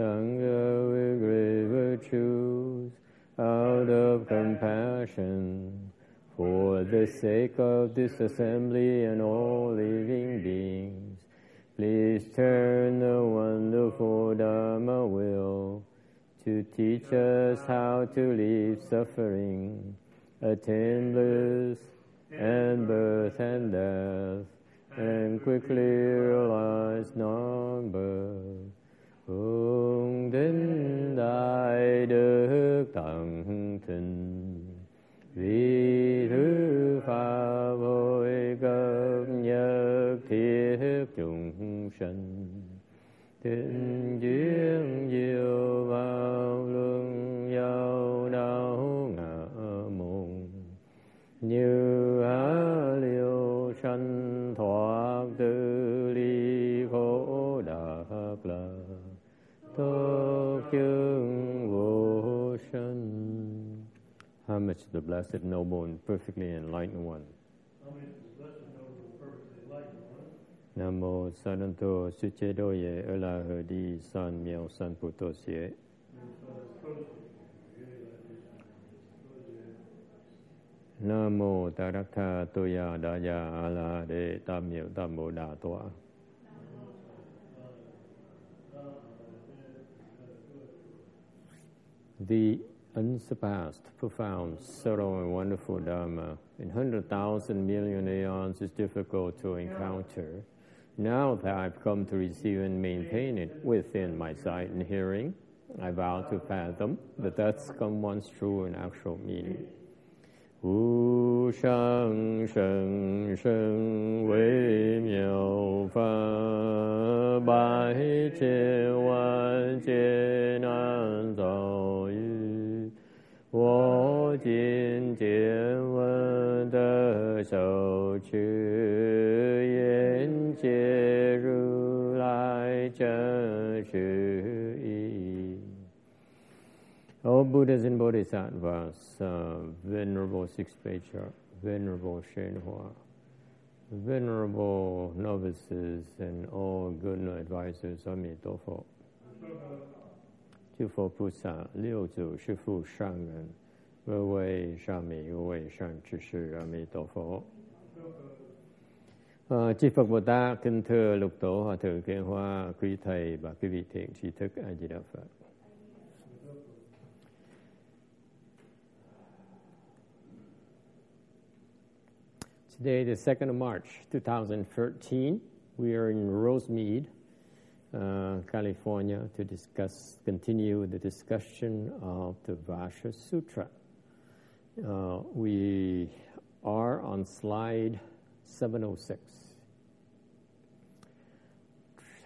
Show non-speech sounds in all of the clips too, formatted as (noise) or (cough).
Sangha with great virtues out of compassion for the sake of this assembly and all living beings. Please turn the wonderful Dharma will to teach us how to leave suffering, attain bliss and birth and death, and quickly realize non-birth. Hướng đến đại đức tận tình vì thứ pháp hội cấp nhất thiết chúng sanh tình duyên diệu Homage the Blessed Noble and Perfectly Enlightened One. Nam mô Sananto Suchedoye Ela Hadi San Miao San Puto Sie. Nam mô Tarakha Toya Daya Ala De Tam Miao Tam Bồ Đà Toa. The unsurpassed, profound, subtle, and wonderful Dharma in 100,000 million aeons is difficult to encounter. Now that I've come to receive and maintain it within my sight and hearing, I vow to fathom the thus come once true and actual meaning. 我今见闻得受持，愿解如来真实义。O Buddhas and Bodhisattvas, uh, Venerable Six Patriarch, Venerable Shenhua, Venerable novices, and all good advisors, Amitabha. 诸佛菩萨、六祖、师父、上人，各位上美、各位上知识，阿弥陀佛。À, Chư Phật Bồ Tát, kính thưa lục tổ hòa thượng Kiên Hoa, quý thầy và quý vị thiện tri thức A Di Đà Phật. Today, the 2nd of March, 2013, we are in Rosemead, uh, California, to discuss, continue the discussion of the Vasha Sutra. Uh, we are on slide 706.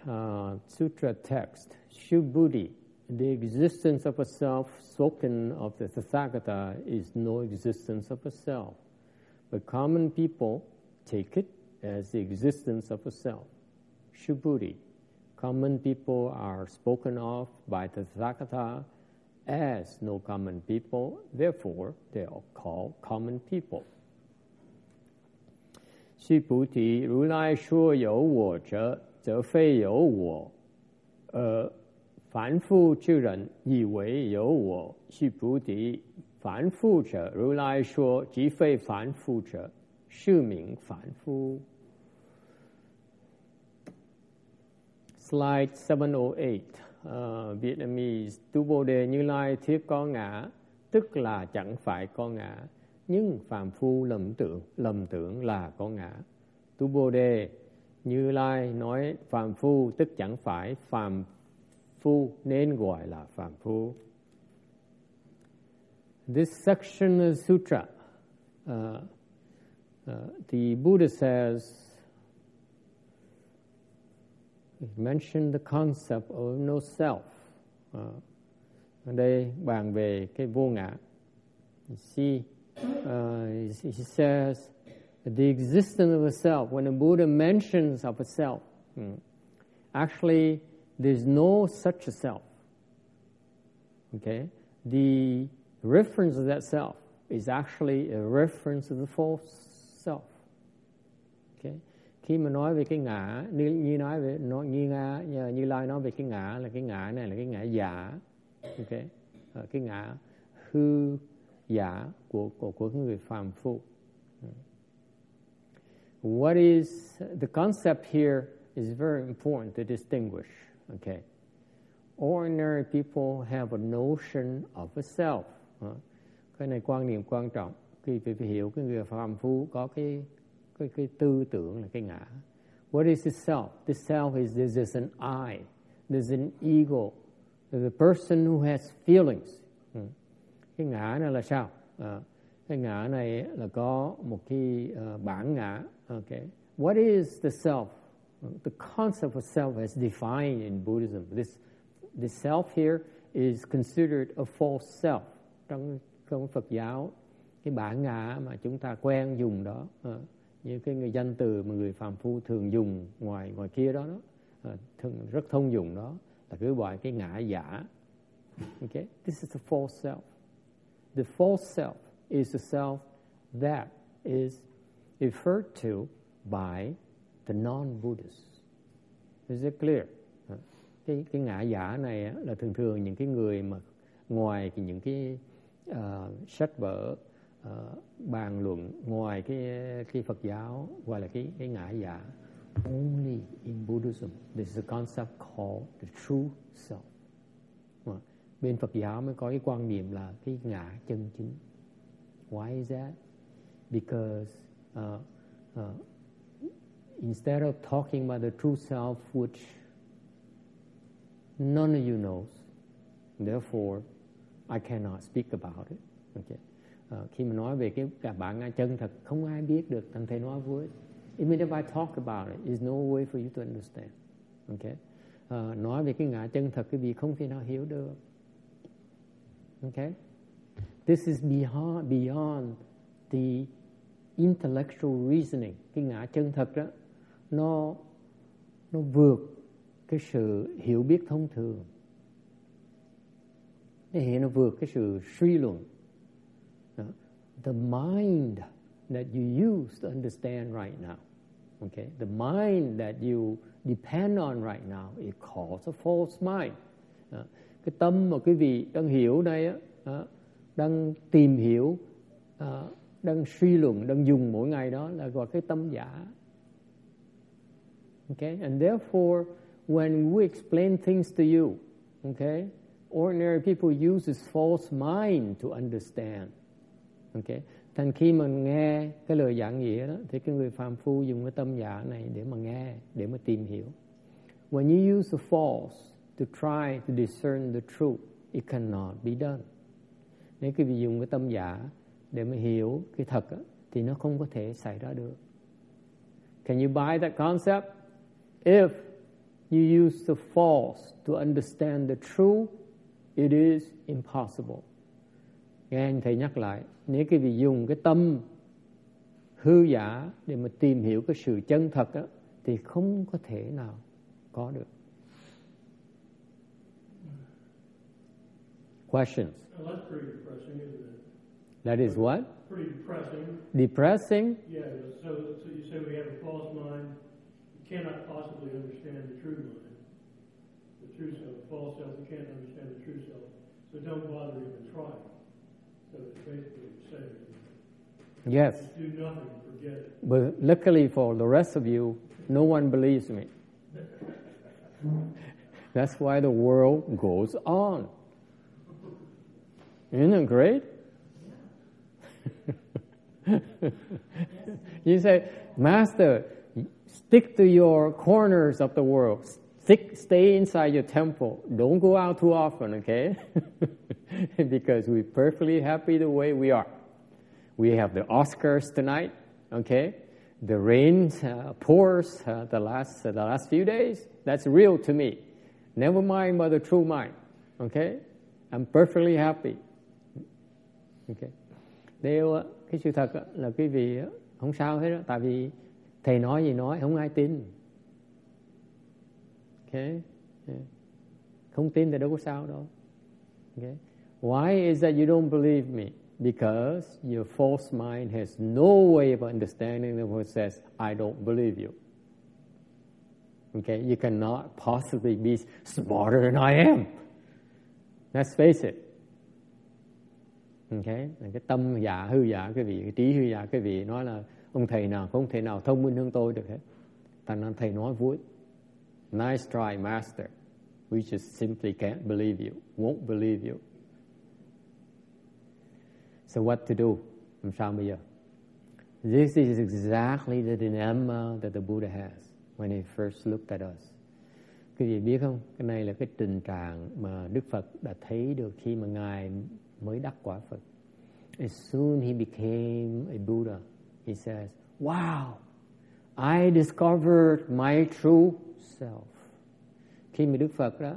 Uh, sutra text, Shubhuti, the existence of a self spoken of the Tathagata is no existence of a self. But common people take it as the existence of a self. Shubhuti. Common people are spoken of by the Tathagata as no common people, therefore they are called common people. 须菩提，如来说有我者，则非有我，而凡夫之人以为有我。须菩提，凡夫者，如来说即非凡夫者，是名凡夫。Slide 708, uh, ờ, Vietnamese. Tu Bồ Đề Như Lai thiết có ngã, tức là chẳng phải có ngã, nhưng phàm phu lầm tưởng, lầm tưởng là có ngã. Tu Bồ Đề Như Lai nói phàm phu tức chẳng phải phàm phu nên gọi là phàm phu. This section of sutra, ờ, ờ, uh, uh, the Buddha says, he mentioned the concept of no self. Uh, ở đây bàn về cái vô ngã. You see, uh, he says, the existence of a self. When the Buddha mentions of a self, hmm, actually, there's no such a self. Okay, the reference of that self is actually a reference of the false self. Khi mà nói về cái ngã như, như nói về nó như nga như, như lai nói về cái ngã là cái ngã này là cái ngã giả. Ok. Ờ, cái ngã hư giả của của của người phàm phu. What is the concept here is very important to distinguish. Okay ordinary people have a notion of a self. Ờ, cái này quan niệm quan trọng. Khi phải hiểu cái người phàm phu có cái cái cái tư tưởng là cái ngã. What is the self? The self is this is an I. There's an ego. The a person who has feelings. Ừ. Cái ngã này là sao? À, cái ngã này là có một cái uh, bản ngã. Okay what is the self? The concept of self as defined in Buddhism. This the self here is considered a false self. Trong trong Phật giáo cái bản ngã mà chúng ta quen dùng đó uh, như cái người danh từ mà người phàm phu thường dùng ngoài ngoài kia đó đó ờ, thường, rất thông dụng đó là cứ gọi cái ngã giả. Okay this is the false self. The false self is the self that is referred to by the non-Buddhists is it clear ờ, cái cái ngã giả này là thường thường những cái người mà ngoài những cái uh, sách vở uh, bàn luận ngoài cái cái Phật giáo gọi là cái cái ngã giả only in Buddhism there is a concept called the true self. Bên Phật giáo mới có cái quan niệm là cái ngã chân chính. Why is that? Because uh, uh, instead of talking about the true self which none of you knows therefore I cannot speak about it. Okay uh, khi mà nói về cái cả bạn chân thật không ai biết được thằng thầy nói vui even if I talk about it is no way for you to understand. Okay uh, nói về cái ngã chân thật cái gì không thể nào hiểu được. Okay this is beyond beyond the intellectual reasoning. Cái ngã chân thật đó nó nó vượt cái sự hiểu biết thông thường. Nó hiện nó vượt cái sự suy luận. The mind that you use to understand right now. Okay, the mind that you depend on right now is called a false mind. À, cái tâm mà quý vị đang hiểu đây á, à, đang tìm hiểu, à, đang suy luận, đang dùng mỗi ngày đó là gọi cái tâm giả. Okay, and therefore, when we explain things to you, okay, ordinary people use this false mind to understand. Ok. Thành khi mình nghe cái lời giảng nghĩa đó thì cái người phàm phu dùng cái tâm giả này để mà nghe để mà tìm hiểu. When you use the false to try to discern the truth it cannot be done. Nếu quý vị dùng cái tâm giả để mà hiểu cái thật đó, thì nó không có thể xảy ra được. Can you buy that concept? If you use the false to understand the truth it is impossible. Nghe anh thầy nhắc lại nếu quý vị dùng cái tâm hư giả để mà tìm hiểu cái sự chân thật đó, thì không có thể nào có được questions well, that's pretty depressing, isn't it? that is what Pretty depressing. depressing Yeah, so, so you say we have a false mind, you cannot possibly understand the true mind, the true self. The false self, you can't understand the true self. So don't bother even trying. So it's basically saying, yes do nothing, forget it. but luckily for the rest of you no one believes me (laughs) that's why the world goes on isn't it great (laughs) you say, Master, stick to your corners of the world. Stick, stay inside your temple. Don't go out too often, okay? (laughs) because we're perfectly happy the way we are. We have the Oscars tonight, okay? The rain uh, pours uh, the last uh, the last few days. That's real to me. Never mind about the true mind, okay? I'm perfectly happy. Okay. Nếu cái sự thật là quý vị ờ, không sao hết đó, tại vì thầy nói gì nói không ai tin. Okay. Yeah. Không tin thì đâu có sao đâu. Okay. Why is that you don't believe me? Because your false mind has no way of understanding the word says, I don't believe you. Okay, you cannot possibly be smarter than I am. Let's face it. Okay, cái tâm giả hư giả cái vị, cái trí hư giả cái vị nói là ông thầy nào không thể nào thông minh hơn tôi được hết. Thành ra thầy nói vui. Nice try, master. We just simply can't believe you, won't believe you. So what to do? Làm sao bây giờ? This is exactly the dilemma that the Buddha has when he first looked at us. Quý vị biết không? Cái này là cái tình trạng mà Đức Phật đã thấy được khi mà Ngài mới đắc quả Phật. As soon he became a Buddha, he says, Wow, I discovered my true self. Khi mà Đức Phật đó,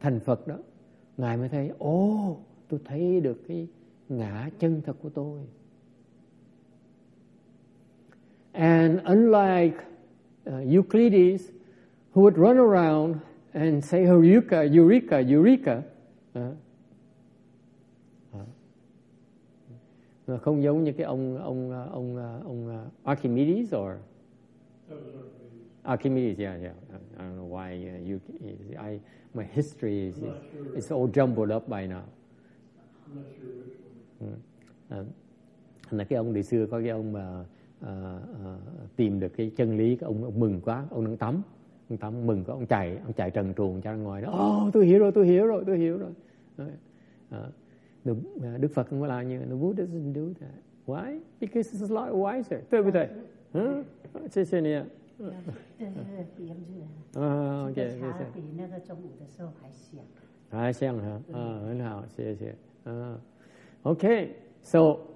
thành Phật đó, Ngài mới thấy, ồ, oh, tôi thấy được cái ngã chân thật của tôi. And unlike uh, Euclides, who would run around and say, oh, Eureka, Eureka, Eureka, uh, uh, không giống như cái ông ông uh, ông uh, ông uh, Archimedes or Archimedes, yeah, yeah. I don't know why uh, you. I my history is sure. it's all jumbled up by now. I'm not sure which one. Uh, là cái ông ngày xưa có cái ông mà uh, uh, tìm được cái chân lý cái ông, ông mừng quá ông đang tắm ông tắm mừng quá ông chạy ông chạy trần truồng ra ngoài đó oh tôi hiểu rồi tôi hiểu rồi tôi hiểu rồi uh, Đức Phật không có làm như the Buddha doesn't do that why because it's a lot wiser对不对嗯谢谢你啊对对对，炎热啊，这个茶比那个中午的时候还香，还香哈啊，很好，谢谢啊。 Okay, so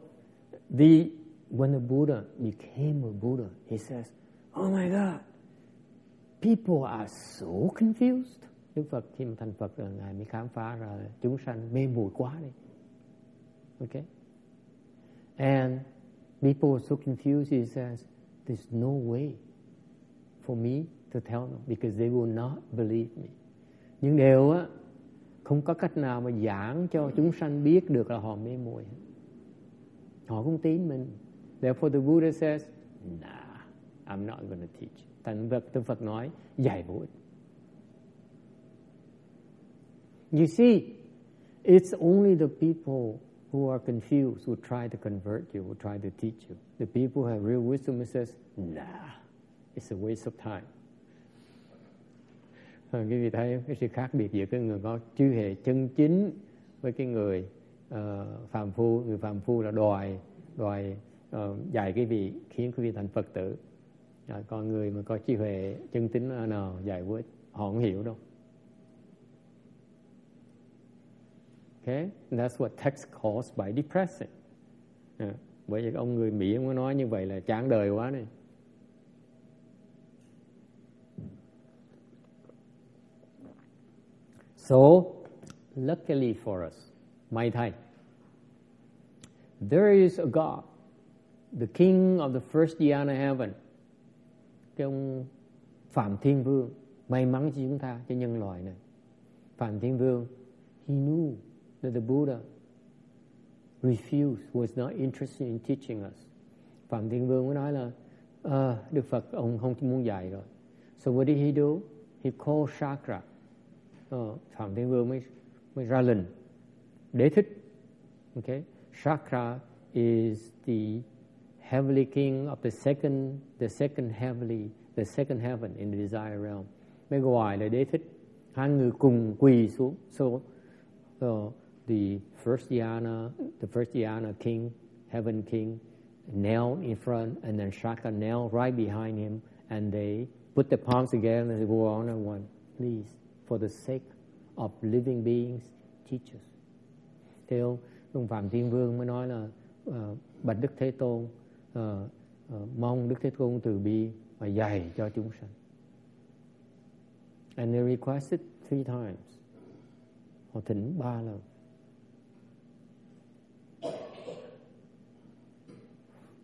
the when the Buddha became a Buddha, he says, Oh my God, people are so confused. Đức Phật khi mà thành Phật rồi Ngài mới khám phá ra chúng sanh mê muội quá đi. Okay? And people are so confused, he says, there's no way for me to tell them because they will not believe me. Nhưng điều á, không có cách nào mà giảng cho chúng sanh biết được là họ mê muội. Họ không tin mình. Therefore the Buddha says, nah, I'm not going to teach. Thành Phật, Đức Phật nói, dạy vô ích. You see, it's only the people who are confused who try to convert you, who try to teach you. The people who have real wisdom who says, nah, it's a waste of time. À, quý vị thấy cái sự khác biệt giữa cái người có chư hệ chân chính với cái người uh, phàm phu người phàm phu là đòi đòi uh, dạy quý vị khiến quý vị thành Phật tử à, còn người mà có trí huệ chân tính nào dạy với họ không hiểu đâu Okay, And that's what text calls by depressing. À, bởi vì ông người Mỹ ông nói như vậy là chán đời quá này. So, luckily for us, my Thai, there is a God the king of the first Dhyana heaven. Cái ông Phạm Thiên Vương may mắn cho chúng ta cho nhân loại này. Phạm Thiên Vương he knew that the Buddha refused was not interested in teaching us. Phạm Thiên Vương mới nói là uh, Đức Phật ông không muốn dạy rồi. So what did he do? He called Shakra Phạm Thiên Vương mới mới ra lệnh đế thích okay Shakra is the heavenly king of the second, the second heavenly, the second heaven in the desire realm. Mới gọi là đế thích. Hai người cùng quỳ xuống. So, uh, the first Dhyana, the first Dhyana king, heaven king, knelt in front, and then Shaka knelt right behind him, and they put their palms together and they go on and one. Please, for the sake of living beings, teach us. Thế ông, ông Phạm Thiên Vương mới nói là uh, Bạch Đức Thế Tôn uh, uh, mong Đức Thế Tôn từ bi và dạy cho chúng sanh. And they requested three times. Họ thỉnh ba lần.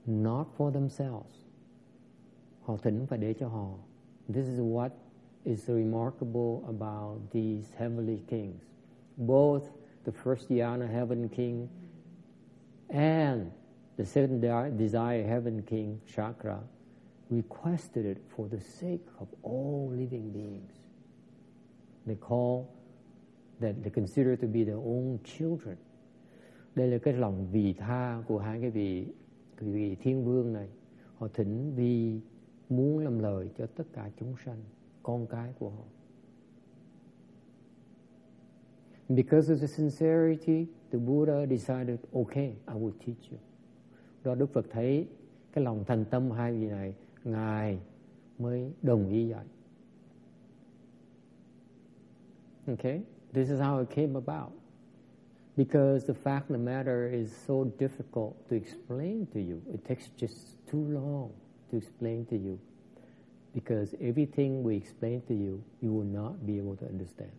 Not for themselves. Họ thỉnh phải để cho họ. This is what is remarkable about these heavenly kings. Both the first Dhyana heaven king and the second desire, heaven king, chakra, requested it for the sake of all living beings. They call that they consider to be their own children. Đây là cái lòng vì tha của hai cái vị vị thiên vương này. Họ thỉnh vì muốn làm lời cho tất cả chúng sanh, con cái của họ. Because of the sincerity, the Buddha decided, okay, I will teach you. Đó Đức Phật thấy cái lòng thành tâm hai vị này, Ngài mới đồng ý dạy. Okay? This is how it came about. Because the fact of the matter is so difficult to explain to you. It takes just too long to explain to you. Because everything we explain to you, you will not be able to understand.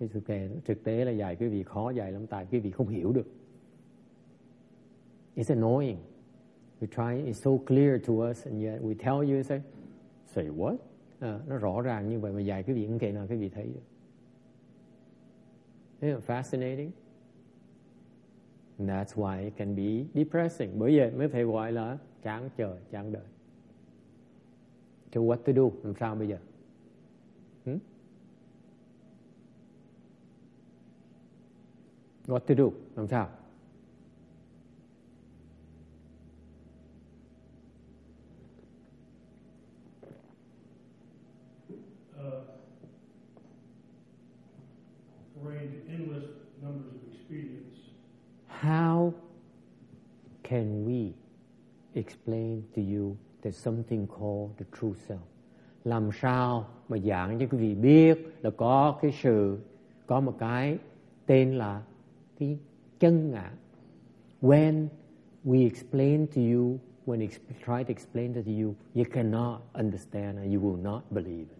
Thì thực tế, thực tế là dạy quý vị khó dạy lắm tại quý vị không hiểu được. It's annoying. We try, it's so clear to us and yet we tell you, say, say what? À, nó rõ ràng như vậy mà dạy quý vị không kể nào quý vị thấy được. Isn't it fascinating? And that's why it can be depressing. Bởi vậy mới phải gọi là chán trời, chán đời. So what to do? Làm sao bây giờ? Hmm? What to do? Làm sao? Uh, endless numbers of expedients. How can we explain to you there's something called the true self? Làm sao mà giảng cho quý vị biết là có cái sự, có một cái tên là cái chân ngã. When we explain to you, when we try to explain to you, you cannot understand and you will not believe it.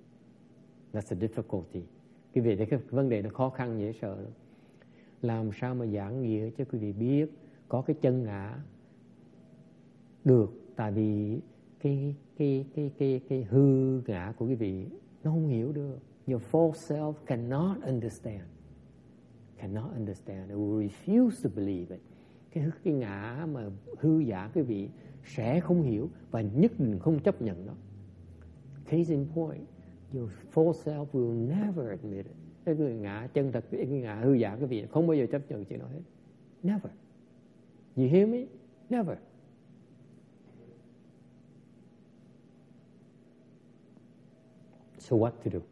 That's the difficulty. Quý vị thấy cái vấn đề nó khó khăn dễ sợ lắm. Làm sao mà giảng nghĩa cho quý vị biết có cái chân ngã được tại vì cái cái cái cái cái hư ngã của quý vị nó không hiểu được. Your false self cannot understand. Cannot understand. It will refuse to believe it. Cái cái ngã mà hư giả quý vị sẽ không hiểu và nhất định không chấp nhận nó. Case in point, your false self will never admit it. Cái người ngã chân thật, cái ngã hư giả quý vị không bao giờ chấp nhận chuyện đó hết. Never. You hear me? Never. So what to do?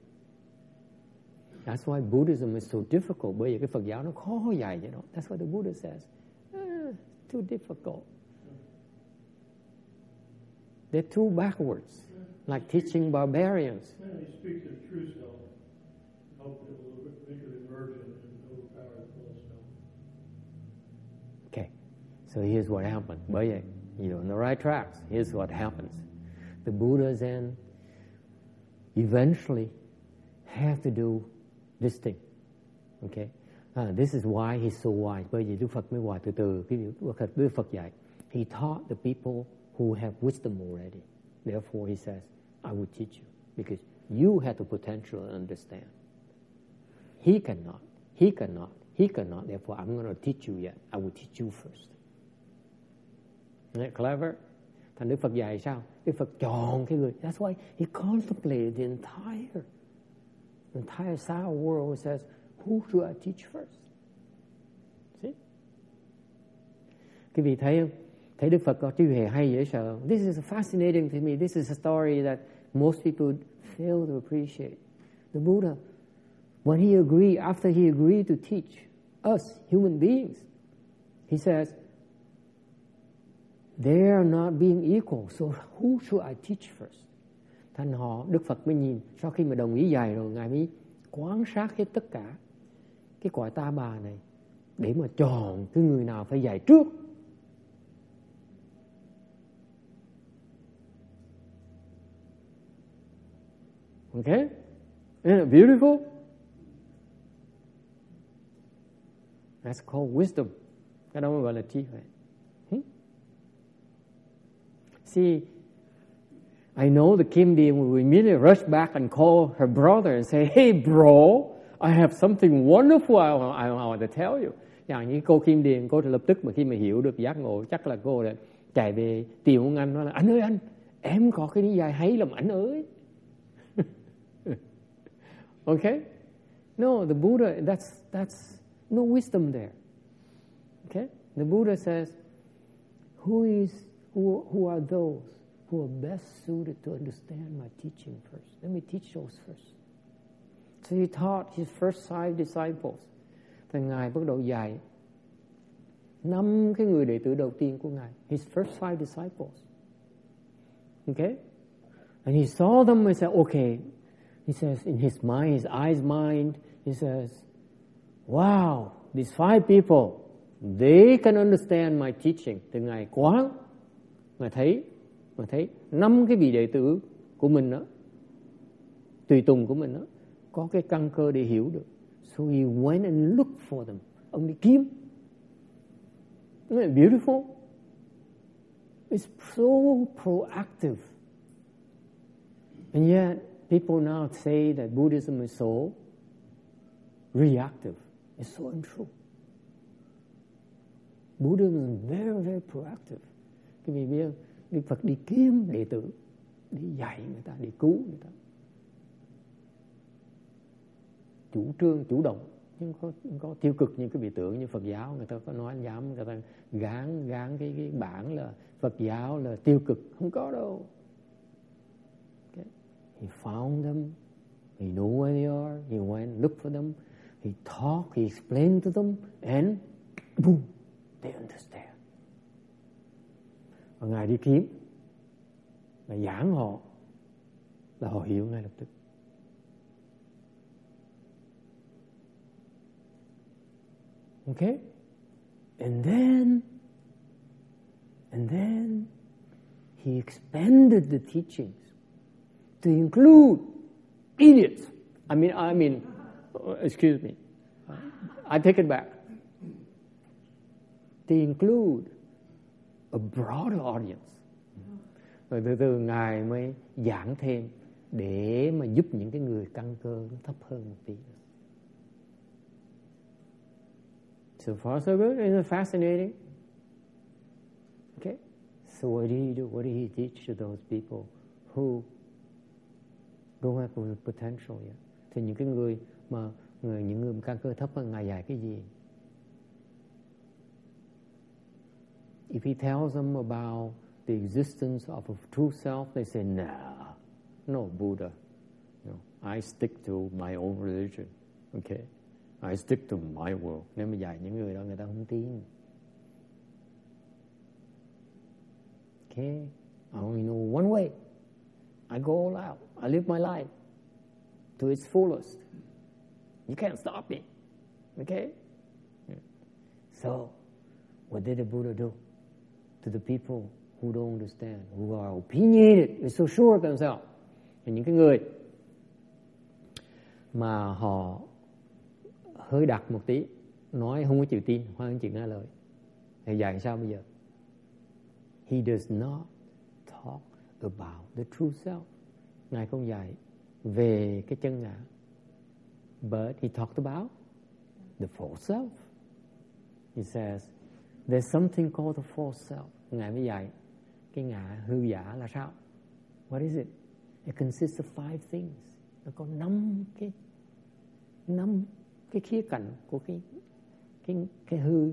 That's why Buddhism is so difficult. Bởi vì cái Phật giáo nó khó dạy vậy đó. That's what the Buddha says. Ah, too difficult. They're too backwards, like teaching barbarians. And he speaks of true self. Hope it will make it emergent and overpower the false self. Okay, so here's what happened. Bởi vậy, you're on the right tracks. Here's what happens. The Buddha then eventually have to do this thing. Okay, uh, this is why he's so wise. Bởi vì Đức Phật mới hoài từ từ. Đức Phật dạy. He taught the people who have wisdom already. Therefore, he says, I will teach you because you have the potential to understand. He cannot. He cannot. He cannot. Therefore, I'm going to teach you yet. I will teach you first. Isn't that clever? Thành Đức Phật dạy sao? Đức Phật chọn cái người. That's why he contemplated the entire, the entire sour world. Says, who should I teach first? See? Quý vị thấy không? Thấy Đức Phật có trí huệ hay dễ sợ. This is fascinating to me. This is a story that most people fail to appreciate. The Buddha, when he agreed, after he agreed to teach us human beings, he says, they are not being equal, so who should I teach first? Thành họ, Đức Phật mới nhìn, sau khi mà đồng ý dạy rồi, Ngài mới quan sát hết tất cả cái cõi ta bà này để mà chọn cái người nào phải dạy trước. Okay? Isn't it beautiful? That's called wisdom. Cái đó mới gọi là trí huệ. Hmm? See, I know the Kim Dean will immediately rush back and call her brother and say, Hey, bro, I have something wonderful I, I, I want to tell you. Chẳng như cô Kim Điền, cô lập tức mà khi mà hiểu được giác ngộ, chắc là cô lại chạy về tìm ông anh nói là anh ơi anh, em có cái lý giải hay lắm anh ơi. (laughs) Okay no the Buddha that's that's no wisdom there. Okay the Buddha says who is who, who are those who are best suited to understand my teaching first? Let me teach those first. So he taught his first five disciples. Thì ngài bắt đầu dạy năm cái người đệ tử đầu tiên của ngài his first five disciples. Okay and he saw them and said okay he says in his mind his eyes mind he says wow these five people they can understand my teaching. Từ ngài quán mà thấy mà thấy năm cái vị đệ tử của mình đó tùy tùng của mình đó có cái căn cơ để hiểu được so he went and looked for them ông đi kiếm Isn't it beautiful? It's so proactive. And yet, people now say that Buddhism is so reactive. It's so untrue. Buddhism is very, very proactive. Cái vì biết Đức Phật đi kiếm đệ tử, đi dạy người ta, đi cứu người ta. Chủ trương, chủ động nhưng có có tiêu cực như cái bị tưởng như Phật giáo người ta có nói dám người ta gán gán cái cái bản là Phật giáo là tiêu cực không có đâu okay. he found them he knew where they are he went look for them he talked he explained to them and boom they understand và ngài đi kiếm ngài giảng họ là họ hiểu ngay lập tức Okay? And then, and then he expanded the teachings to include idiots. I mean, I mean, excuse me. I take it back. To include a broader audience. Rồi từ từ Ngài mới giảng thêm để mà giúp những cái người căn cơ nó thấp hơn một tí. So far, so good. Isn't it fascinating? Okay. So what did he do? What did he teach to those people who don't have the potential yet? Thì những cái người mà người những người căn cơ thấp hơn ngài dạy cái gì? If he tells them about the existence of a true self, they say, "No, no Buddha. I stick to my own religion." Okay. I stick to my world. Nếu mà dạy những người đó người ta không tin. Okay, I only know one way. I go all out. I live my life to its fullest. You can't stop me. Okay? So, what did the Buddha do to the people who don't understand, who are opinionated, are so sure of themselves? Thì những cái người mà họ hơi đặt một tí nói không có chịu tin hoặc không chịu nghe lời thì dạy sao bây giờ? He does not talk about the true self. Ngài không dạy về cái chân ngã but he talked about the false self. He says there's something called the false self ngài mới dạy cái ngã hư giả là sao what is it it consists of five things nó có năm cái năm cái khía cạnh của cái cái cái hư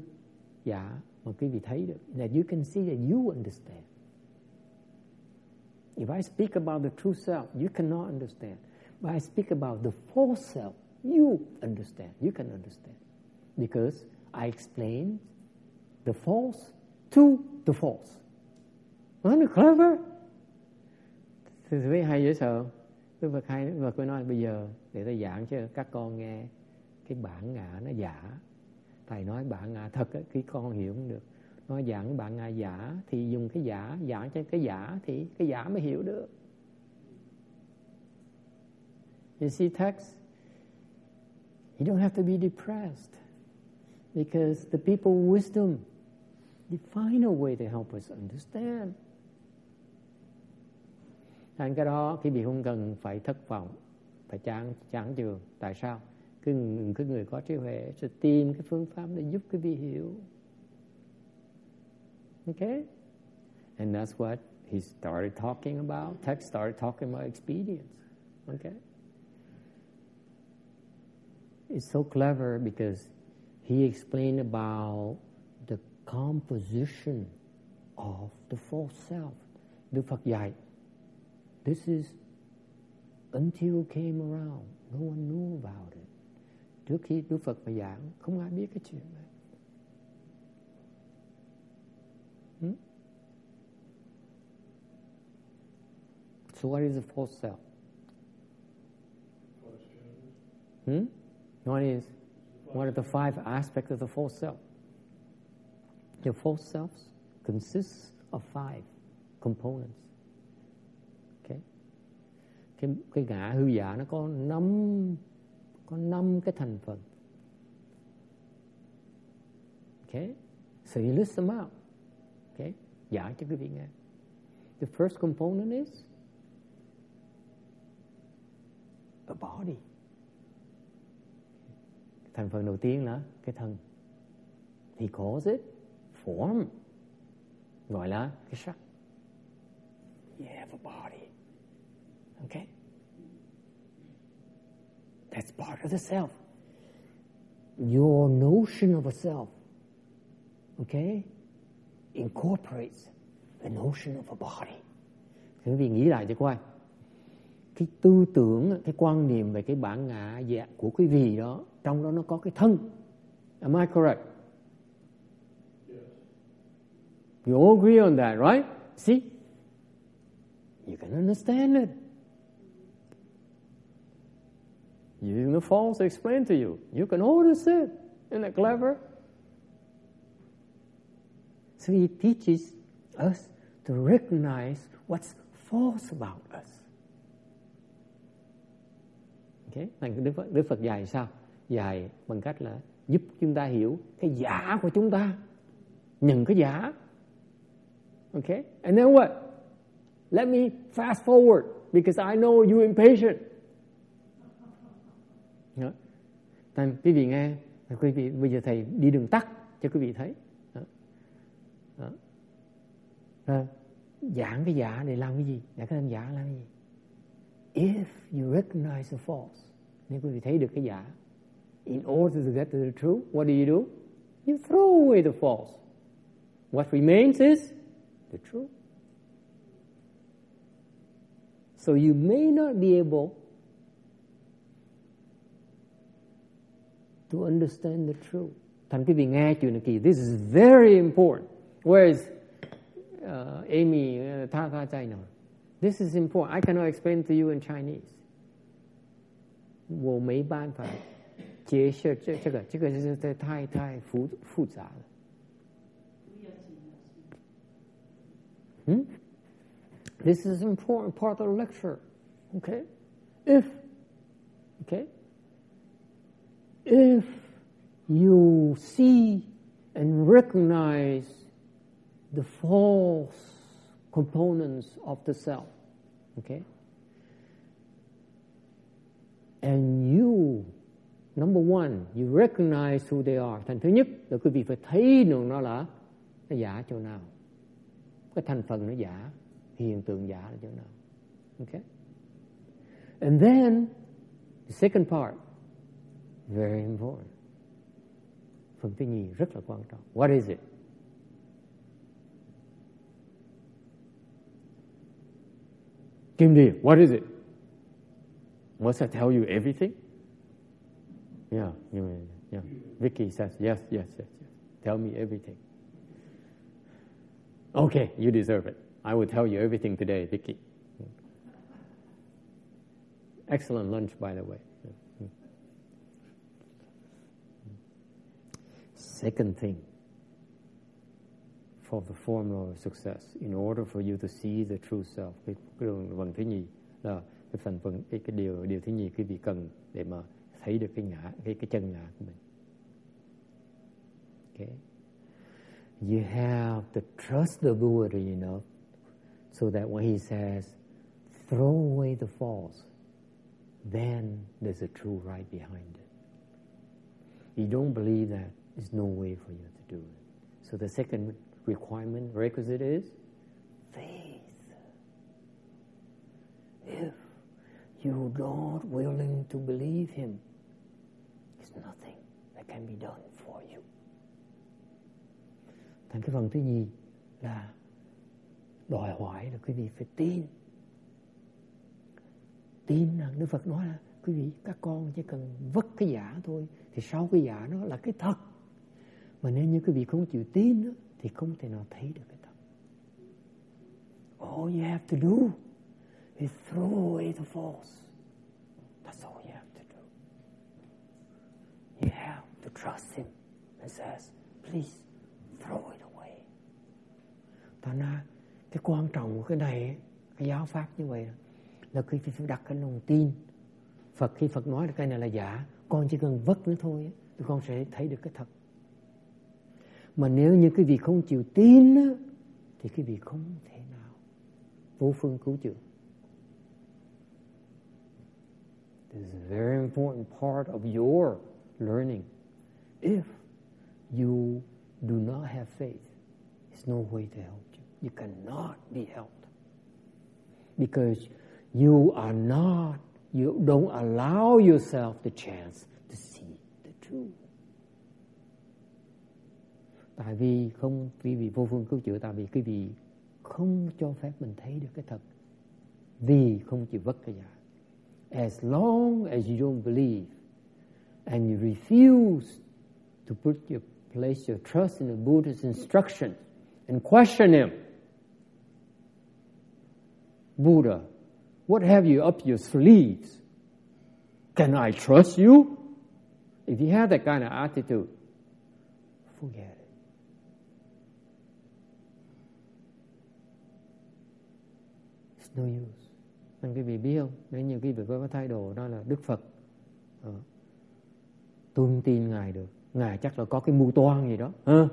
giả mà quý vị thấy được that you can see that you understand. If I speak about the true self, you cannot understand. But I speak about the false self, you understand. You can understand. Because I explain the false to the false. Nó clever? Thì thấy hay dễ sợ. Đức Phật hay, Đức Phật mới nói bây giờ để tôi giảng cho các con nghe cái bản ngã nó giả thầy nói bản ngã thật ấy, cái con hiểu không được nói giảng bản ngã giả thì dùng cái giả giảng cho cái giả thì cái giả mới hiểu được you see text you don't have to be depressed because the people wisdom they find a way to help us understand. Thành cái đó khi bị không cần phải thất vọng phải chán chán trường tại sao? Cái, cái người có trí huệ sẽ tìm cái phương pháp để giúp cái vị hiểu. Okay and that's what he started talking about, text started talking about expedience. Okay? It's so clever because he explained about the composition of the false self. Đức Phật dạy, this is until came around, no one knew about it. Trước khi Đức Phật mà giảng, không ai biết cái chuyện này. Hmm? So what is the false self? Hmm? What is what are the five aspects of the false self? The false self consists of five components. Okay. Cái cái ngã hư giả nó có năm có năm cái thành phần. Okay. So you list them out. Okay. Giải cho quý vị nghe. The first component is a body. Thành phần đầu tiên là cái thân. thì có it form. Gọi là cái sắc. You have a body. Okay? That's part of the self. Your notion of a self, okay, incorporates the notion of a body. Quý vị nghĩ lại cho coi cái tư tưởng, cái quan niệm về cái bản ngã dạ của quý vị đó, trong đó nó có cái thân. Am I correct? You all agree on that, right? See? You can understand it. Using the false explain to you. You can notice it. Isn't that clever? So he teaches us to recognize what's false about us okay? Thành Đức Phật, Đức Phật dạy sao? Dạy bằng cách là giúp chúng ta hiểu cái giả của chúng ta. Nhận cái giả. Okay? And then what? Let me fast forward because I know you impatient. Đó. Thành quý vị nghe, quý vị bây giờ thầy đi đường tắt cho quý vị thấy. Đó. Đó. Rồi, giảng cái giả để làm cái gì? Giảng cái thân giả làm cái gì? If you recognize the false, nếu quý vị thấy được cái giả, in order to get to the truth, what do you do? You throw away the false. What remains is the truth. So you may not be able to understand the truth. Thành quý vị nghe chuyện này kỳ, this is very important. Where is uh, Amy uh, Tha China? This is important. I cannot explain to you in Chinese. 我没办法解释这这个，这个是太太太复复杂了。Hmm? This is an important part of the lecture. Okay? If, okay? If you see and recognize the false components of the cell, okay? And you, number one, you recognize who they are. Thành thứ nhất là quý vị phải thấy được nó là nó giả chỗ nào. Cái thành phần nó giả, hiện tượng giả là chỗ nào. Okay? And then, the second part, very important. Phần thứ nhì rất là quan trọng. What is it? Kim Đi, what is it? Must I tell you everything? Yeah, yeah. Vicky says, yes, yes, yes, yes. Tell me everything. Okay, you deserve it. I will tell you everything today, Vicky. Excellent lunch, by the way. Second thing, for the formula of success, in order for you to see the true self, cái cái đường vần thứ nhì là cái phần phần cái cái điều điều thứ nhì quý vị cần để mà thấy được cái ngã cái cái chân ngã của mình. Okay. You have to trust the Buddha enough so that when he says, throw away the false, then there's a true right behind it. You don't believe that, there's no way for you to do it. So the second requirement, requisite is faith. If you're not willing to believe Him, there's nothing that can be done for you. Thành cái phần thứ nhì là đòi hỏi là quý vị phải tin. Tin rằng Đức Phật nói là quý vị các con chỉ cần vất cái giả thôi thì sau cái giả nó là cái thật. Mà nếu như quý vị không chịu tin đó, thì không thể nào thấy được cái tâm. All you have to do is throw away the false. That's all you have to do. You have to trust Him and says, please throw it away. Thành ra cái quan trọng của cái này, cái giáo pháp như vậy là khi phải đặt cái lòng tin. Phật khi Phật nói là cái này là giả, con chỉ cần vất nữa thôi, thì con sẽ thấy được cái thật. Mà nếu như cái vị không chịu tin thì cái vị không thể nào vô phương cứu chữa. This is a very important part of your learning. If you do not have faith, there's no way to help you. You cannot be helped. Because you are not, you don't allow yourself the chance to see the truth. Tại vì không, vì vì vô phương cứu chữa, tại vì cái vì không cho phép mình thấy được cái thật. Vì không chịu vất cái giả. As long as you don't believe and you refuse to put your place your trust in the Buddha's instruction and question him. Buddha, what have you up your sleeves? Can I trust you? If you have that kind of attitude, forget it. It's no use. Nên quý vị biết không? Nếu như quý vị có thái độ đó là Đức Phật, ờ, à, tôi không tin Ngài được. Ngài chắc là có cái mưu toan gì đó. À,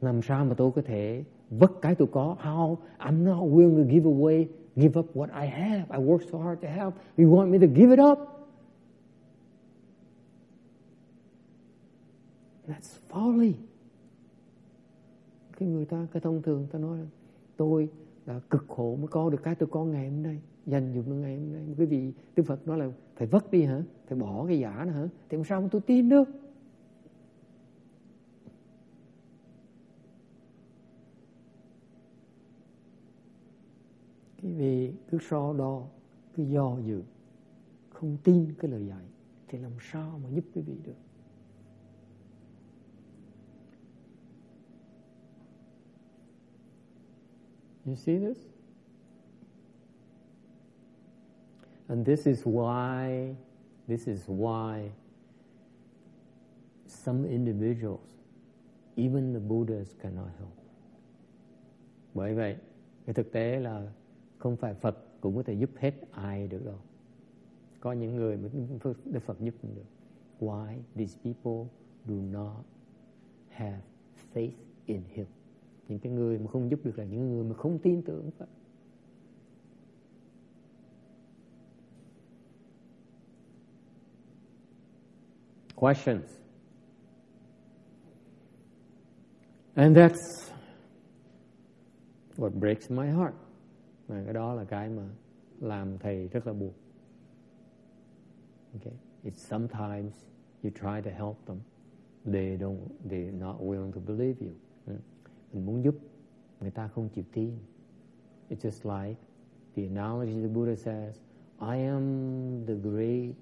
làm sao mà tôi có thể vất cái tôi có? How? I'm not willing to give away, give up what I have. I work so hard to have. You want me to give it up? That's folly. Cái người ta, cái thông thường ta nói là tôi là cực khổ mới có được cái tôi có ngày hôm nay, dành dụng được ngày hôm nay. Quý vị, Đức Phật nói là phải vất đi hả? Phải bỏ cái giả nữa hả? Thì làm sao mà tôi tin được? Quý vị cứ so đo, cứ do dự, không tin cái lời dạy, thì làm sao mà giúp quý vị được? You see this? And this is why, this is why some individuals, even the Buddhas cannot help. Bởi vậy, cái thực tế là không phải Phật cũng có thể giúp hết ai được đâu. Có những người mà Đức Phật giúp cũng được. Why these people do not have faith in Him? Những cái người mà không giúp được là những người mà không tin tưởng Phật. Questions? And that's what breaks my heart. Và cái đó là cái mà làm thầy rất là buồn. Okay. It's sometimes you try to help them. They don't, they're not willing to believe you. Hmm mình muốn giúp người ta không chịu tin. It's just like the analogy the Buddha says, I am the great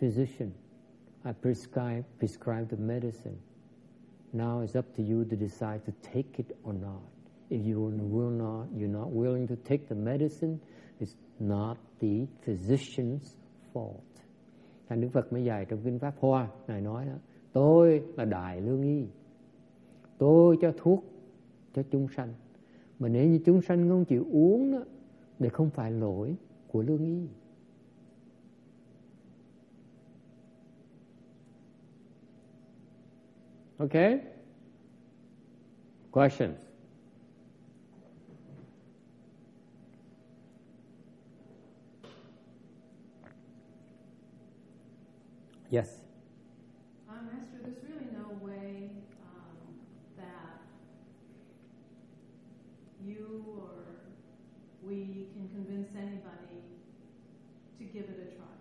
physician. I prescribe prescribe the medicine. Now it's up to you to decide to take it or not. If you will not, you're not willing to take the medicine, it's not the physician's fault. Thành Đức Phật mới dạy trong Kinh Pháp Hoa, Ngài nói đó, Tôi là Đại Lương Y tôi cho thuốc cho chúng sanh. Mà nếu như chúng sanh không chịu uống đó, thì không phải lỗi của lương y. Ok? Question Yes. We can convince anybody to give it a try.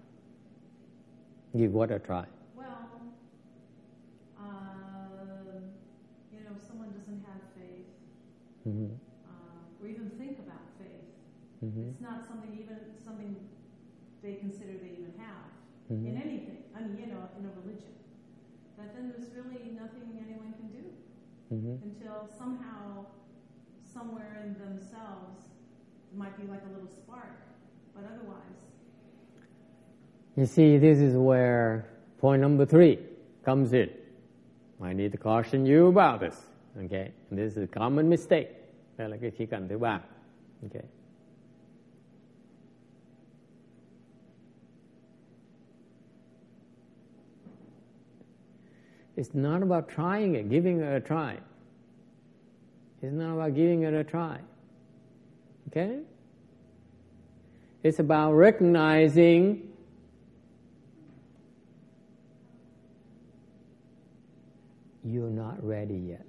Give what a try? Well, uh, you know, if someone doesn't have faith, Mm-hmm. uh, or even think about faith, Mm-hmm. it's not something even something they consider they even have in Mm-hmm. anything. I mean, you know, in a religion. But then there's really nothing anyone can do Mm-hmm. until somehow, somewhere in themselves, might be like a little spark. But otherwise, You see, this is where point number three comes in. I need to caution you about this. Okay, this is a common mistake. Okay. It's not about trying it, giving it a try. It's not about giving it a try. Okay? It's about recognizing you're not ready yet.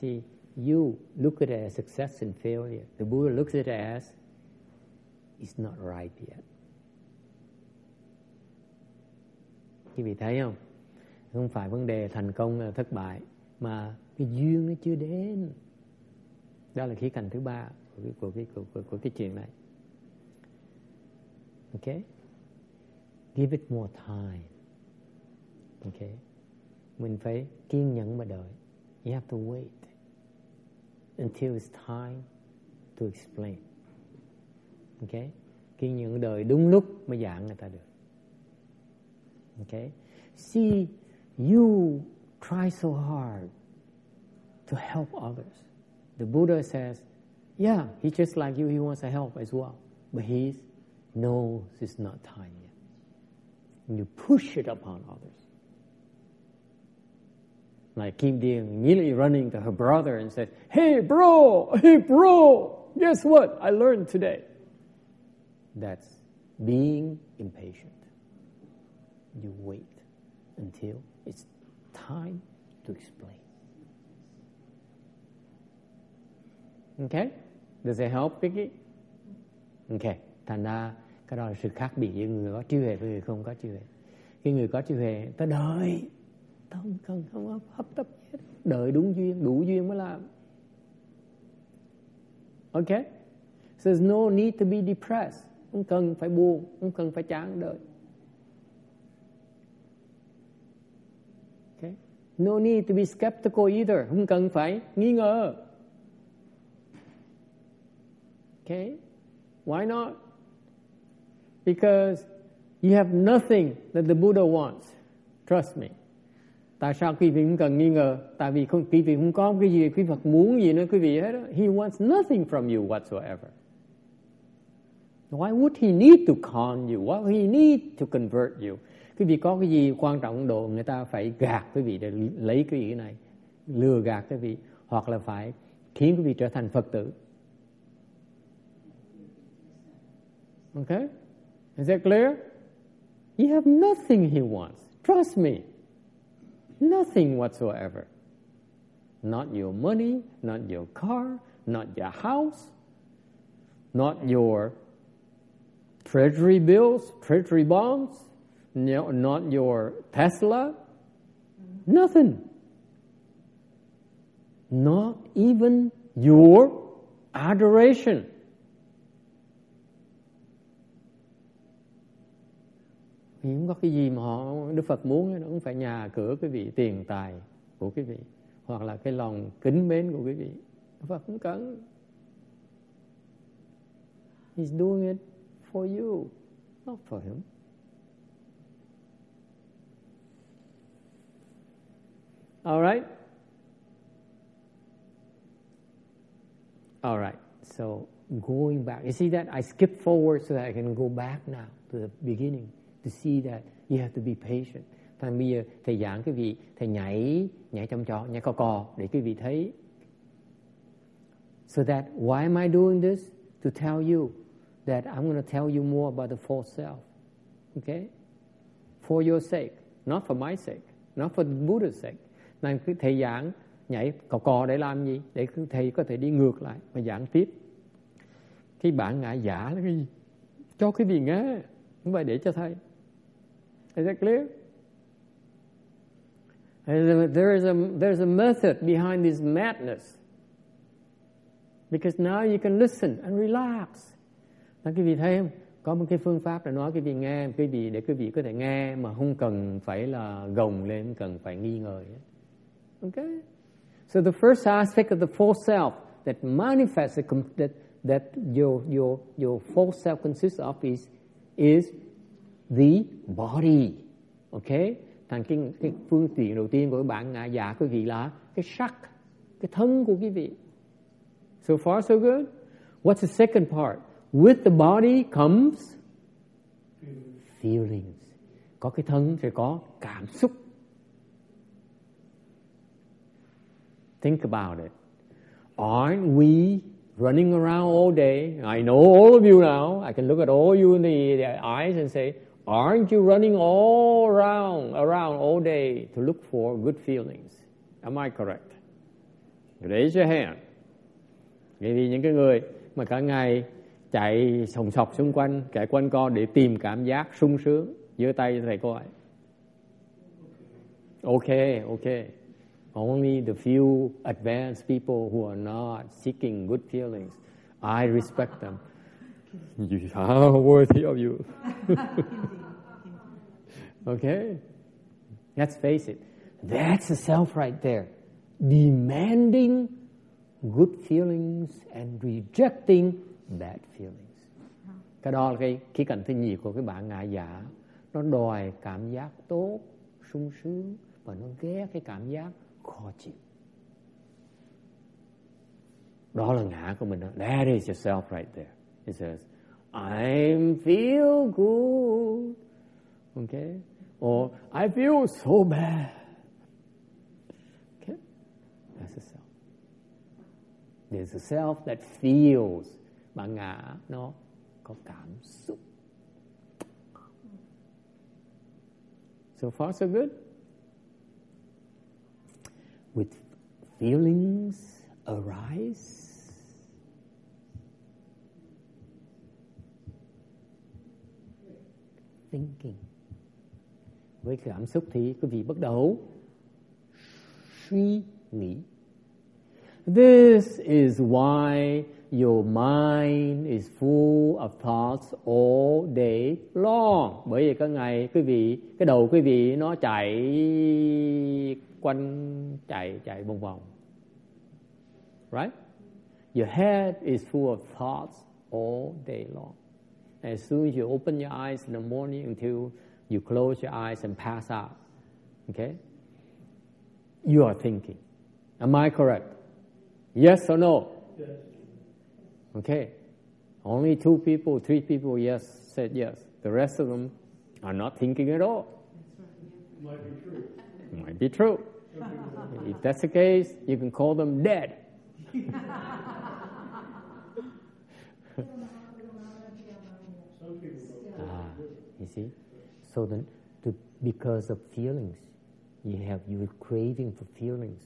See, you look at it as success and failure. The Buddha looks at it as it's not right yet. Quý vị thấy không? Không phải vấn đề thành công thất bại, mà cái duyên nó chưa đến. Đó là khía cạnh thứ ba của cái, của cái, của, của, của cái chuyện này. Okay? Give it more time. Okay? Mình phải kiên nhẫn mà đợi. You have to wait until it's time to explain. Okay? Kiên nhẫn đợi đúng lúc mới giảng người ta được. Okay? See, you try so hard to help others. The Buddha says, yeah, he's just like you, he wants to help as well. But he knows it's not time yet. And you push it upon others. Like Kim Dean immediately running to her brother and said, Hey bro, hey bro, guess what I learned today? That's being impatient. You wait until it's time to explain. Okay? Does it help, Vicky? Okay. Thành ra cái đó là sự khác biệt giữa người có trí huệ với người không có trí huệ. Cái người có trí huệ, ta đợi, ta không cần không có hấp tấp gì hết. Đợi đúng duyên, đủ duyên mới làm. Okay? So there's no need to be depressed. Không cần phải buồn, không cần phải chán đợi. Okay? No need to be skeptical either. Không cần phải nghi ngờ. Okay? Why not? Because you have nothing that the Buddha wants. Trust me. Tại sao quý vị không cần nghi ngờ? Tại vì không, quý vị không có cái gì quý Phật muốn gì nữa quý vị hết. đó. He wants nothing from you whatsoever. Why would he need to con you? Why would he need to convert you? Quý vị có cái gì quan trọng độ người ta phải gạt quý vị để lấy cái ý này, lừa gạt quý vị, hoặc là phải khiến quý vị trở thành Phật tử. Okay? Is that clear? You have nothing he wants. Trust me. Nothing whatsoever. Not your money, not your car, not your house, not your treasury bills, treasury bonds, no, not your Tesla. Nothing. Not even your adoration. Thì không có cái gì mà họ Đức Phật muốn nó cũng phải nhà cửa quý vị, tiền tài của quý vị, hoặc là cái lòng kính mến của quý vị. Đức Phật cũng cần. He's doing it for you, not for him. All right? All right. So going back, you see that I skip forward so that I can go back now to the beginning to see that you have to be patient. Thành bây giờ thầy giảng cái vị thầy nhảy nhảy trong chó nhảy cò cò để quý vị thấy. So that why am I doing this? To tell you that I'm going to tell you more about the false self. Okay? For your sake, not for my sake, not for the Buddha's sake. Nên thầy giảng nhảy cò cò để làm gì để thầy có thể đi ngược lại và giảng tiếp cái bản ngã giả là cái gì cho cái vị nghe không phải để cho thầy is that clear? There is a there's a method behind this madness. Because now you can listen and relax. Đó quý vị thấy không có một cái phương pháp để nói quý vị nghe quý vị để quý vị có thể nghe mà không cần phải là gồng lên không cần phải nghi ngờ. Okay so the first aspect of the false self that manifests, that that your your your false self consists of is is the body okay thành cái cái phương tiện đầu tiên của bạn ngã giả quý vị là cái sắc cái thân của quý vị so far so good what's the second part With the body comes feelings. Có cái thân sẽ có cảm xúc. Think about it. Aren't we running around all day? I know all of you now. I can look at all you in the, the eyes and say, aren't you running all around, around all day to look for good feelings? Am I correct? Raise your hand. Vậy thì những cái người mà cả ngày chạy sòng sọc xung quanh chạy quanh co để tìm cảm giác sung sướng giơ tay thầy coi okay okay only the few advanced people who are not seeking good feelings I respect them you are worthy of you okay let's face it that's the self right there demanding good feelings and rejecting bad feelings. Cái đó là cái khía cạnh thứ nhì của cái bạn ngạ giả. Nó đòi cảm giác tốt, sung sướng và nó ghét cái cảm giác khó chịu. Đó là ngã của mình đó. That is yourself right there. It says, I feel good. Okay? Or I feel so bad. Okay? That's a self. There's a self that feels bạn ngã nó có cảm xúc so far so good with feelings arise thinking với cảm xúc thì quý vị bắt đầu suy nghĩ this is why your mind is full of thoughts all day long. Bởi vì cái ngày quý vị, cái đầu quý vị nó chạy quanh, chạy, chạy vòng vòng. Right? Your head is full of thoughts all day long. As soon as you open your eyes in the morning until you close your eyes and pass out, okay? You are thinking. Am I correct? Yes or no? Yes. Okay. Only two people, three people, yes, said yes. The rest of them are not thinking at all. Might be true. Might be true. if that's the case, you can call them dead. (laughs) see? So then, to, because of feelings, you have you're craving for feelings.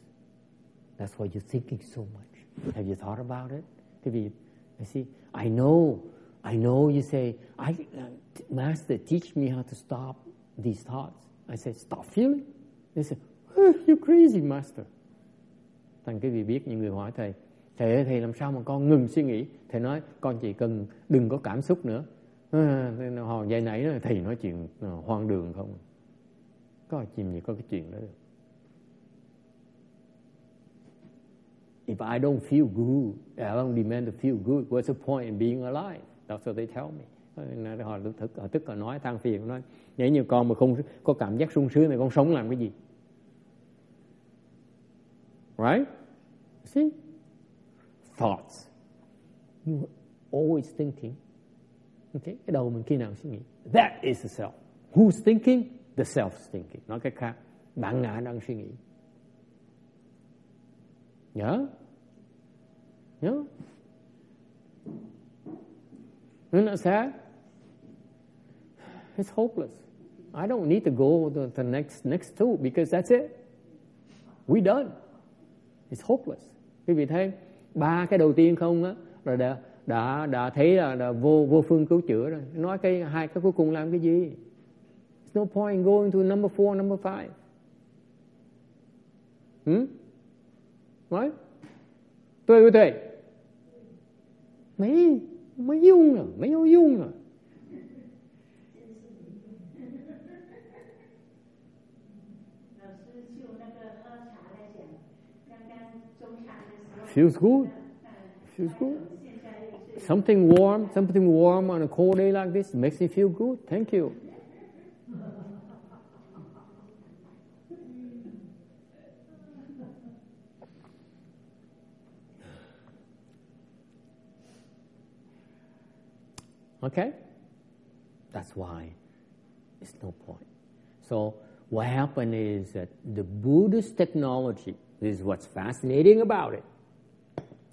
That's why you're thinking so much. Have you thought about it? Quý I see, I know, I know you say, I, uh, Master, teach me how to stop these thoughts. I say, stop feeling. They say, oh, you're crazy, Master. Thành quý vị biết những người hỏi thầy, thầy ơi, thầy làm sao mà con ngừng suy nghĩ? Thầy nói, con chỉ cần đừng có cảm xúc nữa. À, họ dạy nãy thầy nói chuyện ờ, hoang đường không? Có chìm gì có cái chuyện đó được. if I don't feel good, I don't demand to feel good, what's the point in being alive? That's what they tell me. Họ thực họ tức họ nói than phiền nói nếu như con mà không có cảm giác sung sướng thì con sống làm cái gì? Right? See? Thoughts. You always thinking. Okay? Cái đầu mình khi nào suy nghĩ. That is the self. Who's thinking? The self's thinking. Nói cách khác, bạn ngã đang suy nghĩ. Yeah? Yeah? Nên that sẽ It's hopeless. I don't need to go to the next next two because that's it. We done. It's hopeless. Quý vị thấy ba cái đầu tiên không á rồi đã đã thấy là, là vô vô phương cứu chữa rồi. Nói cái hai cái cuối cùng làm cái gì? There's no point going to number four number five. Hmm? nói. Tôi với tôi. Mấy mấy à? dung rồi mấy ô dung rồi Feels good. Feels good. Something warm, something warm on a cold day like this makes me feel good. Thank you. Okay? That's why it's no point. So, what happened is that the Buddhist technology, this is what's fascinating about it.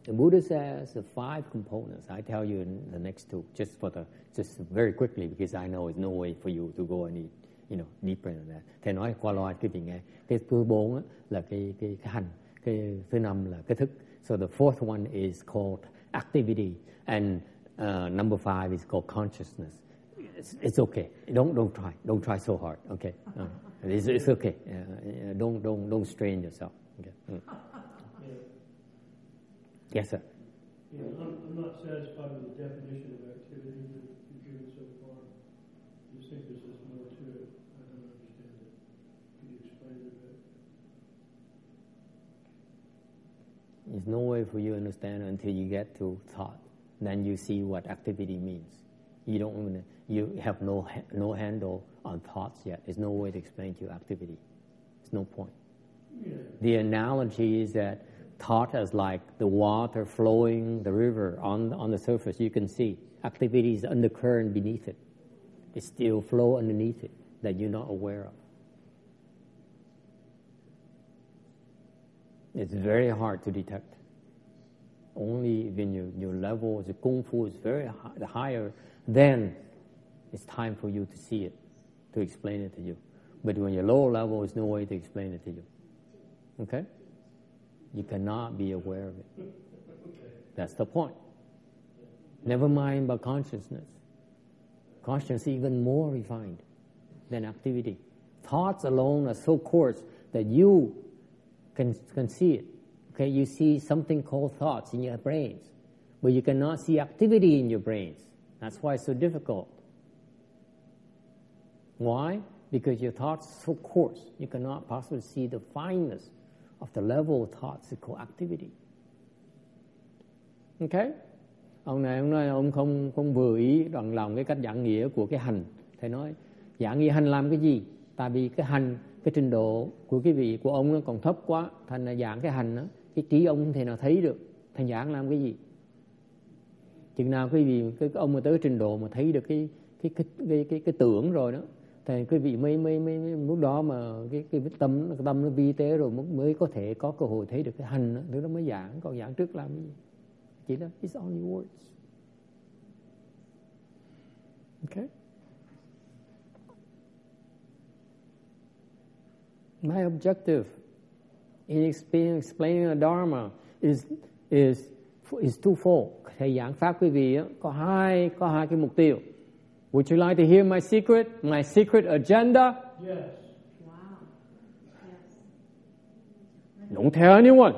The Buddha says five components. I tell you in the next two, just for the, just very quickly, because I know there's no way for you to go any, you know, deeper than that. Thầy nói qua loa quý vị nghe. Cái thứ bốn là cái, cái, cái hành, cái thứ năm là cái thức. So the fourth one is called activity, and uh, number five is called consciousness. It's, it's, okay. Don't don't try. Don't try so hard. Okay. Uh, it's, it's okay. Uh, don't don't don't strain yourself. Okay. Mm. Yes, sir. Yeah, I'm, I'm not satisfied with the definition of activity that you've given so far. You think there's just more to it. I don't understand it. Can you explain it a bit? There's no way for you to understand until you get to thought. Then you see what activity means. You don't even, you have no no handle on thoughts yet. There's no way to explain to you activity. There's no point. Yeah. The analogy is that thought as like the water flowing the river on on the surface. You can see activity is undercurrent beneath it. It still flow underneath it that you're not aware of. It's very hard to detect. Only when your, your level the kung fu is very high, higher, then it's time for you to see it, to explain it to you. But when you're lower level, there's no way to explain it to you. Okay? You cannot be aware of it. That's the point. Never mind about consciousness. Consciousness is even more refined than activity. Thoughts alone are so coarse that you can, can see it. Okay, you see something called thoughts in your brains, but you cannot see activity in your brains. That's why it's so difficult. Why? Because your thoughts are so coarse, you cannot possibly see the fineness of the level of thoughts activity. Okay? Ông này ông nói ông không không vừa ý đoạn lòng cái cách giảng nghĩa của cái hành. Thầy nói giảng nghĩa hành làm cái gì? Tại vì cái hành cái trình độ của cái vị của ông nó còn thấp quá, thành là giảng cái hành đó, cái trí ông không thể nào thấy được. Thành giảng làm cái gì? Chừng nào quý vị cái, cái ông mà tới trình độ mà thấy được cái cái cái cái cái, cái tưởng rồi đó thì quý vị mới mới mới, mới lúc đó mà cái cái tâm cái tâm nó vi tế rồi mới có thể có cơ hội thấy được cái hành đó, lúc nó mới giảng còn giảng trước làm gì chỉ là it's only words okay my objective in explaining, explaining the Dharma is is is twofold. Thầy giảng pháp quý vị có hai có hai cái mục tiêu. Would you like to hear my secret? My secret agenda? Yes. Wow. Yes. Don't tell anyone.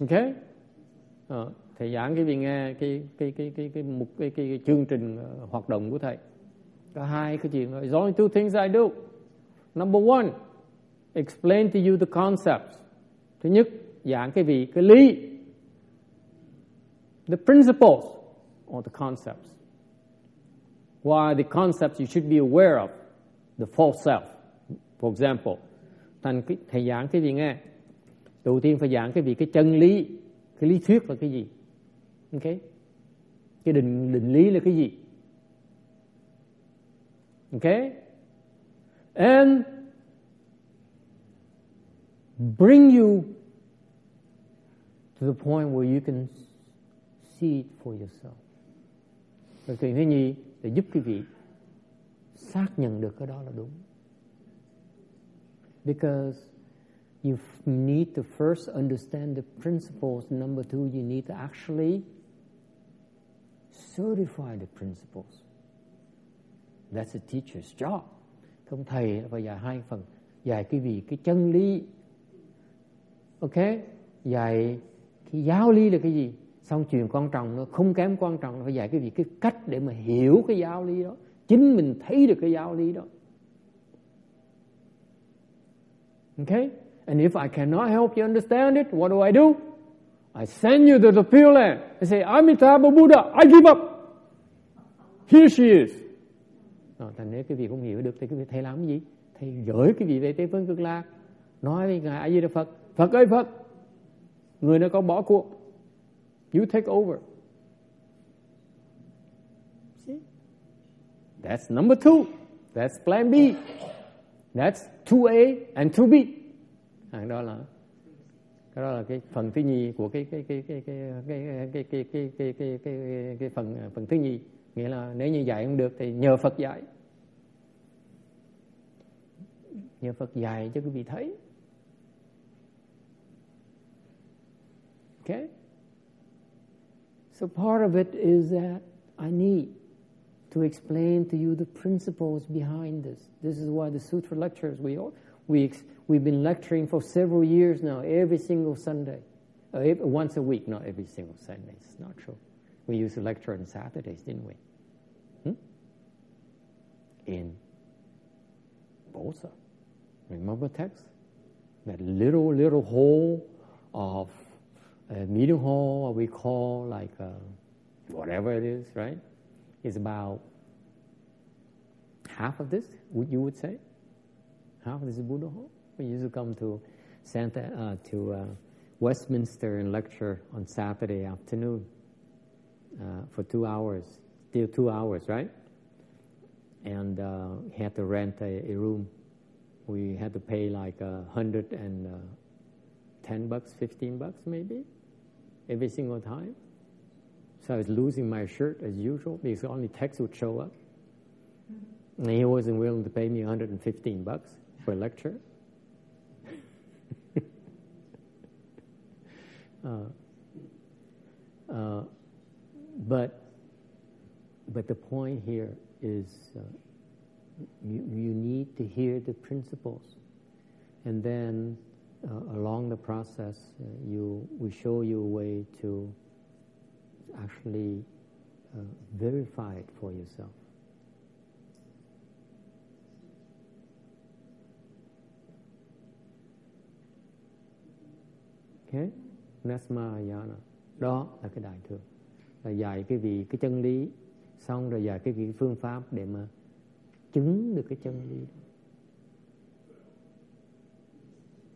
Okay? Ờ, thầy giảng cái vị nghe cái cái cái cái cái mục cái, cái, cái chương trình uh, hoạt động của thầy. Có hai cái chuyện rồi. There's only two things I do. Number one, explain to you the concepts. Thứ nhất, giảng cái vị cái lý, the principles or the concepts. Why the concepts you should be aware of, the false self. For example, thành thầy giảng cái gì nghe? Đầu tiên phải giảng cái gì cái chân lý, cái lý thuyết là cái gì? ok, Cái định định lý là cái gì? ok, And bring you to the point where you can see it for yourself. Rồi chuyện thứ nhì để giúp quý vị xác nhận được cái đó là đúng. Because you need to first understand the principles. Number two, you need to actually certify the principles. That's a teacher's job. Không thầy phải dạy hai phần, dạy cái vị cái chân lý. Ok, dạy cái giáo lý là cái gì? Xong chuyện quan trọng nó không kém quan trọng là phải dạy cái gì cái cách để mà hiểu cái giáo lý đó, chính mình thấy được cái giáo lý đó. Okay? And if I cannot help you understand it, what do I do? I send you to the Pure Land. I say, Amitabha Buddha, I give up. Here she is. à, thành nếu cái vị không hiểu được thì cái vị thầy làm cái gì? Thầy gửi cái vị về Tây Phương Cực Lạc. Nói với Ngài A Di Đà Phật, Phật ơi Phật, người nó có bỏ cuộc. You take over. See? That's number two. That's plan B. That's 2A and 2B. À, đó là cái đó là cái phần thứ nhì của cái cái cái cái cái cái cái cái cái cái cái cái cái phần phần thứ nhì nghĩa là nếu như dạy không được thì nhờ Phật dạy nhờ Phật dạy cho quý vị thấy okay so part of it is that I need to explain to you the principles behind this this is why the sutra lectures we all we We've been lecturing for several years now, every single Sunday. Uh, every, once a week, not every single Sunday. It's not true. We used to lecture on Saturdays, didn't we? Hmm? In Bosa. Remember text? That little, little hole of a meeting hall, what we call like uh, whatever it is, right? Is about half of this, would you would say? Half of this Buddha hall? We used to come to Santa uh, to uh, Westminster and lecture on Saturday afternoon uh, for two hours, still two hours, right? And uh, had to rent a, a, room. We had to pay like a hundred and ten bucks, fifteen bucks maybe, every single time. So I was losing my shirt as usual because only Tex would show up. And he wasn't willing to pay me 115 bucks for a lecture. (laughs) Uh, uh, but but the point here is uh, you, you need to hear the principles, and then uh, along the process, uh, you we show you a way to actually uh, verify it for yourself. Okay. Nasmayana đó là cái đại thừa là dạy cái vị cái chân lý xong rồi dạy cái vị phương pháp để mà chứng được cái chân lý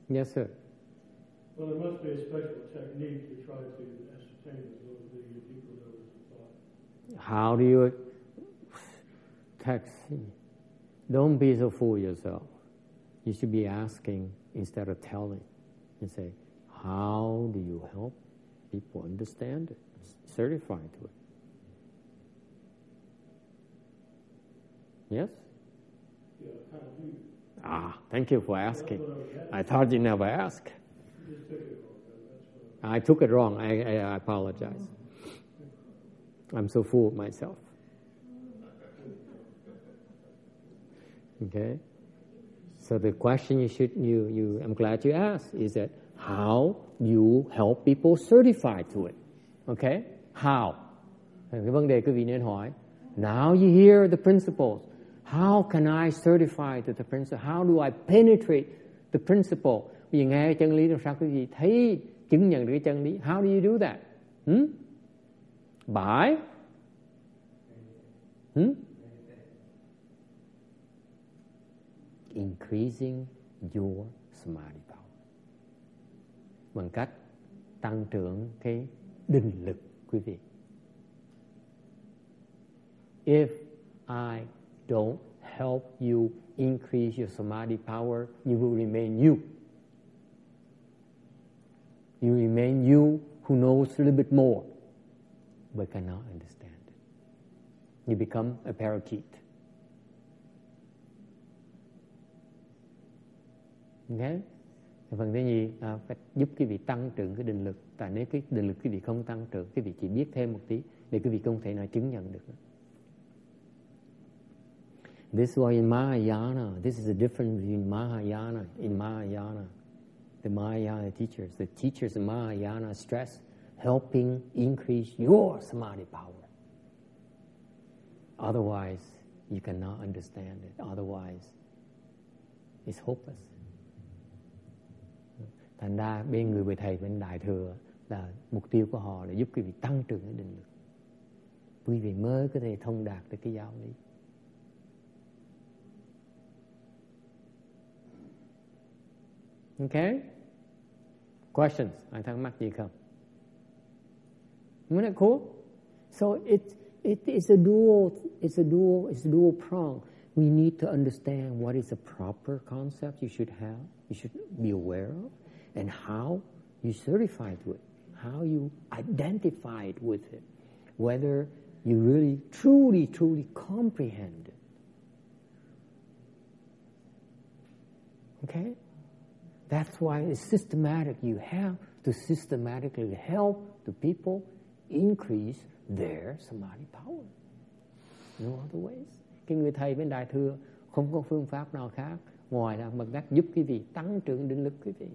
Yes, sir. Well, there must be a special technique to try to ascertain the deeper levels of thought. How do you text? Don't be so fool yourself. You should be asking instead of telling. You say, how do you help people understand it, certify to it? Yes? Yeah, how do you? Ah, thank you for asking. I thought you never what. I took it wrong. I, I, I apologize. I'm so full of myself. Okay? So the question you should you you I'm glad you asked is that how you help people certify to it. Okay? How? Hỏi. Now you hear the principles. How can I certify to the principle? How do I penetrate the principle? Bây giờ nghe chân lý làm sao quý vị thấy chứng nhận được cái chân lý? How do you do that? Hmm? By? Hmm? Increasing your samadhi power bằng cách tăng trưởng cái định lực, quý vị. If I don't help you increase your samadhi power, you will remain you. You remain you who knows a little bit more, but cannot understand. You become a parakeet. Okay? phần thứ nhì à, phải giúp quý vị tăng trưởng cái định lực tại nếu cái định lực quý vị không tăng trưởng quý vị chỉ biết thêm một tí để quý vị không thể nào chứng nhận được nữa. This is why in Mahayana, this is the difference between Mahayana in Mahayana. The Mahayana teachers, the teachers in Mahayana stress helping increase your samadhi power. Otherwise, you cannot understand it. Otherwise, it's hopeless. Thành ra bên người vị thầy bên đại thừa là mục tiêu của họ là giúp quý vị tăng trưởng cái định lực. Quý vị mới có thể thông đạt được cái giáo lý. Okay? Questions? Ai thắc mắc gì không? Isn't that cool? So it's it is a dual it's a dual it's a dual prong. We need to understand what is a proper concept you should have, you should be aware of, and how you certify to it, how you identify it with it, whether you really truly, truly comprehend it. Okay? That's why it's systematic. You have to systematically help the people increase their samadhi power. No other ways. Cái người thầy bên Đại Thừa không có phương pháp nào khác ngoài là bằng cách giúp quý vị tăng trưởng định lực quý vị.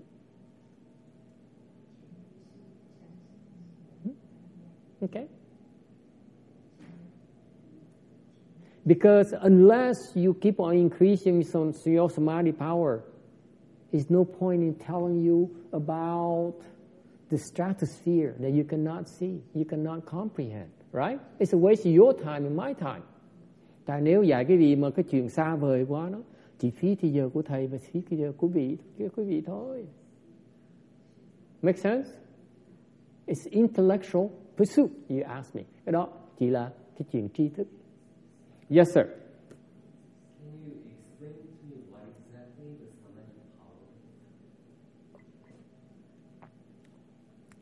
Hmm? Okay? Because unless you keep on increasing your samadhi power, There's no point in telling you about the stratosphere that you cannot see, you cannot comprehend, right? It's a waste of your time and my time. Tại nếu dạy cái gì mà cái chuyện xa vời quá nó chỉ phí thì giờ của thầy và phí thì giờ của vị quý vị thôi. Make sense? It's intellectual pursuit, you ask me. Cái đó chỉ là cái chuyện tri thức. Yes, sir.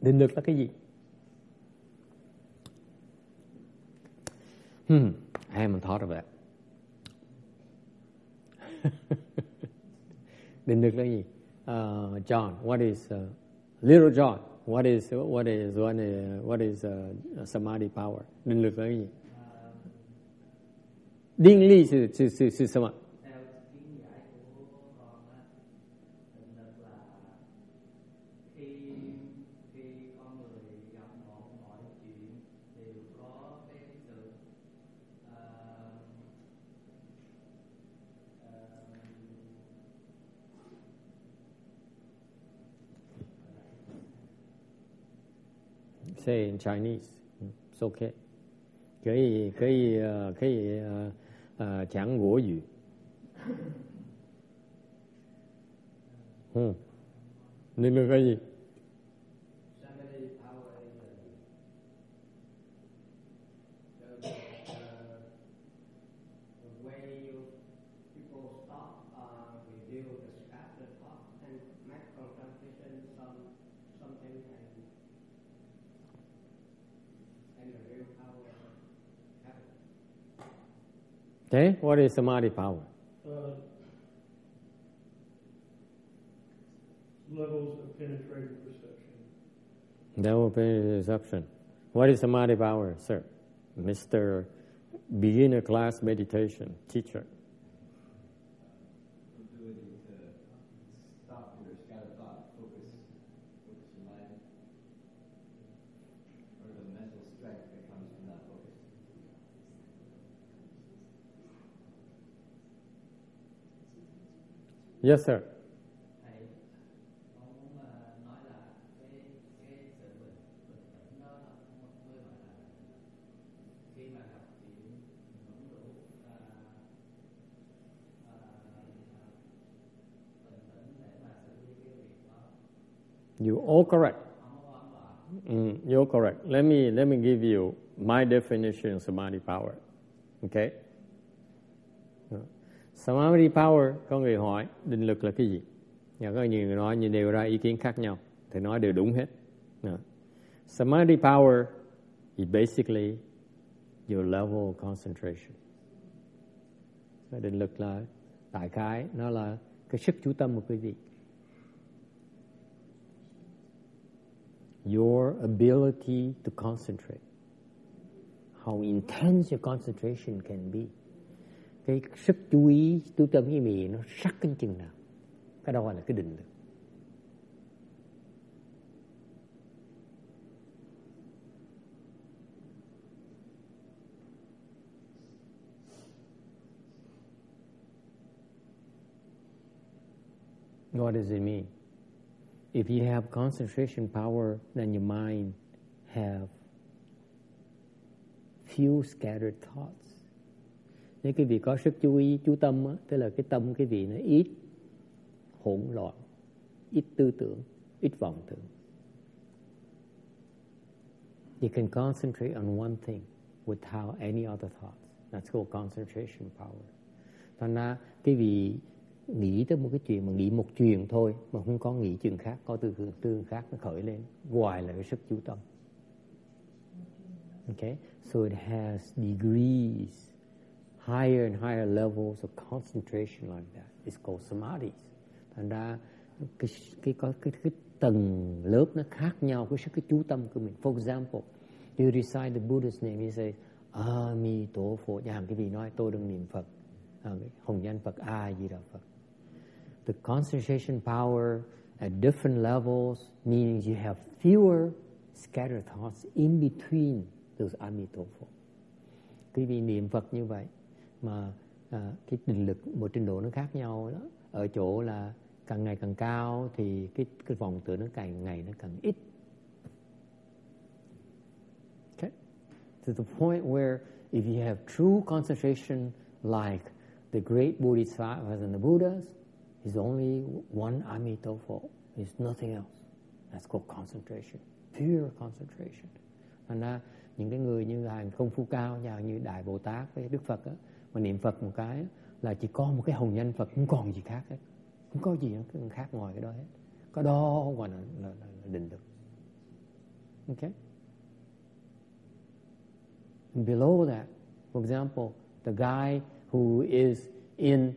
Định lực là cái gì? Hmm, I haven't thought of that. định lực là gì? Uh, John, what is uh, little John? What is what is what is, what is uh, samadhi power? Định lực là cái gì? Điên ly là là là là samadhi？say in Chinese. It's okay. 可以可以呃可以呃呃讲国语。嗯，你们可以。Okay, what is samadhi power? Uh, levels of penetrating perception. Level of perception. What is samadhi power, sir? Mr. Beginner class meditation teacher. Yes, sir. You all correct. Mm, you're correct. Let me let me give you my definition of samadhi power. Okay. Samadhi power, có người hỏi định lực là cái gì? Nhà có nhiều người nói nhưng đều ra ý kiến khác nhau, thì nói đều đúng hết. No. Samadhi power is basically your level of concentration. Định lực là đại khái, nó là cái sức chú tâm của quý vị. your ability to concentrate. How intense your concentration can be. Cái sức chú ý, chú tâm cái mì nó sắc cái chừng nào. Cái đó gọi là cái định lực. What does it mean? If you have concentration power, then your mind have few scattered thoughts. Nếu quý vị có sức chú ý, chú tâm, á, tức là cái tâm quý vị nó ít hỗn loạn, ít tư tưởng, ít vọng tưởng. You can concentrate on one thing without any other thoughts. That's called concentration power. Thành ra quý vị nghĩ tới một cái chuyện mà nghĩ một chuyện thôi mà không có nghĩ chuyện khác có tư tưởng tư khác nó khởi lên ngoài là cái sức chú tâm okay so it has degrees higher and higher levels of concentration like that. Is called samadhi thành ra cái cái có cái, cái tầng lớp nó khác nhau cái sức cái chú tâm của mình. For example you recite the Buddha's name you say Ami-to Phật chẳng cái vị nói tôi đang niệm Phật. À, hồng danh Phật A Di Đà Phật. The concentration power at different levels, means you have fewer scattered thoughts in between those Amitabha. Quý vị niệm Phật như vậy mà à, cái định lực một trình độ nó khác nhau đó. Ở chỗ là càng ngày càng cao thì cái cái vòng tưởng nó càng ngày nó càng ít. Okay? To the point where if you have true concentration like the great Bodhisattvas and the Buddhas, is only one Amitabha. is nothing else. That's called concentration, pure concentration. Thành ra những cái người như hàng công phu cao, như, như Đại Bồ Tát với Đức Phật đó mà niệm Phật một cái là chỉ có một cái hồng danh Phật, không còn gì khác hết. Không có gì khác ngoài cái đó hết. Có đó gọi là, là, là, là định được Okay? And below that, for example, the guy who is in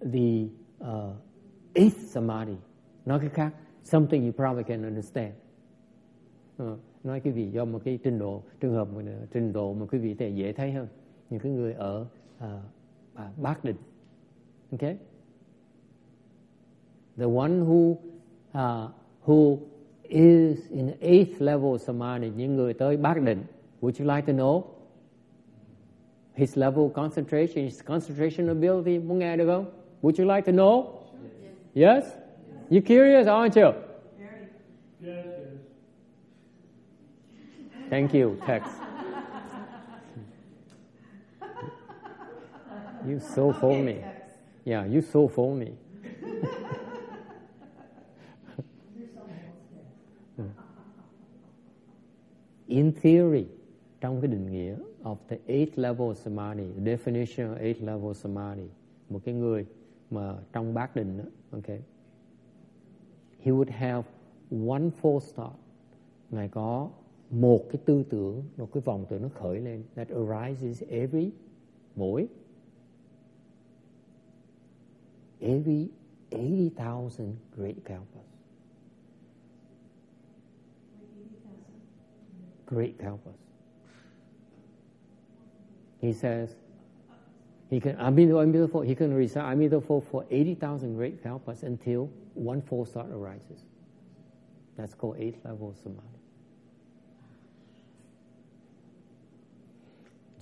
the uh, eighth samadhi. Nói cái khác, something you probably can understand. Uh, nói cái vị do một cái trình độ trường hợp trình độ mà quý vị thể dễ thấy hơn những cái người ở uh, à, bát định okay? The one who uh, who is in eighth level samadhi những người tới bát định would you like to know? His level of concentration his concentration ability muốn nghe được không would you like to know? Yes? You curious aren't you? Very. Yes, yes. Thank you, text. You so phony. Yeah, you so phony. (laughs) In theory, trong cái định nghĩa of the eight level samadhi, the definition of eight level samadhi, một cái người mà trong bát định đó, okay, he would have one false thought. Ngài có một cái tư tưởng, một cái vòng tưởng nó khởi lên that arises every mỗi every 80,000 great kalpas. Great kalpas. He says he can Amitabha, he can recite Amitabha for 80,000 great kalpas until one false thought arises. That's called eighth level samadhi.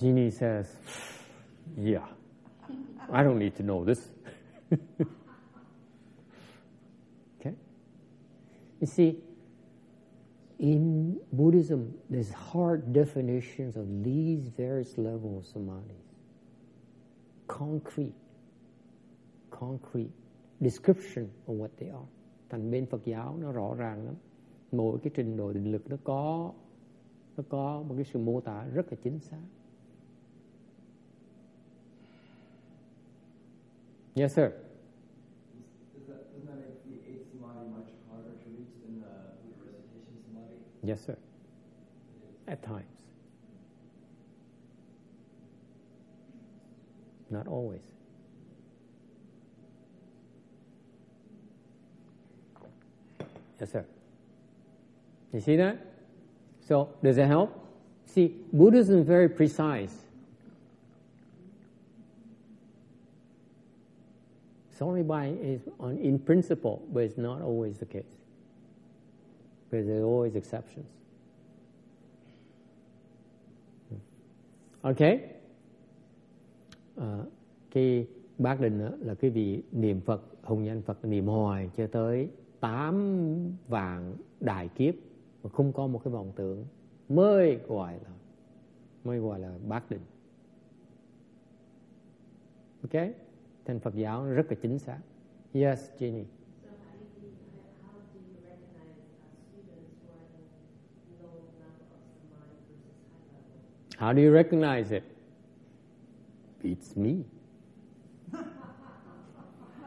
Genie says, Yeah, I don't need to know this. (laughs) okay? You see, in Buddhism, there's hard definitions of these various levels of samadhi. Concrete, concrete description of what they are. Thành bên Phật giáo nó rõ ràng lắm. Mỗi cái trình độ định lực nó có nó có một cái sự mô tả rất là chính xác. Yes, sir. Doesn't that make the eighth samadhi much harder to reach than the, the recitation samadhi? Yes, sir. At times. Not always. Yes, sir. You see that? So, does it help? See, Buddhism is very precise. It's only by is on in principle, but it's not always the case. Because there are always exceptions. Ok, à, cái bác định đó là cái vị niệm Phật hùng danh Phật niệm hoài cho tới tám vạn đại kiếp mà không có một cái vọng tưởng mới gọi là mới gọi là bác định ok thành Phật giáo rất là chính xác yes Jenny How do you recognize it? It's me.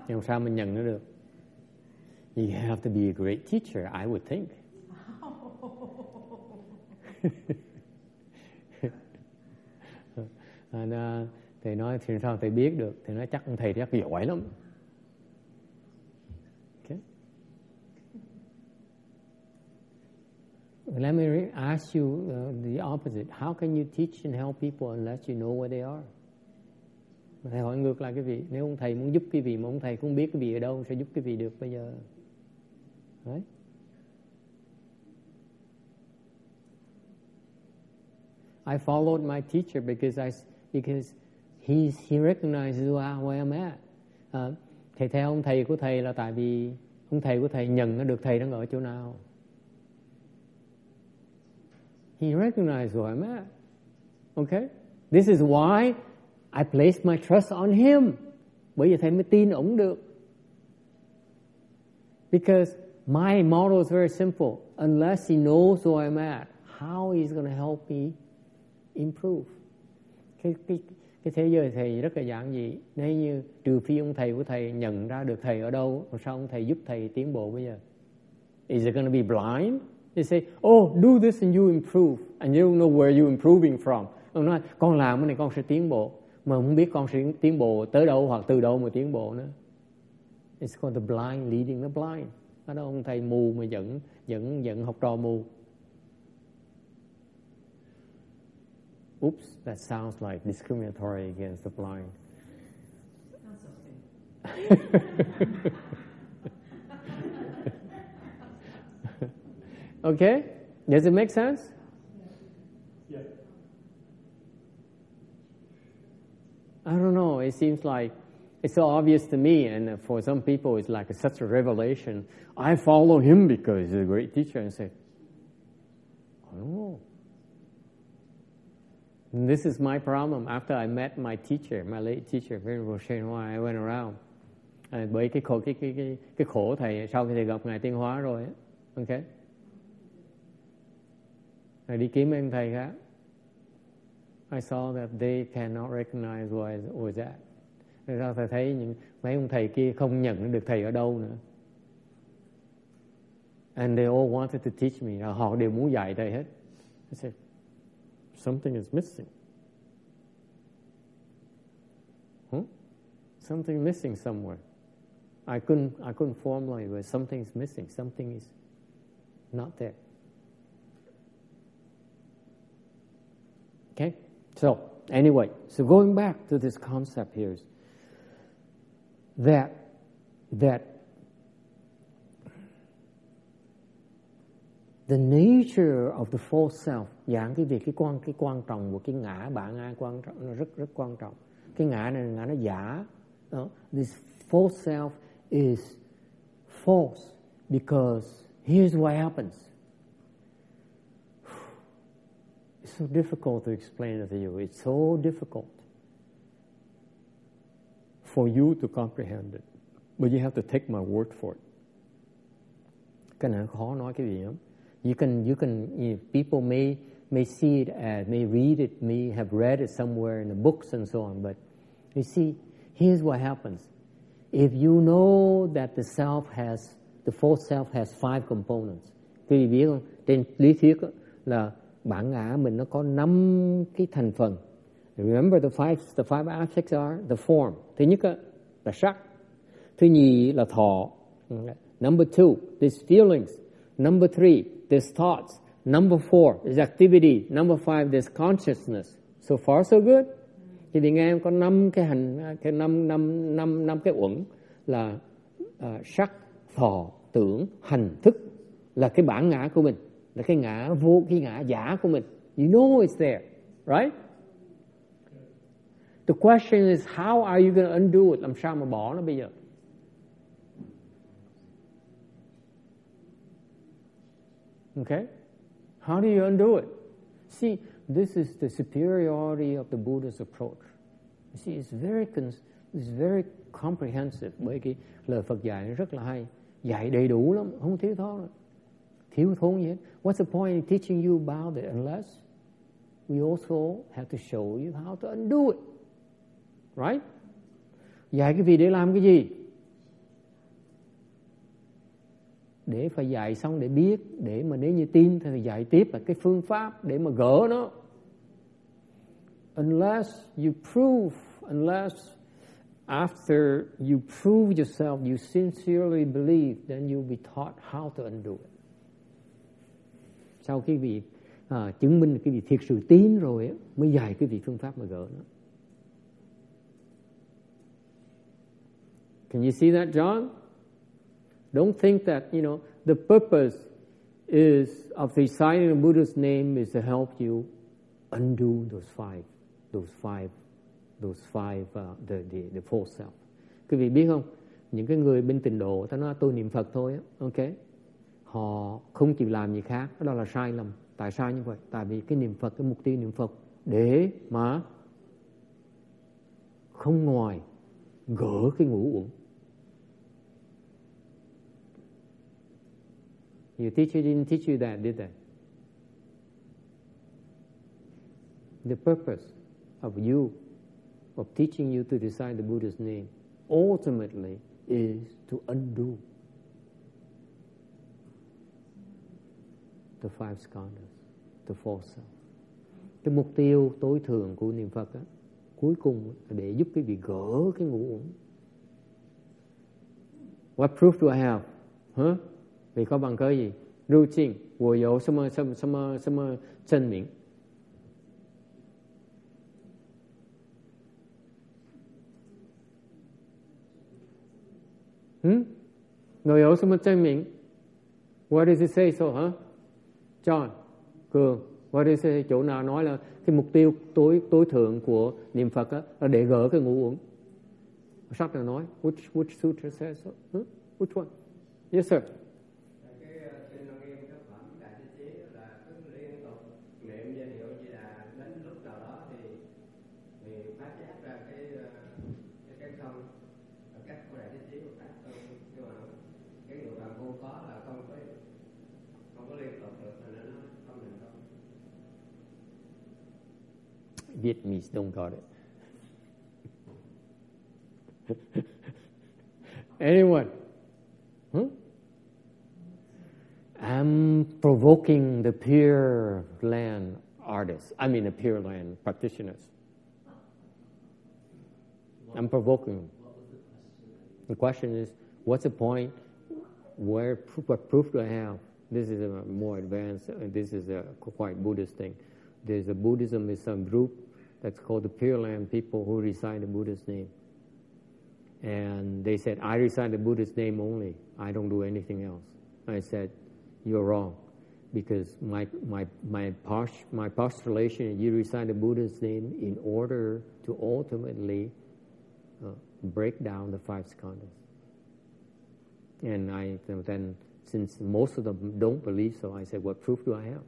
Nhưng sao mình nhận nó được? You have to be a great teacher, I would think. (laughs) And, uh, thầy nói thì sao thầy biết được? Thì nói chắc ông thầy chắc giỏi lắm. Okay. let me ask you uh, the opposite. How can you teach and help people unless you know where they are? Thầy hỏi ngược lại cái vị nếu ông thầy muốn giúp cái vị mà ông thầy không biết cái vị ở đâu sẽ giúp cái vị được bây giờ. Đấy. I followed my teacher because I because he he recognizes where ah, I'm at. À, thầy theo ông thầy của thầy là tại vì ông thầy của thầy nhận được thầy đang ở chỗ nào. He recognizes where I'm at. Okay? This is why I place my trust on him. Bởi vì thầy mới tin ổng được. Because my model is very simple. Unless he knows where I'm at, how he's going to help me improve. Cái, cái, cái thế giới thầy rất là giản dị. Nếu như trừ phi ông thầy của thầy nhận ra được thầy ở đâu, làm sao ông thầy giúp thầy tiến bộ bây giờ? Is it going to be blind? They say, oh, do this and you improve. And you don't know where you improving from. Ông nói, con làm cái này con sẽ tiến bộ. Mà không biết con sẽ tiến bộ tới đâu hoặc từ đâu mà tiến bộ nữa. It's called the blind leading the blind. Ở đó ông thầy mù mà dẫn, dẫn, dẫn học trò mù. Oops, that sounds like discriminatory against the blind. Okay. Does it make sense? Yeah. I don't know. It seems like it's so obvious to me, and for some people, it's like such a revelation. I follow him because he's a great teacher, and say, I don't know. And this is my problem. After I met my teacher, my late teacher, Venerable Shane Hoa, I went around. À, bởi cái khổ cái cái cái cái khổ thầy sau khi thầy gặp ngài tiên hóa rồi, ấy. ok? Thầy đi kiếm em thầy khác. I saw that they cannot recognize what I was at. Rồi sao thầy thấy những mấy ông thầy kia không nhận được thầy ở đâu nữa. And they all wanted to teach me. Họ đều muốn dạy thầy hết. I said, something is missing. Huh? Something missing somewhere. I couldn't, I couldn't formulate, but something's missing. Something is not there. Okay? So, anyway, so going back to this concept here is that, that the nature of the false self giảng cái việc cái quan cái quan trọng của cái ngã bạn ai quan trọng nó rất rất quan trọng. Cái ngã này là ngã nó giả. Uh, this false self is false because here's what happens. It's so difficult to explain it to you. It's so difficult for you to comprehend it but you have to take my word for it. Cái này khó nói cái gì lắm. You can, you can, you know, people may, may see it as, may read it, may have read it somewhere in the books and so on, but you see, here's what happens. If you know that the self has, the false self has five components, quý vị biết không? Trên lý thuyết là bản ngã mình nó có năm cái thành phần. Remember the five, the five aspects are the form. Thứ nhất là sắc. Thứ nhì là thọ. Number two, these feelings. Number three, there's thoughts. Number four is activity. Number five, is consciousness. So far, so good. Thì thì nghe em có năm cái hành, cái năm năm năm năm cái uẩn là uh, sắc, thọ, tưởng, hành, thức là cái bản ngã của mình, là cái ngã vô, cái ngã giả của mình. You know it's there, right? The question is how are you going to undo it? Làm sao mà bỏ nó bây giờ? Okay? How do you undo it? See, this is the superiority of the Buddha's approach. You see, it's very, it's very comprehensive. Bởi cái lời Phật dạy rất là hay. Dạy đầy đủ lắm, không thiếu thốn đâu. Thiếu thốn gì hết. What's the point in teaching you about it unless we also have to show you how to undo it. Right? Dạy cái gì để làm cái gì? Để phải dạy xong để biết để mà nếu như tin thì dạy tiếp là cái phương pháp để mà gỡ nó. Unless you prove unless after you prove yourself you sincerely believe then you'll be taught how to undo it. Sau khi vị à, chứng minh cái vị thiệt sự tin rồi mới dạy cái vị phương pháp mà gỡ nó. Can you see that, John? Don't think that, you know, the purpose is of reciting the Buddha's name is to help you undo those five, those five, those five, uh, the, the, the four self. Quý vị biết không? Những cái người bên tình độ, ta nói tôi niệm Phật thôi, ok? Họ không chịu làm gì khác, đó là sai lầm. Tại sao như vậy? Tại vì cái niệm Phật, cái mục tiêu niệm Phật để mà không ngoài gỡ cái ngũ uẩn Your teacher didn't teach you that, did they? The purpose of you, of teaching you to recite the Buddha's name, ultimately is to undo the five skandhas, the four self. Cái mục tiêu tối thượng của niệm Phật á, cuối cùng là để giúp quý vị gỡ cái ngũ. What proof do I have? Huh? vì có bằng cớ gì 入境我有什么什么什么什么证明嗯我有什么证明 What does it say so hả John Cường What does it say chỗ nào nói là cái mục tiêu tối tối thượng của niệm Phật á, là để gỡ cái ngũ uẩn sách nào nói which which sutra says so? huh? which one yes sir Vietnamese don't got it. (laughs) Anyone? Hmm? I'm provoking the Pure Land artists. I mean the Pure Land practitioners. I'm provoking them. The question is, what's the point? Where what proof do I have? This is a more advanced. This is a quite Buddhist thing. There's a Buddhism is some group that's called the Pure Land people who recite the Buddha's name. And they said, I recite the Buddha's name only. I don't do anything else. I said, you're wrong. Because my, my, my, post, my postulation is you recite the Buddha's name in order to ultimately uh, break down the five skandhas. And I then, since most of them don't believe so, I said, what proof do I have?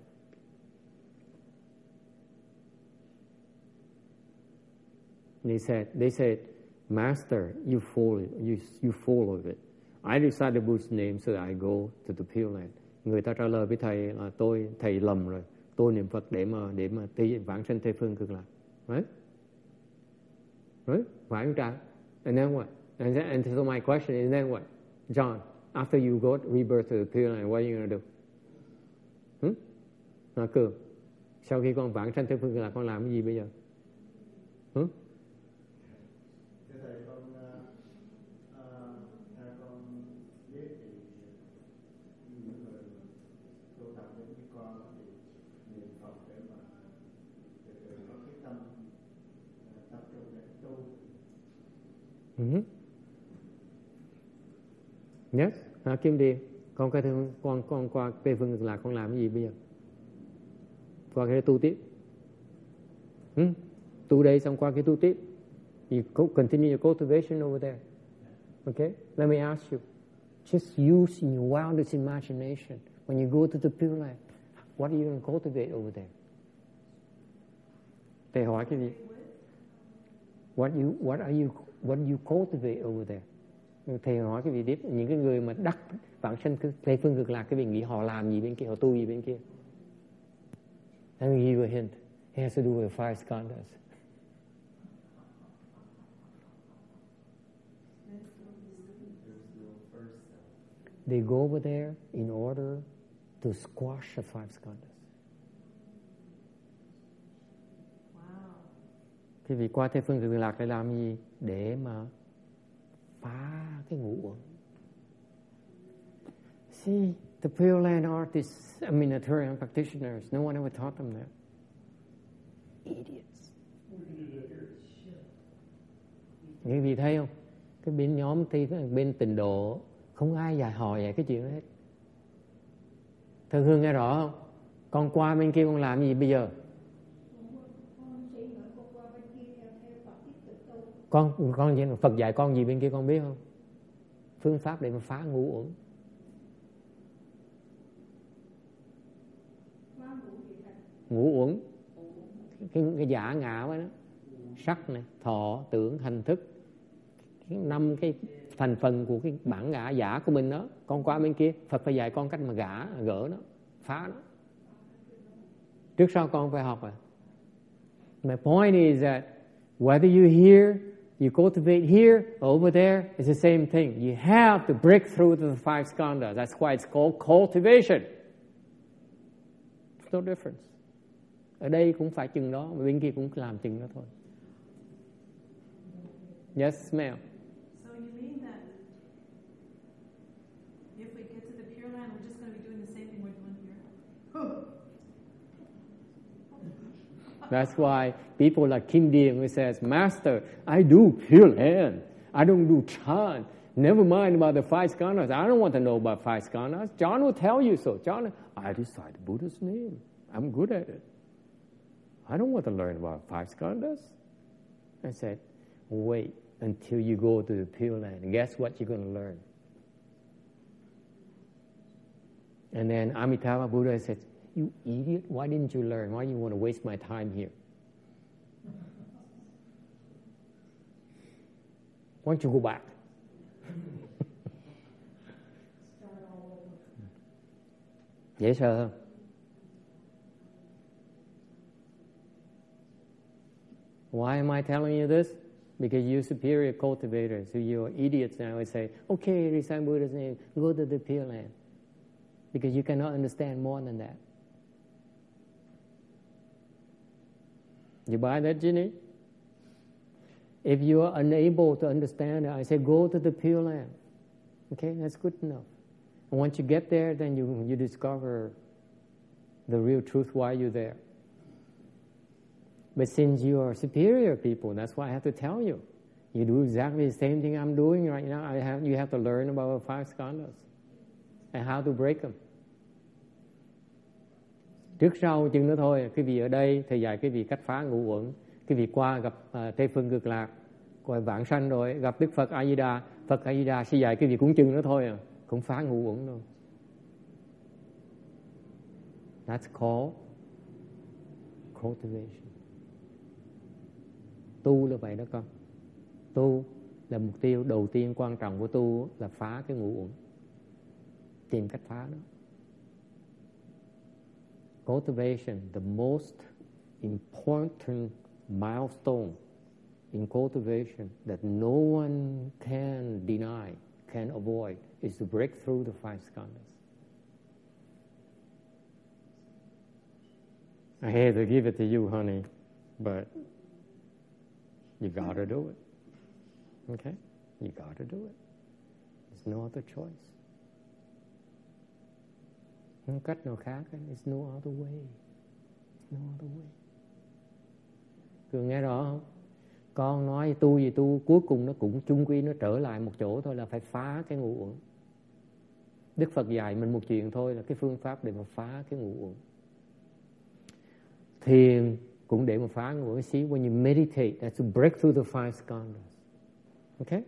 They said, they said, Master, you follow, you, you follow it. I recite the Buddha's name so that I go to the Pure Land. Người ta trả lời với thầy là tôi, thầy lầm rồi. Tôi niệm Phật để mà, để mà tây vãng sanh Tây Phương cực lạc. Right? Right? Phải không cha? And then what? And, then, and so my question is then what? John, after you got rebirth to the Pure Land, what are you going to do? Hmm? Nói cường. Sau khi con vãng sanh Tây Phương cực lạc, con làm cái gì bây giờ? Hmm? Ừ. Uh-huh. Yes, à, Kim Điền, con cái thương, con con qua tây phương là lạc con làm cái gì bây giờ? Qua cái tu tiếp. Hmm? Tu đây xong qua cái tu tiếp. You continue your cultivation over there. Okay? Let me ask you. Just use your wildest imagination. When you go to the Pure Land, what are you going to cultivate over there? Thầy hỏi cái gì? What you what are you when you cultivate over there? Thầy hỏi cái gì tiếp? Những cái người mà đắc vãng sanh Tây phương cực lạc cái vị nghĩ họ làm gì bên kia, họ tu gì bên kia? Let me give you a hint. It has to do with five skandhas. They go over there in order to squash the five skandhas. Thì vì qua Tây Phương Cực Lạc để làm gì? Để mà phá cái ngũ uẩn. See, the Pure Land artists, I mean, Aturian practitioners, no one ever taught them that. Idiots. Quý gì thấy không? Cái bên nhóm thi, bên tình độ, không ai dạy hỏi về cái chuyện đó hết. Thưa Hương nghe rõ không? Con qua bên kia con làm gì bây giờ? Con con Phật dạy con gì bên kia con biết không? Phương pháp để mà phá ngũ uẩn. Ngũ uẩn. Cái, cái giả ngã đó. Sắc này thọ tưởng hành thức. Cái năm cái thành phần của cái bản ngã giả của mình đó con qua bên kia. Phật phải dạy con cách mà gã gỡ nó phá nó. Trước sau con phải học à. My point is that whether you hear You cultivate here, over there, it's the same thing. You have to break through the five skandhas. That's why it's called cultivation. There's no difference. Ở đây cũng phải chừng đó, bên kia cũng làm chừng đó thôi. Yes, ma'am. So you mean that if we get to the Pure Land, we're just going to be doing the same thing we're doing here? That's why people like Kim Dean who says, Master, I do Pure Land. I don't do Chan. Never mind about the five skandhas. I don't want to know about five skandhas. John will tell you so. John, I recite Buddha's name. I'm good at it. I don't want to learn about five skandhas. I said, wait until you go to the Pure Land. And guess what you're going to learn? And then Amitabha Buddha said, you idiot, why didn't you learn? Why do you want to waste my time here? Why don't you go back? Dễ sợ không? Why am I telling you this? Because you're superior cultivators, so you're idiots now. I say, okay, recite Buddha's name, go to the Pure Land. Because you cannot understand more than that. You buy that, Ginny? If you are unable to understand it, I say go to the Pure Land. Okay, that's good enough. And once you get there, then you, you discover the real truth why you're there. But since you are superior people, that's why I have to tell you. You do exactly the same thing I'm doing right now. I have, you have to learn about the five skandhas and how to break them. Trước sau chừng nữa thôi, cái vị ở đây, thầy dạy cái vị cách phá ngũ uẩn. Cái vị qua gặp à, uh, Tây Phương Cực Lạc, gọi vạn sanh rồi, gặp Đức Phật A-di-đà, Phật A-di-đà sẽ dạy cái vị cũng chừng nữa thôi à, cũng phá ngũ uẩn thôi. That's called cultivation. Tu là vậy đó con. Tu là mục tiêu đầu tiên quan trọng của tu là phá cái ngũ uẩn. Tìm cách phá nó. Cultivation, the most important milestone in cultivation that no one can deny, can avoid, is to break through the five skandhas. I hate to give it to you, honey, but you gotta do it. Okay? You gotta do it. There's no other choice. Không cách nào khác. It's no other way. There's no other way. Cường nghe rõ không? con nói tu gì tu, cuối cùng nó cũng chung quy nó trở lại một chỗ thôi là phải phá cái ngũ uẩn Đức Phật dạy mình một chuyện thôi là cái phương pháp để mà phá cái ngũ uẩn thiền cũng để mà phá ngũ uẩn see when you meditate, that's to break through the five skandhas okay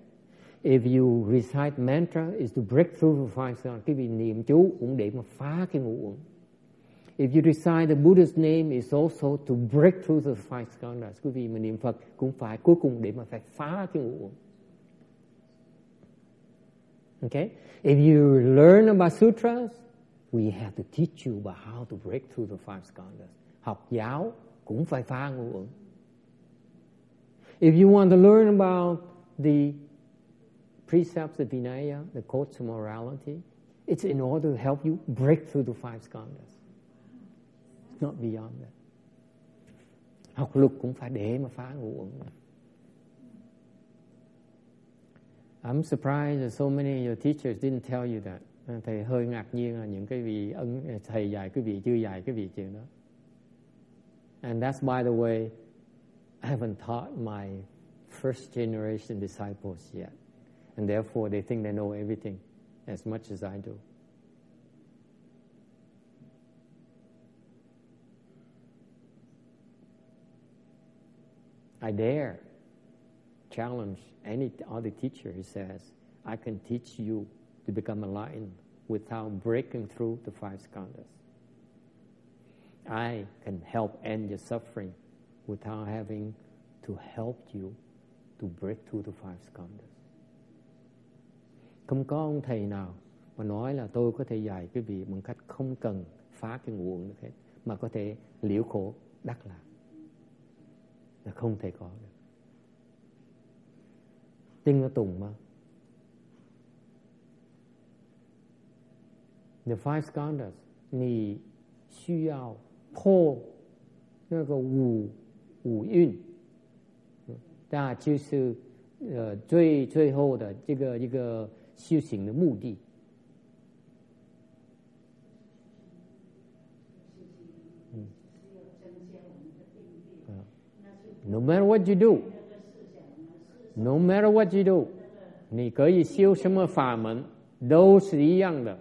if you recite mantra is to break through the five skandhas cái vị niệm chú cũng để mà phá cái ngũ uẩn If you recite the Buddha's name is also to break through the five skandhas. Quý vị mà niệm Phật cũng phải cuối cùng để mà phải phá cái ngũ uẩn. Okay? If you learn about sutras, we have to teach you about how to break through the five skandhas. Học giáo cũng phải phá ngũ uẩn. If you want to learn about the precepts of Vinaya, the codes of morality, it's in order to help you break through the five skandhas It's not beyond that. Học luật cũng phải để mà phá ngũ uẩn. I'm surprised that so many of your teachers didn't tell you that. À, thầy hơi ngạc nhiên là những cái vị ân à, thầy dạy cái vị chưa dạy cái vị chuyện đó. And that's by the way, I haven't taught my first generation disciples yet. And therefore they think they know everything as much as I do. I dare challenge any other teacher who says, I can teach you to become enlightened without breaking through the five skandhas. I can help end your suffering without having to help you to break through the five skandhas. Không có ông thầy nào mà nói là tôi có thể dạy cái vị bằng cách không cần phá cái nguồn được hết, mà có thể liễu khổ đắc lạc. là không thể có được tinh nó tùng mà the five skandhas 你需要破那个五五蕴，那就是呃最最后的这个一个 修行的目的。No matter what you do, no matter what you do，你可以修什么法门都是一样的。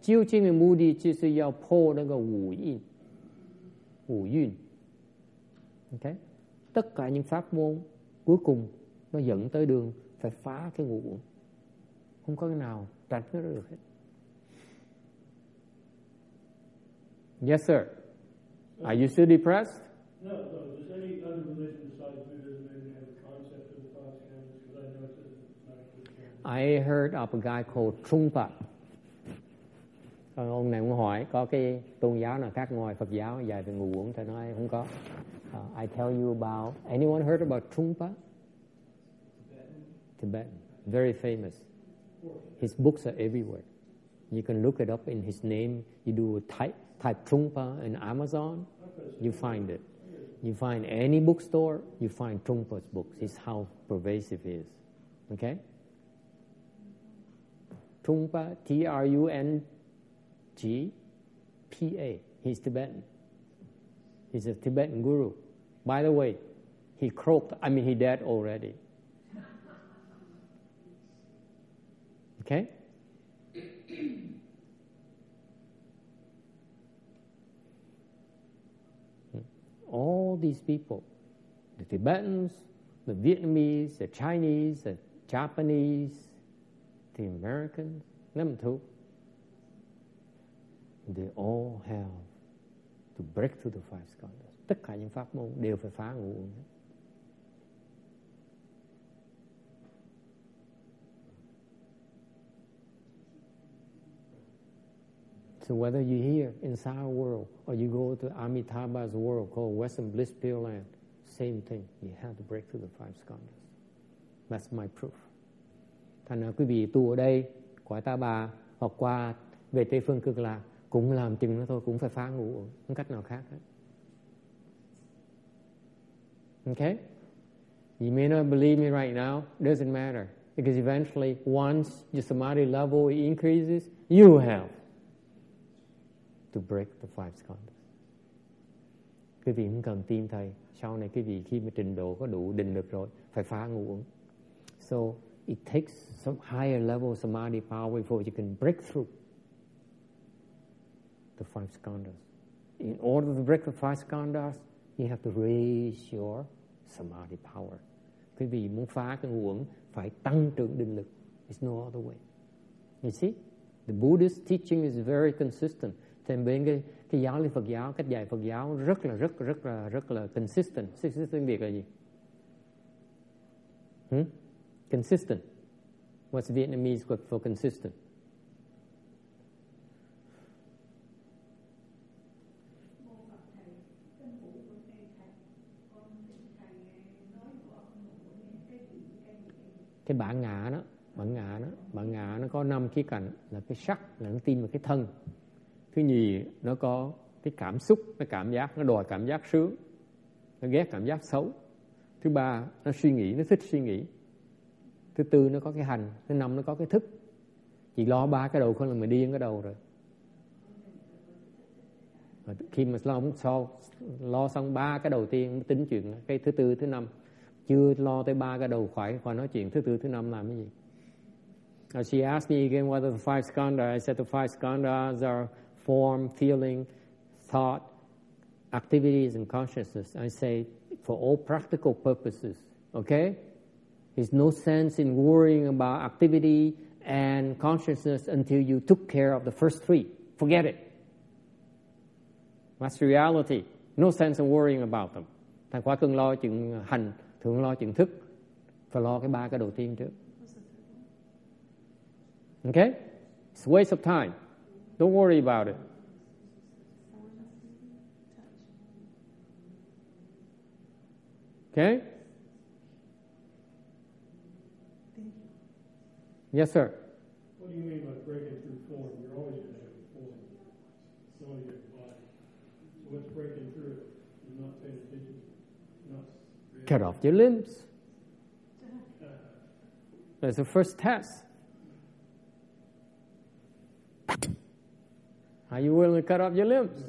究竟的目的就是要破那个五蕴，五蕴。OK，tất cả những pháp môn cuối cùng nó dẫn tới đường phải phá cái ngũ uẩn. Không có cái nào tránh nó được hết. Yes, sir. Are you still depressed? No, no. Does any other religion besides Buddhism maybe have a concept of the five skandhas? Because I know it heard of a guy called Trungpa. Còn ông này cũng hỏi có cái tôn giáo nào khác ngoài Phật giáo dạy về ngủ uống thì nói không có. Uh, I tell you about anyone heard about Trungpa? Tibetan. Tibetan, very famous. His books are everywhere. You can look it up in his name. You do type type Trungpa in Amazon, you find it. You find any bookstore, you find Trungpa's books. It's how pervasive he is. Okay? Trungpa, T R U N G P A. He's Tibetan. He's a Tibetan guru. By the way, he croaked, I mean, he dead already. Okay? Hmm. all these people, the Tibetans, the Vietnamese, the Chinese, the Japanese, the Americans, them too, they all have to break through the five skandhas. Tất cả những pháp môn đều phải phá ngũ uẩn. So whether you're here in our world or you go to Amitabha's world called Western Bliss Pure Land, same thing. You have to break through the five skandhas. That's my proof. Thành ra quý vị tu ở đây, cõi ta bà hoặc qua về Tây Phương Cực Lạc cũng làm chừng nó thôi, cũng phải phá ngũ không cách nào khác hết. Okay? You may not believe me right now, doesn't matter. Because eventually, once your samadhi level increases, you have to break the five skandhas. quý vị không cần tin, thầy, sau này quý vị khi mà trình độ có đủ định lực rồi, phải phá ngũ uẩn. So, it takes some higher level samadhi power before you can break through the five skandhas. In order to break the five skandhas, you have to raise your samadhi power. Quý vị muốn phá cái ngũ uẩn, phải tăng trưởng định lực. It's no other way. You see, the Buddhist teaching is very consistent thêm bên cái cái giáo lý Phật giáo, cách dạy Phật giáo rất là, rất rất là rất là consistent. Consistent tiếng Việt là gì? Hmm? consistent. What's Vietnamese word for consistent? Cái bản ngã đó bản ngã đó bản ngã nó có năm khía cạnh là cái sắc, là nó tin vào cái thân thứ nhì nó có cái cảm xúc nó cảm giác nó đòi cảm giác sướng nó ghét cảm giác xấu. Thứ ba nó suy nghĩ nó thích suy nghĩ. Thứ tư nó có cái hành thứ năm nó có cái thức. Chỉ lo ba cái đầu không là mình điên cái đầu rồi. Mà khi mà lo so, lo xong ba cái đầu tiên tính chuyện cái thứ tư thứ năm. Chưa lo tới ba cái đầu khỏi khỏi nói chuyện thứ tư thứ năm làm cái gì? Uh, she asked me again what are the five skandhas. I said the five skandhas are form, feeling, thought, activities, and consciousness. I say for all practical purposes, okay? There's no sense in worrying about activity and consciousness until you took care of the first three. Forget it. That's reality. No sense in worrying about them. Thầy khóa cưng lo chuyện hành, thường lo chuyện thức. Phải lo cái ba cái đầu tiên trước. Okay? It's a waste of time. Don't worry about it. Okay? Yes, sir. What do you mean by breaking through form? You're always going to have a form. It's only your body. So what's breaking through it? You're not paying attention. Not. Cut off your limbs. Uh-huh. That's the first test. Are you willing to cut off your limbs?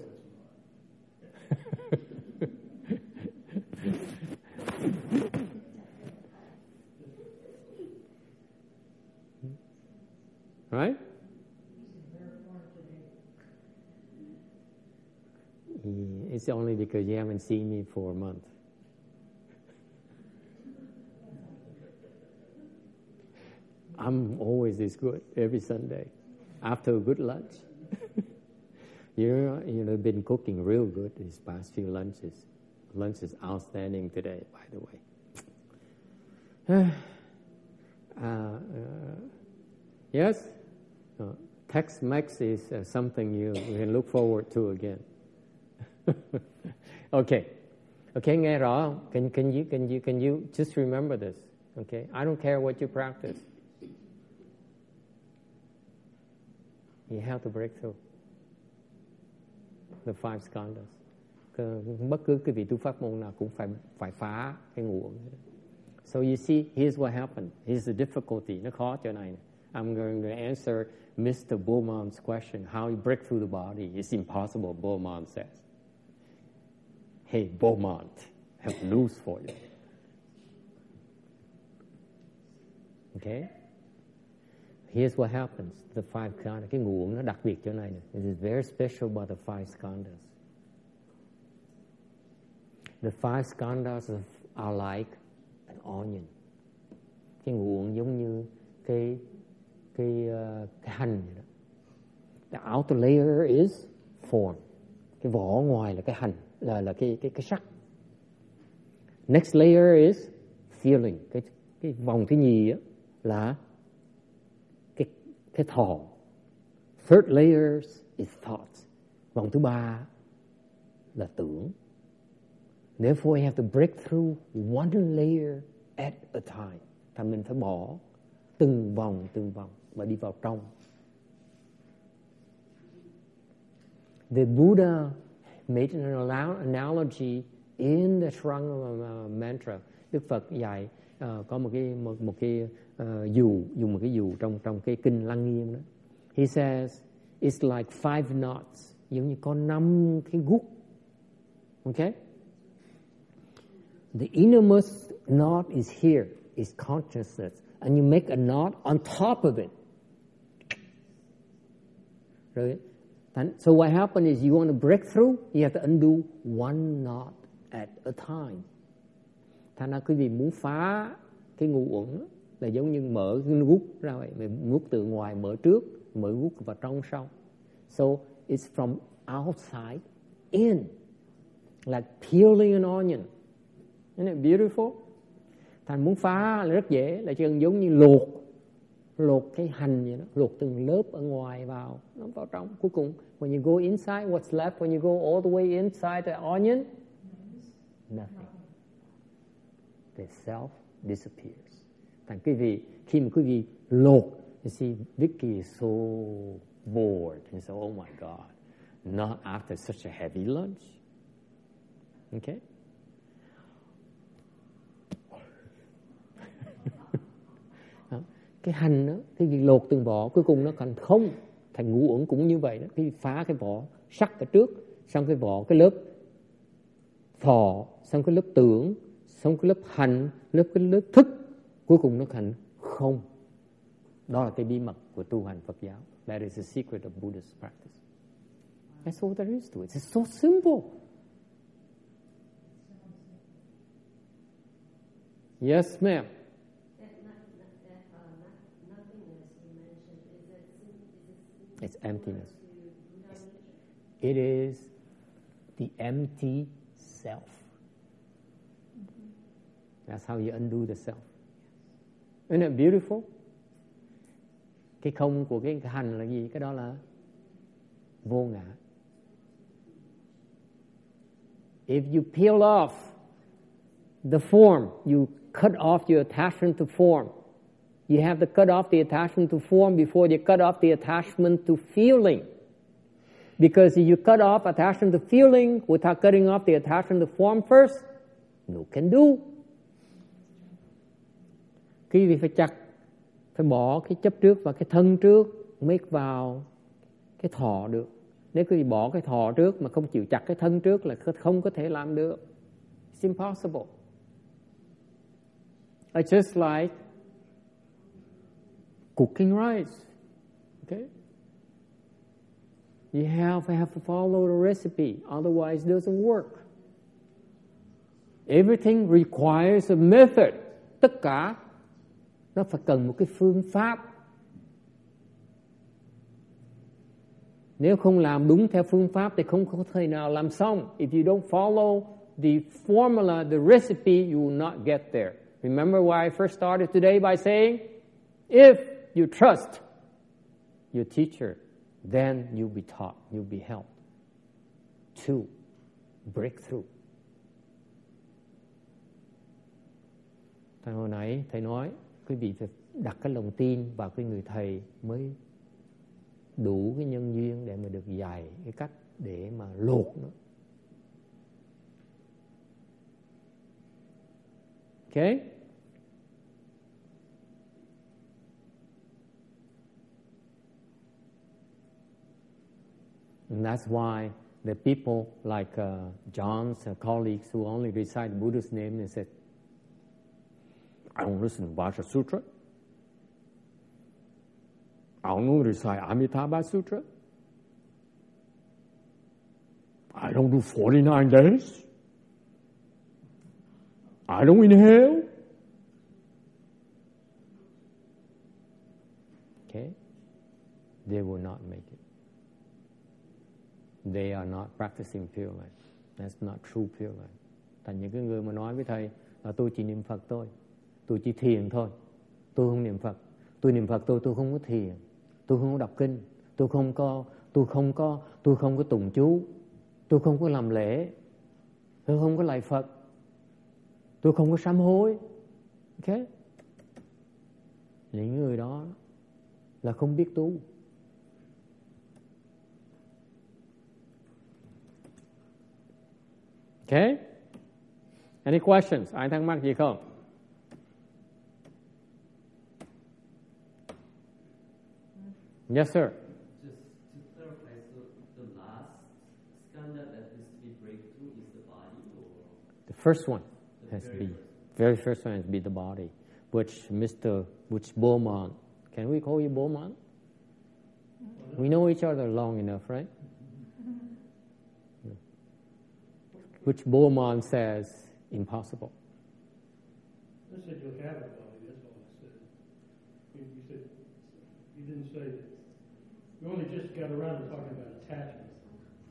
right? It's only because you haven't seen me for a month. I'm always this good every Sunday after a good lunch. (laughs) you you know, been cooking real good these past few lunches. Lunch is outstanding today, by the way. (sighs) uh, uh, yes, uh, Tex-Mex is uh, something you, you can look forward to again. (laughs) okay, okay, nghe? Can, can you can you can you just remember this? Okay, I don't care what you practice. You have to break through the five skandhas. Bất cứ cái vị tu pháp môn nào cũng phải phải phá cái ngũ uẩn. So you see, here's what happened. Here's the difficulty. Nó khó chỗ này. I'm going to answer Mr. Beaumont's question. How you break through the body? It's impossible, Beaumont says. Hey, Beaumont, I have news for you. Okay? Here's what happens. The five skandhas. Cái ngũ nó đặc biệt chỗ này. nè. It is very special about the five skandhas. The five skandhas are like an onion. Cái ngũ giống như cái cái uh, cái hành vậy đó. The outer layer is form. Cái vỏ ngoài là cái hành là là cái cái cái sắc. Next layer is feeling. Cái cái vòng thứ nhì á là cái thọ. Third layer is thoughts. Vòng thứ ba là tưởng. Therefore, you have to break through one layer at a time. Thành mình phải bỏ từng vòng từng vòng và đi vào trong. The Buddha made an analogy in the Shranga mantra. Đức Phật dạy uh, có một cái một, một cái Ờ, dù dùng một cái dù trong trong cái kinh Lăng Nghiêm đó. He says it's like five knots, giống như có năm cái guốc Okay? The innermost knot is here, is consciousness. And you make a knot on top of it. Right? And so what happened is you want to break through, you have to undo one knot at a time. Thành ra quý vị muốn phá cái ngu uẩn đó, là giống như mở cái nút ra vậy, mình nút từ ngoài mở trước, mở nút vào trong sau. So it's from outside in, like peeling an onion. Isn't it beautiful? Thành muốn phá là rất dễ, là chỉ cần giống như luộc, luộc cái hành vậy đó, luộc từng lớp ở ngoài vào, nó vào trong. Cuối cùng, when you go inside, what's left when you go all the way inside the onion? Nothing. The self disappears. Thành quý vị, khi mà quý vị lột, you see, Vicky is so bored. And so, oh my God, not after such a heavy lunch. Okay? (laughs) cái hành đó cái việc lột từng vỏ cuối cùng nó thành không thành ngũ uẩn cũng như vậy đó cái phá cái vỏ sắc ở trước xong cái vỏ cái lớp thọ xong cái lớp tưởng xong cái lớp hành lớp cái lớp thức cuối cùng nó thành không đó là cái bí mật của tu hành Phật giáo that is the secret of Buddhist practice that's all there is to it it's so simple yes ma'am It's emptiness. It is the empty self. That's how you undo the self. Isn't it beautiful? Cái không của cái hành là gì? Cái đó là vô ngã. If you peel off the form, you cut off your attachment to form. You have to cut off the attachment to form before you cut off the attachment to feeling. Because if you cut off attachment to feeling without cutting off the attachment to form first, no can do. Quý vị phải chặt, phải bỏ cái chấp trước và cái thân trước mới vào cái thọ được. Nếu quý vị bỏ cái thọ trước mà không chịu chặt cái thân trước là không có thể làm được. It's impossible. It's just like cooking rice. Okay? You have, have to follow the recipe, otherwise it doesn't work. Everything requires a method. Tất cả nó phải cần một cái phương pháp. Nếu không làm đúng theo phương pháp thì không có thể nào làm xong. If you don't follow the formula, the recipe, you will not get there. Remember why I first started today by saying, if you trust your teacher, then you'll be taught, you'll be helped to breakthrough. Thầy hồi nãy thầy nói quý vị phải đặt cái lòng tin vào cái người thầy mới đủ cái nhân duyên để mà được dạy cái cách để mà lột nó. Okay? And that's why the people like uh, John's uh, colleagues who only recite Buddha's name, they said, I don't listen to Vajra Sutra. I don't recite Amitabha Sutra. I don't do 49 days. I don't inhale. Okay? They will not make it. They are not practicing pure life. That's not true pure life. Thành những cái người mà nói với thầy là tôi chỉ niệm Phật thôi, tôi chỉ thiền thôi, tôi không niệm Phật, tôi niệm Phật tôi tôi không có thiền, tôi không có đọc kinh, tôi không có, tôi không có, tôi không có tụng chú, tôi không có làm lễ, tôi không có lạy Phật, tôi không có sám hối. Ok? Những người đó là không biết tu. ok Any questions? Ai thắc mắc gì không? Yes, sir. Just to clarify, so the last skanda that needs to be breakthrough is the body? or the first one has to be, very first one has to be the body, which Mr. which Beaumont, can we call you Beaumont? We know each other long enough, right? (laughs) Which Beaumont says impossible. I said you'll have a body, that's all I said. You, you said, you didn't say, that. You only just got around to talking about attachment.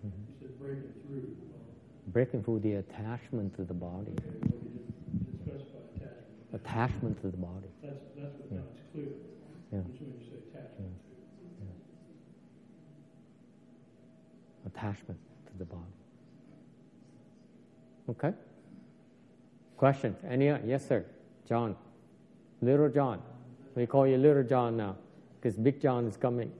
Mm-hmm. You said breaking through. Breaking through the attachment to the body. Okay, well, you didn't, didn't attachment. Attachment to the body. That's, that's what, Yeah. now it's clear. Yeah. It's when you say attachment. Attachment to the body. Okay? Questions? Any? Uh, yes, sir. John. Little John. We call you Little John now because Big John is coming.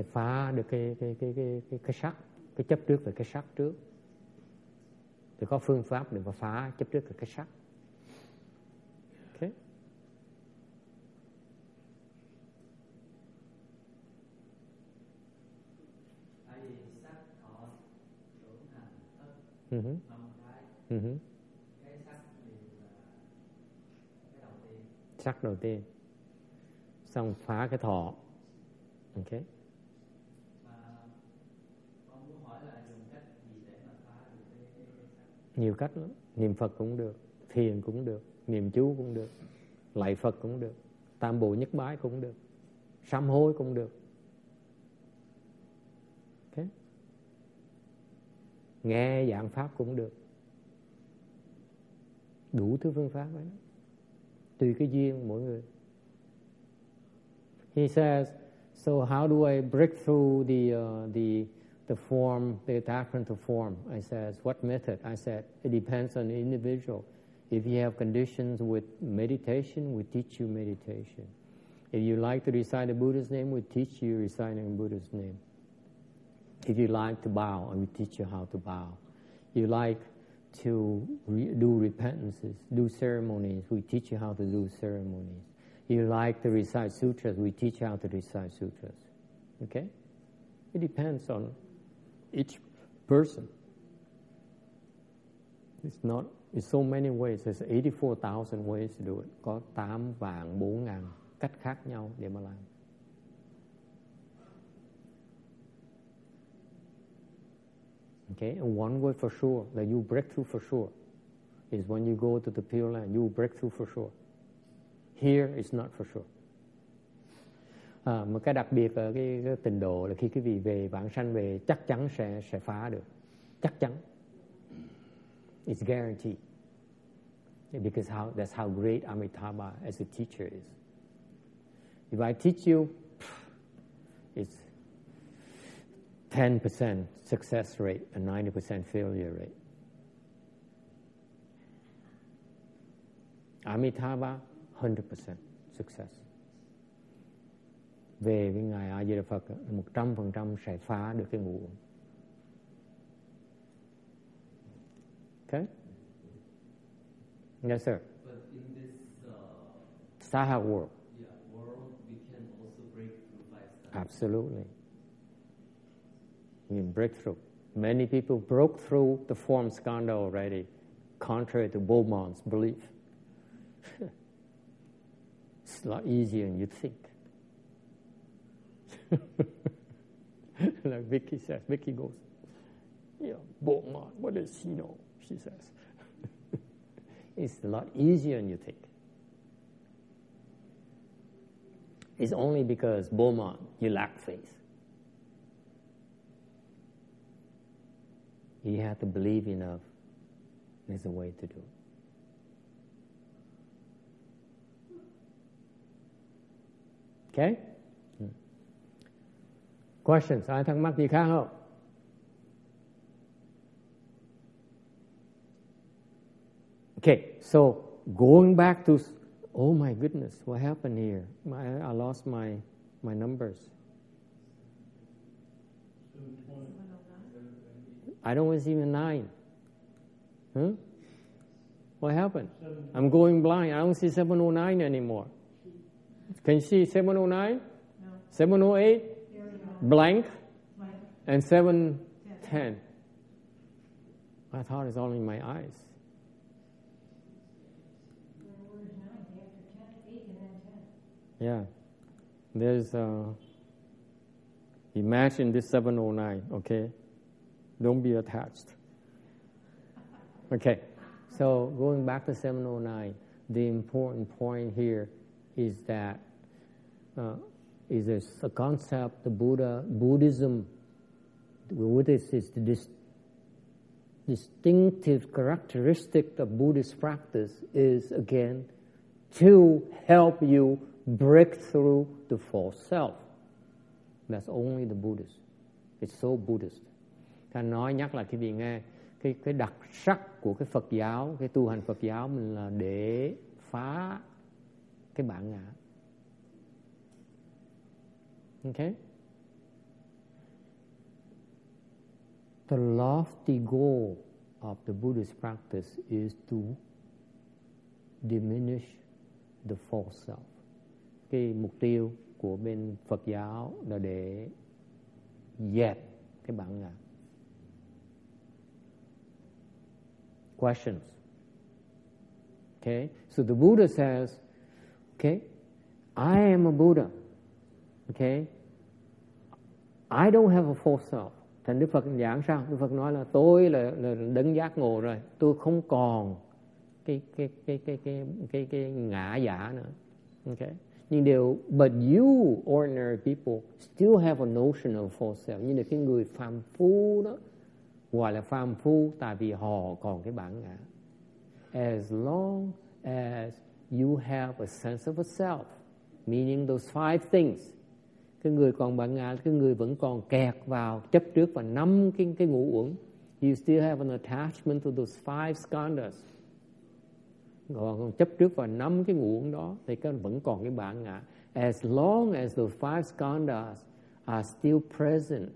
Phải phá được cái cái cái cái cái, cái sắc, cái chấp trước về cái sắc trước. Thì có phương pháp để mà phá chấp trước về cái sắc. Okay? Ừ sắc Uh-huh. Ừ uh-huh. sắc đầu tiên Xong phá cái thọ. ok mà con muốn hỏi là dùng cách gì để mà phá được cái, cái, cái sắc nhiều cách lắm. Niệm Phật cũng được, thiền cũng được, niệm chú cũng được, lạy Phật cũng được, tam bộ nhất bái cũng được, sám hối cũng được. Okay. Nghe giảng pháp cũng được. Đủ thứ phương pháp ấy. Tùy cái duyên mỗi người. He says, so how do I break through the, uh, the, the form, the attachment to form? I says, what method? I said, it depends on the individual. If you have conditions with meditation, we teach you meditation. If you like to recite the Buddha's name, we teach you reciting Buddha's name. If you like to bow, we teach you how to bow. You like to re- do repentances, do ceremonies, we teach you how to do ceremonies. You like to recite sutras, we teach you how to recite sutras. Okay? It depends on each person. It's not, it's so many ways. There's 84,000 ways to do it. Có 8 vạn 4 ngàn cách khác nhau để mà làm. Okay, and one way for sure that you break through for sure is when you go to the Pure Land, you break through for sure. Here it's not for sure. Ờ, à, một cái đặc biệt ở cái, cái tình độ là khi quý vị về vãng sanh về chắc chắn sẽ sẽ phá được, chắc chắn. It's guaranteed. Because how, that's how great Amitabha as a teacher is. If I teach you, it's 10% success rate and 90% failure rate. Amitabha, 100% success. Về với Ngài A Di Đà Phật, 100% sẽ phá được cái ngũ uẩn. Okay? Yes, sir. But in this uh, Saha world, yeah, world, we can also break through five absolutely. You can break through. Many people broke through the form skanda already, contrary to Beaumont's belief. (laughs) it's a lot easier than you think. (laughs) like Vicky says, Vicky goes, yeah, Beaumont, what does he know? She says. (laughs) it's a lot easier than you think. It's only because Beaumont, you lack faith. You have to believe enough. There's a way to do it. Okay? Questions? Ai thắc mắc gì khác không? Okay, so going back to, oh my goodness, what happened here? My, I lost my, my numbers. I don't see even nine. Huh? What happened? I'm going blind. I don't see 709 anymore. Can you see 709? No. 708? There we go. Blank? And 7, 10. I thought it's only my eyes. Yeah. There's, uh, imagine this 709, okay? Don't be attached. Okay, so going back to 709, the important point here is that uh, is a, a concept the Buddha Buddhism Buddhist is the dis, distinctive characteristic of Buddhist practice is again to help you break through the false self. That's only the Buddhist. It's so Buddhist. Ta nói nhắc lại quý vị nghe cái cái đặc sắc của cái Phật giáo, cái tu hành Phật giáo mình là để phá cái bản ngã. Okay? The lofty goal of the Buddhist practice is to diminish the false self. Cái mục tiêu của bên Phật giáo là để dẹp cái bản ngã. Questions? Okay, so the Buddha says, okay, I am a Buddha. Okay, I don't have a false self. Thành Đức Phật giảng sao? Đức Phật nói là tôi là, là đấng giác ngộ rồi, tôi không còn cái cái cái cái cái cái, cái ngã giả nữa. Okay. Nhưng điều but you ordinary people still have a notion of false self. Nhưng là cái người phàm phu đó gọi là phàm phu tại vì họ còn cái bản ngã. As long as you have a sense of a self, meaning those five things cái người còn bạn ngã à, cái người vẫn còn kẹt vào chấp trước và năm cái cái ngũ uẩn. You still have an attachment to those five skandhas. Còn chấp trước vào năm cái ngũ uẩn đó thì cái vẫn còn cái bản ngã. As long as those five skandhas are still present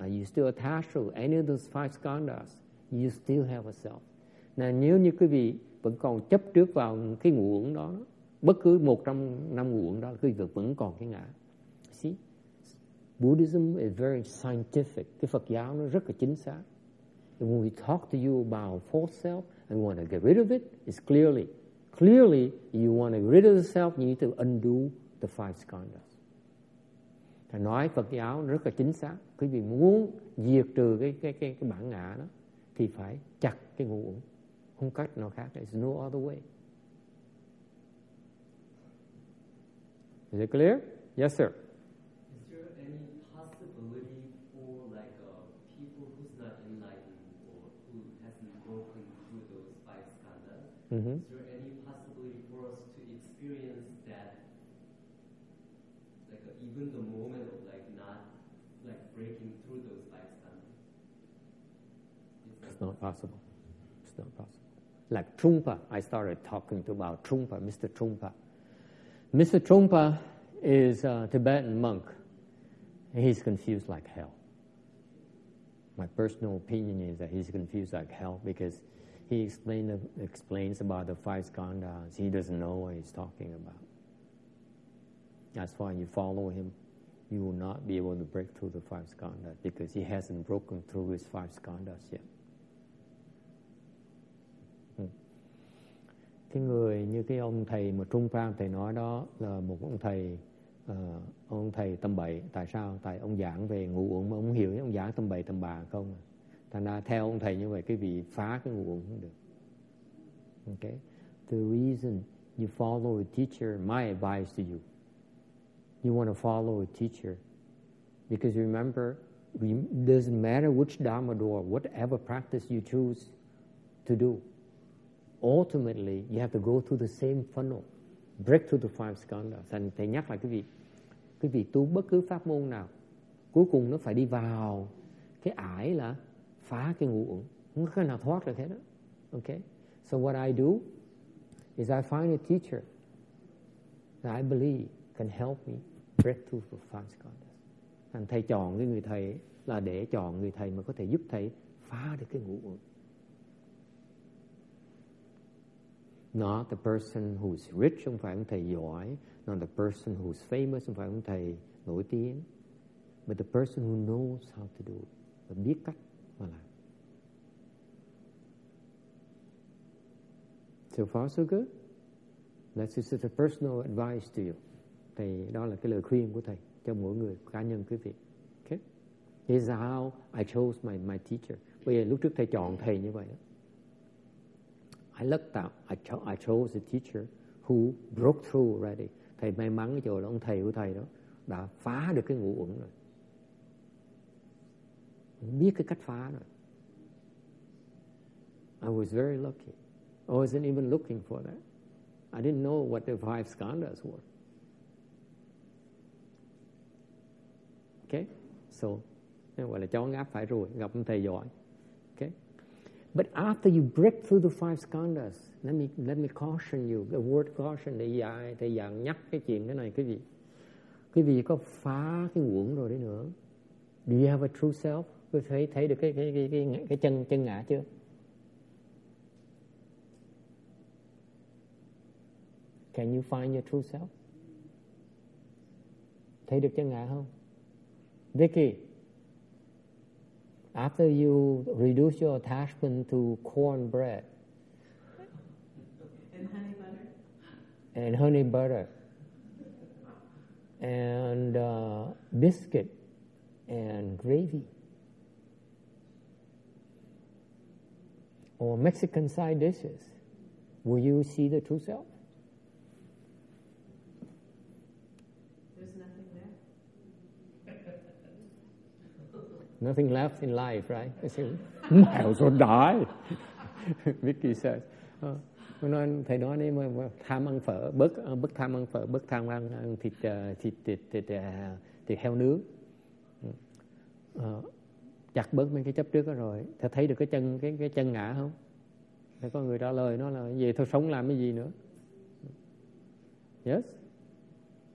uh, you still attached to any of those five skandhas you still have a self. Now, nếu như quý vị vẫn còn chấp trước vào cái ngũ uẩn đó bất cứ một trong năm ngũ uẩn đó quý vị vẫn còn cái ngã. Buddhism is very scientific. Cái Phật giáo nó rất là chính xác. And when we talk to you about false self and want to get rid of it, it's clearly, clearly you want to get rid of the self, you need to undo the five skandhas. Thầy nói Phật giáo rất là chính xác. Quý vị muốn diệt trừ cái cái cái cái bản ngã đó thì phải chặt cái ngũ uẩn. Không cách nào khác. There's no other way. Is it clear? Yes, sir. Mm-hmm. Is there any possibility for us to experience that, like even the moment of like not like breaking through those skandhas? It's not possible. It's not possible. Like Trungpa, I started talking to about Trungpa, Mr. Trungpa. Mr. Trungpa is a Tibetan monk. He's confused like hell. My personal opinion is that he's confused like hell because he explain, explains about the five skandhas. He doesn't know what he's talking about. That's why you follow him. You will not be able to break through the five skandhas because he hasn't broken through his five skandhas yet. Hmm. Cái người như cái ông thầy mà Trung Phan thầy nói đó là một ông thầy uh, ông thầy tâm bậy. Tại sao? Tại ông giảng về ngũ uẩn mà ông hiểu ông giảng tâm bậy tâm bà không? À? Thành ra theo ông thầy như vậy, cái vị phá cái nguồn không được. Okay the reason you follow a teacher, my advice to you. You want to follow a teacher. Because remember it doesn't matter which dharma door whatever practice you choose to do, ultimately, you have to go through the same funnel. Break through the five skandhas. Thành thầy nhắc lại cái vị cái vị tu bất cứ pháp môn nào, cuối cùng nó phải đi vào. Cái ải là phá cái ngũ uẩn. Không có nào thoát được hết đó. Okay so what I do is I find a teacher that I believe can help me break through the five skandhas thành thầy chọn cái người thầy là để chọn người thầy mà có thể giúp thầy phá được cái ngũ uẩn. Not the person who's rich, không phải ông thầy giỏi. Not the person who's famous, không phải ông thầy nổi tiếng. But the person who knows how to do it. Và biết cách mà làm so far so good that's just a personal advice to you. Thì đó là cái lời khuyên của thầy cho mỗi người cá nhân quý vị. Okay? This is how I chose my my teacher. Bây giờ lúc trước thầy chọn thầy như vậy I looked out. I, cho, I chose a teacher who broke through already. Thầy may mắn cái chỗ là ông thầy của thầy đó đã phá được cái ngũ uẩn rồi biết cái cách phá rồi. I was very lucky. I wasn't even looking for that. I didn't know what the five skandhas were. Okay? So gọi là chó ngáp phải rồi gặp ông thầy giỏi. Okay? But after you break through the five skandhas let me let me caution you. The word caution để dạy, thầy dặn nhắc cái chuyện cái này quý vị quý vị có phá cái uẩn rồi đấy nữa? Do you have a true self? Quý thấy thấy được cái cái cái cái, cái chân chân ngã chưa Can you find your true self? Thấy được chân ngã không? Vicky, after you reduce your attachment to corn bread And honey butter. and honey butter and uh, biscuit and gravy or Mexican side dishes, will you see the true self? There's nothing there. (laughs) Nothing left in life, right? I say, (laughs) miles will die. (laughs) Vicky says. Uh, nói, thầy nói nếu mà tham ăn phở, bớt bớt tham ăn phở, bớt tham ăn, ăn thịt, uh, thịt, thịt, thịt, thịt, uh, thịt heo nướng. Uh, chặt bớt mấy cái chấp trước đó rồi, thầy thấy được cái chân cái cái chân ngã không? Thì có người trả lời nó là về thôi sống làm cái gì nữa? Yes?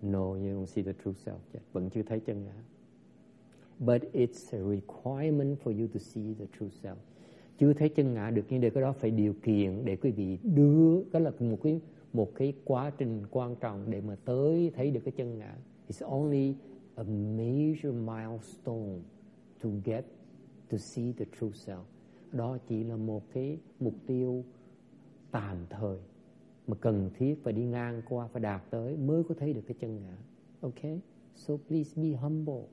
No, you don't see the true self yet. Vẫn chưa thấy chân ngã. But it's a requirement for you to see the true self. Chưa thấy chân ngã được nhưng để cái đó phải điều kiện để quý vị đưa đó là một cái một cái quá trình quan trọng để mà tới thấy được cái chân ngã. It's only a major milestone to get to see the true self. Đó chỉ là một cái mục tiêu tạm thời mà cần thiết phải đi ngang qua phải đạt tới mới có thấy được cái chân ngã. Okay? So please be humble.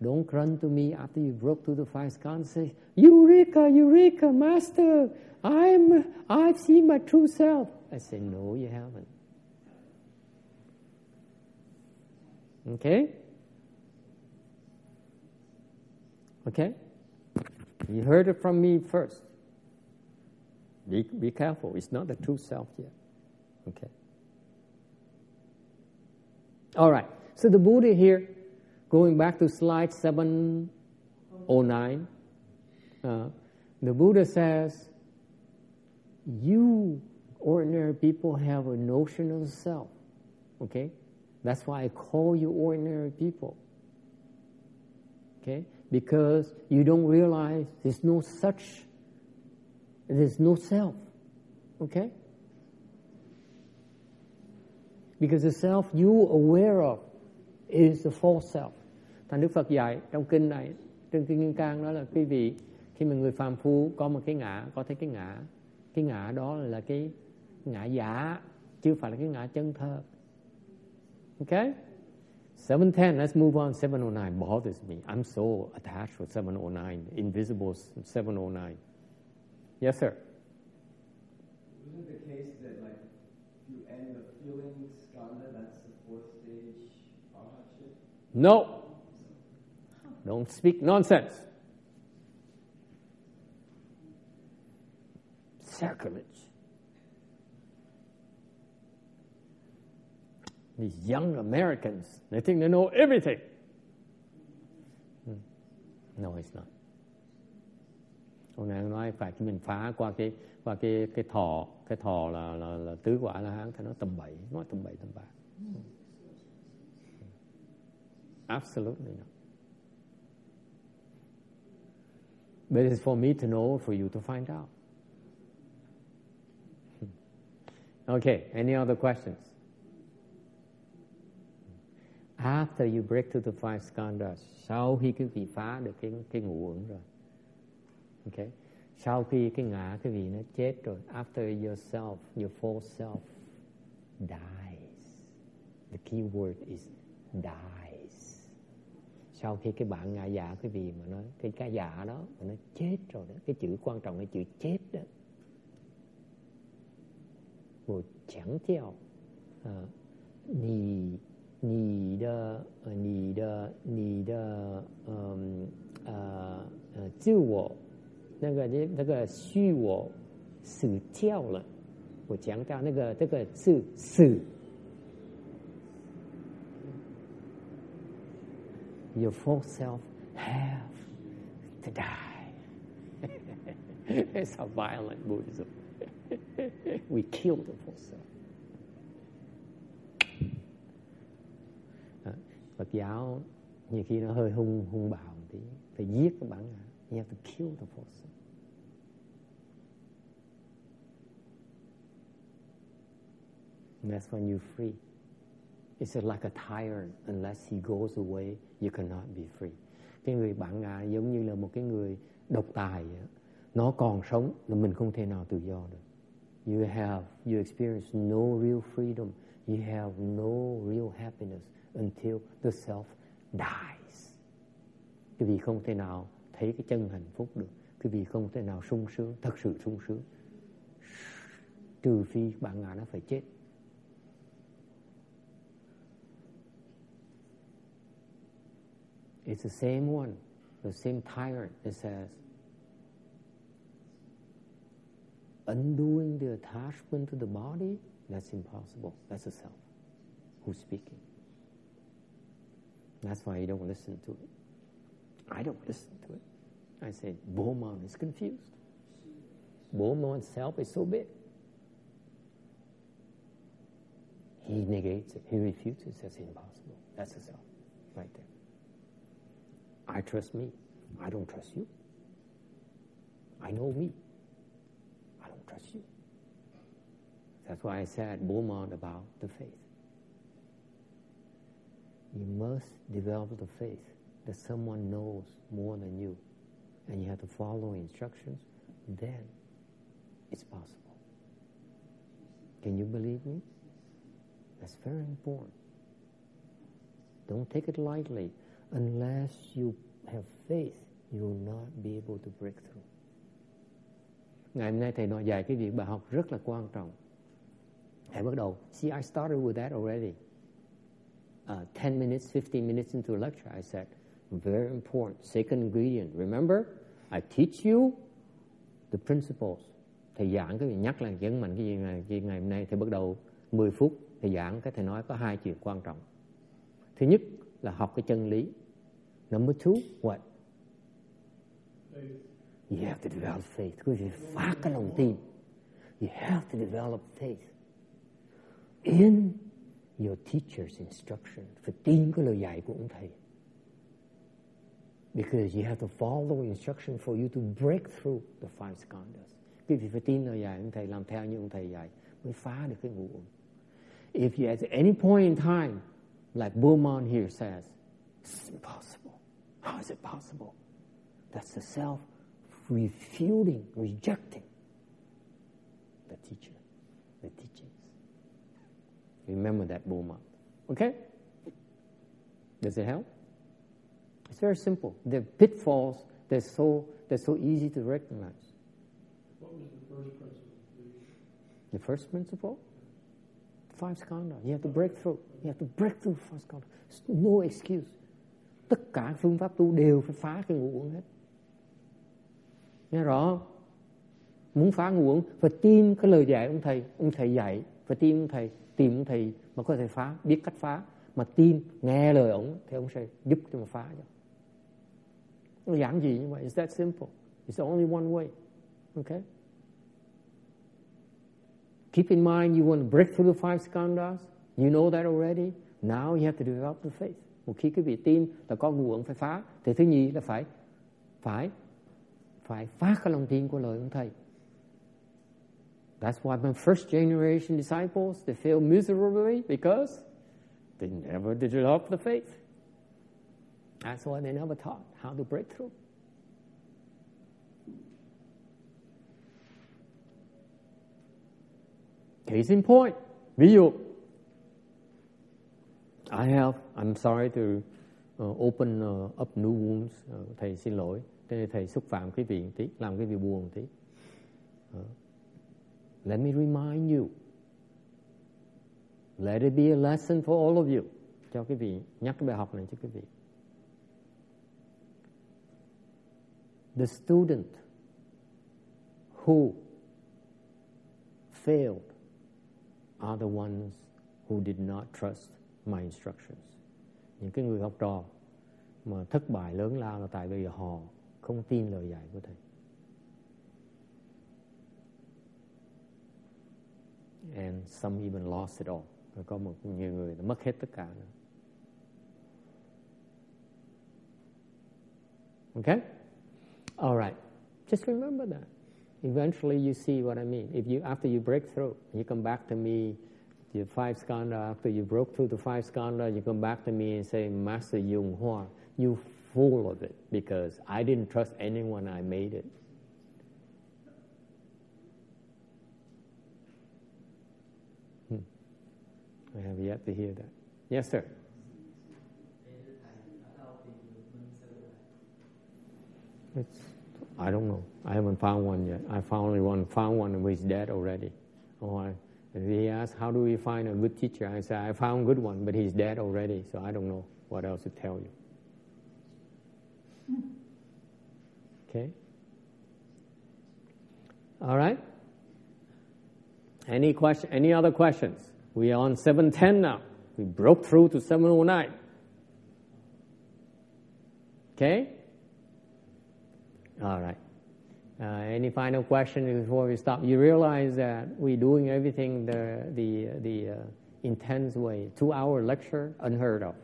Don't run to me after you broke through the five skandhas say, Eureka, Eureka, Master, I'm, I've seen my true self. I say, no, you haven't. Okay? Okay? You heard it from me first. Be, be careful. It's not the true self yet. Okay? All right. So the Buddha here, going back to slide 709, uh, the Buddha says, You ordinary people have a notion of self. Okay? That's why I call you ordinary people. Okay? Because you don't realize there's no such, there's no self. Okay? Because the self you aware of is the false self. Thành Đức Phật dạy trong kinh này, trong kinh Kim Cang đó là quý vị khi mà người phàm phu có một cái ngã, có thấy cái ngã, cái ngã đó là cái ngã giả, chứ phải là cái ngã chân thật. Okay? 710, let's move on. 709 bothers me. I'm so attached with 709, invisible 709. Yes, sir. Wasn't the case that like if you end the feeling skanda, that's the fourth stage arhatship? No. Don't speak nonsense. Sacrilege. These young Americans, they think they know everything. Hmm. No, it's not. Hôm nay nói phải mình phá qua cái qua cái cái thọ cái thọ là là, là tứ quả là hán thì nó tầm bậy nói tầm bậy tầm bạ. Hmm. Absolutely not. But it's for me to know for you to find out. Hmm. Okay any other questions? after you break through the five skandhas sau khi cái vị phá được cái cái ngũ uẩn rồi. Okay sau khi cái ngã cái vị nó chết rồi after yourself your full self dies. The key word is dies. Sau khi cái bạn ngã giả cái vị mà nó cái cái giả đó mà nó chết rồi đó cái chữ quan trọng là chữ chết đó. Will chẳng theo uh, 你的呃你的你的嗯呃呃自我那个那那个虚我死掉了。我强调那个这个是死，your false self have to die. It's a violent Buddhism. we kill the false self. Phật giáo nhiều khi nó hơi hung hung bạo một tí, phải giết cái bản ngã. You have to kill the false. And that's when you're free. It's like a tyrant. Unless he goes away, you cannot be free. Cái người bạn ngã giống như là một cái người độc tài. Nó còn sống là mình không thể nào tự do được. You have, you experience no real freedom. You have no real happiness until the self dies. Cái vì không thể nào thấy cái chân hạnh phúc được. Cái vì không thể nào sung sướng, thật sự sung sướng. Trừ phi bạn ngã nó phải chết. It's the same one, the same tyrant that says, undoing the attachment to the body, that's impossible. That's the self who's speaking. That's why you don't listen to it. I don't listen to it. I say, Bohman is confused. Bohman's self is so big. He negates it. He refutes it. Says impossible. That's the self, right there. I trust me. I don't trust you. I know me. I don't trust you. That's why I said Beaumont about the faith. You must develop the faith that someone knows more than you, and you have to follow instructions. Then it's possible. Can you believe me? That's very important. Don't take it lightly. Unless you have faith, you will not be able to break through. Ngày hôm nay thầy nói dạy cái việc bài học rất là quan trọng. Hãy bắt đầu. See, I started with that already. Uh, 10 minutes, 15 minutes into a lecture, I said, very important, second ingredient. Remember, I teach you the principles. Thầy giảng cái gì nhắc là nhấn mạnh cái gì ngày, cái ngày hôm nay. Thầy bắt đầu 10 phút, thầy giảng cái thầy nói có hai chuyện quan trọng. Thứ nhất là học cái chân lý. Number two, what? You have to develop faith. Quý vị phát cái lòng tin. You have to develop faith in your teacher's instruction. Because you have to follow instruction for you to break through the five skandhas. Làm. If you at any point in time, like Burman here says, it's impossible. How is it possible? That's the self refuting, rejecting the teacher. Remember that Burman. Okay? Does it help? It's very simple. The pitfalls, they're so, they're so easy to recognize. What was the first principle? The first principle? Five skandha. You have to break through. You have to break through five skandha. No excuse. Tất cả phương pháp tu đều phải phá cái ngũ uẩn hết. Nghe rõ không? Muốn phá ngũ uẩn phải tin cái lời dạy ông thầy, ông thầy dạy, phải tin ông thầy, tìm thầy mà có thể phá, biết cách phá, mà tin, nghe lời ông thì ông sẽ giúp cho mà phá cho. Nó giản dị như vậy, it's that simple. It's only one way. Okay? Keep in mind you want to break through the five skandhas. You know that already. Now you have to develop the faith. Một khi quý vị tin là có nguồn phải phá, thì thứ nhì là phải phải phải phá cái lòng tin của lời ông thầy. That's why my first generation disciples they fail miserably because They never developed the faith. That's why they never taught how to break through. Case in point, dụ, I have, I'm sorry to uh, open uh, up new wounds. Uh, thầy xin lỗi, thầy xúc phạm quý vị một tí, làm quý vị buồn một tí. Uh, let me remind you, let it be a lesson for all of you. Cho quý vị, nhắc cái bài học này cho quý vị. The student who failed are the ones who did not trust my instructions. Những cái người học trò mà thất bại lớn lao là tại vì họ không tin lời dạy của thầy. And some even lost it all. Và có một nhiều người mất hết tất cả nữa. Okay? All right. Just remember that. Eventually you see what I mean. If you after you break through, you come back to me, the five skanda, after you broke through the five skanda, you come back to me and say, Master Yung Hua, you full of it because I didn't trust anyone I made it. I have yet to hear that. Yes, sir. It's, I don't know. I haven't found one yet. I found only one, found one who is dead already. Oh, I, he asked, how do we find a good teacher? I said, I found good one, but he's dead already, so I don't know what else to tell you. Okay? All right? Any question? Any other questions? We are on 710 now. We broke through to 709. Okay? All right. Uh, any final question before we stop? You realize that we're doing everything the the the uh, intense way. Two hour lecture unheard of.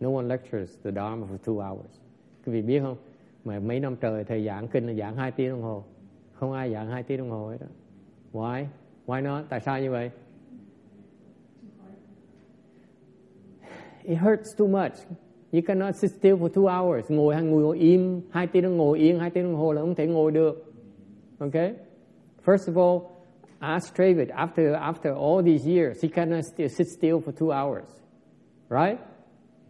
No one lectures the Dharma for two hours. Quý vị biết không? Mà mấy năm trời thầy giảng kinh là giảng hai tiếng đồng hồ. Không ai giảng hai tiếng đồng hồ hết đó. Why? Why not? Tại sao như vậy? It hurts too much. You cannot sit still for two hours. Ngồi ngồi, ngồi im hai tiếng đồng hồ yên hai tiếng đồng hồ là không thể ngồi được. Okay? First of all, ask David after after all these years, he cannot still sit still for two hours. Right?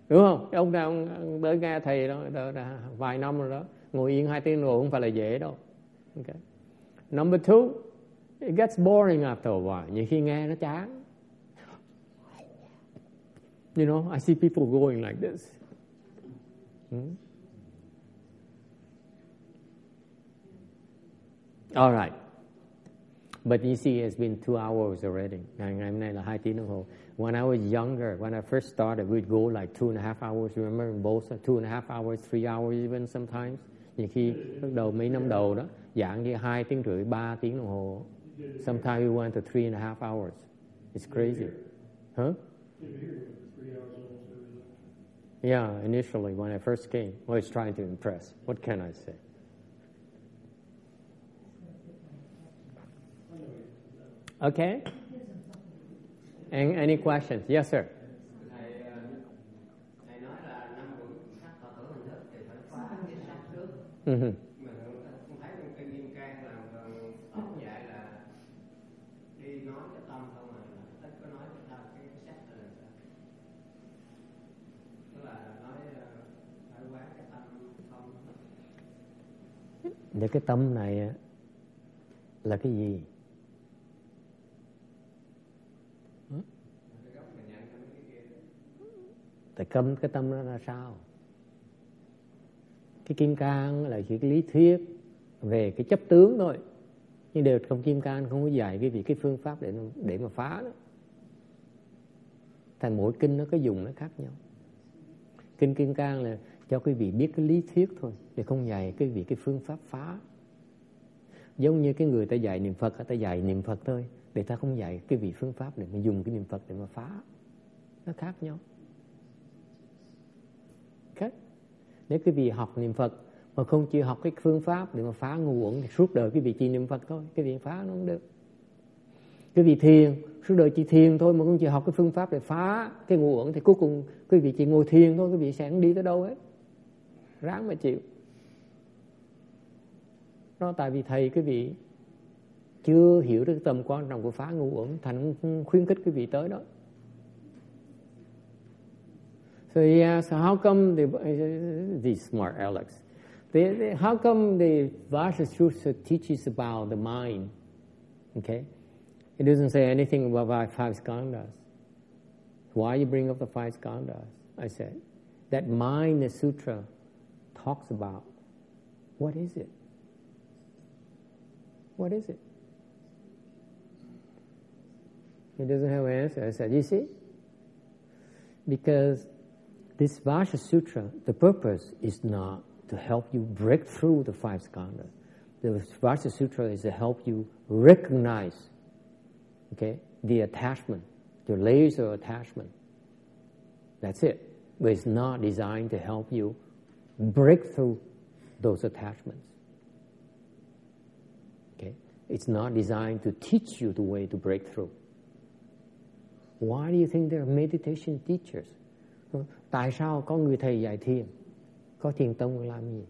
Đúng không? Ông nào ông tới nghe thầy đó, đó, đó, vài năm rồi đó, ngồi yên hai tiếng đồng hồ không phải là dễ đâu. Okay. Number two, it gets boring after a while. Nhiều khi nghe nó chán. You know, I see people going like this. Hmm? All right. But you see, it's been two hours already. Hôm nay là hai hồ. When I was younger, when I first started, we'd go like two and a half hours. Remember, both two and a half hours, three hours even sometimes. Nhiều khi bắt đầu mấy năm đầu đó, giảng như hai tiếng rưỡi, ba tiếng đồng hồ. Sometimes we went to three and a half hours. It's crazy. Huh? Yeah, initially when I first came, I was trying to impress. What can I say? Okay? Any, questions? Yes, sir. thầy Để cái tâm này là cái gì? Tại câm cái tâm nó là sao? Cái kim cang là chỉ cái lý thuyết về cái chấp tướng thôi. Nhưng đều trong kim cang, không có dạy cái vị, cái phương pháp để để mà phá đó. Thành mỗi kinh nó có dùng nó khác nhau. Kinh kim cang là cho quý vị biết cái lý thuyết thôi, để không dạy cái vị cái phương pháp phá. Giống như cái người ta dạy niệm Phật, ta dạy niệm Phật thôi, để ta không dạy cái vị phương pháp để mà dùng cái niệm Phật để mà phá. Nó khác nhau. Okay. Nếu quý vị học niệm Phật mà không chịu học cái phương pháp để mà phá ngu uẩn thì suốt đời quý vị chỉ niệm Phật thôi, cái vị phá nó không được. cái vị thiền suốt đời chỉ thiền thôi mà không chịu học cái phương pháp để phá cái ngu uẩn thì cuối cùng quý vị chỉ ngồi thiền thôi quý vị sẽ không đi tới đâu hết ráng mà chịu đó tại vì thầy quý vị chưa hiểu được tầm quan trọng của phá ngũ uẩn thành khuyến khích quý vị tới đó So yeah à, so how come the, the smart Alex, the, the, how come the Vajra Sutra teaches about the mind? Okay? It doesn't say anything about five skandhas. Why you bring up the five skandhas? I said, that mind the sutra talks about, what is it? What is it? He doesn't have an answer. I said, you see? Because this Vajra Sutra, the purpose is not to help you break through the five skandhas. The Vajra Sutra is to help you recognize, okay, the attachment, the layers of attachment. That's it. But it's not designed to help you break through those attachments. Okay? It's not designed to teach you the way to break through. Why do you think there are meditation teachers? Tại sao có người thầy dạy thiền? Có thiền tông làm gì?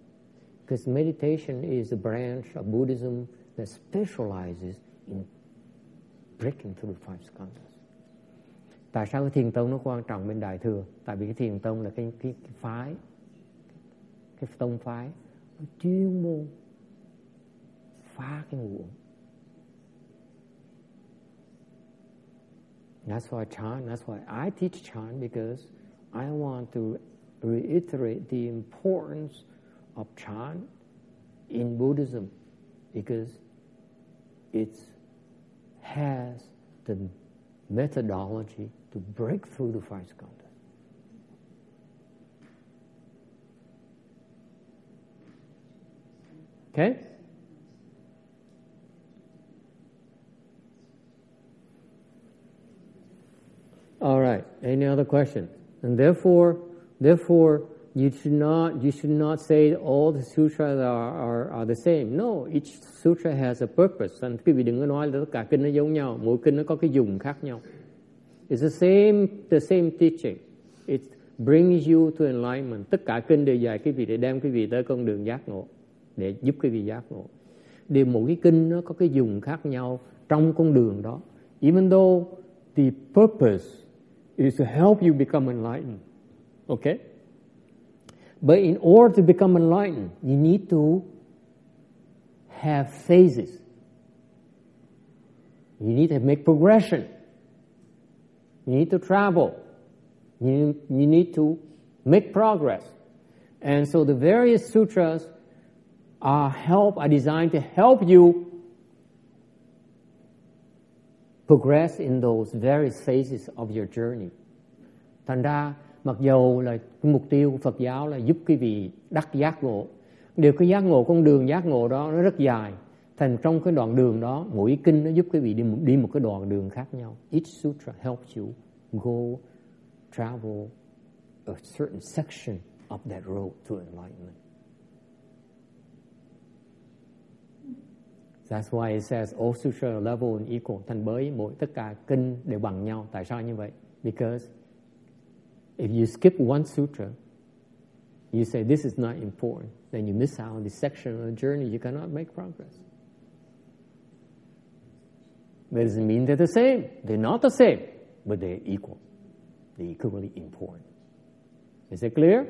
Because meditation is a branch of Buddhism that specializes in breaking through five skandhas. Tại sao cái thiền tông nó quan trọng bên Đại Thừa? Tại vì cái thiền tông là cái, cái, cái phái, cái tông phái chuyên môn phá cái ngũ That's why chant, that's why I teach chant because I want to reiterate the importance of chant in Buddhism because it has the methodology to break through the five skandhas. Okay? All right. Any other question? And therefore, therefore, you should not you should not say all the sutras are, are, are the same. No, each sutra has a purpose. And quý vị đừng có nói là tất cả kinh nó giống nhau. Mỗi kinh nó có cái dùng khác nhau. It's the same the same teaching. It brings you to enlightenment. Tất cả kinh đều dạy quý vị để đem quý vị tới con đường giác ngộ, để giúp cái vị giác ngộ. Đều mỗi cái kinh nó có cái dùng khác nhau trong con đường đó. Even though the purpose is to help you become enlightened. Okay? But in order to become enlightened, you need to have phases. You need to make progression. You need to travel. You, you need to make progress. And so the various sutras are help are designed to help you progress in those various phases of your journey. Thành ra mặc dầu là mục tiêu của Phật giáo là giúp quý vị đắc giác ngộ, điều cái giác ngộ con đường giác ngộ đó nó rất dài. Thành trong cái đoạn đường đó, mỗi kinh nó giúp quý vị đi một, đi một cái đoạn đường khác nhau. Each sutra helps you go travel a certain section of that road to enlightenment. That's why it says all sutra level and equal. Thành bởi mỗi tất cả kinh đều bằng nhau. Tại sao như vậy? Because if you skip one sutra, you say this is not important, then you miss out on this section of the journey. You cannot make progress. That doesn't mean they're the same. They're not the same, but they're equal. They're equally important. Is it clear?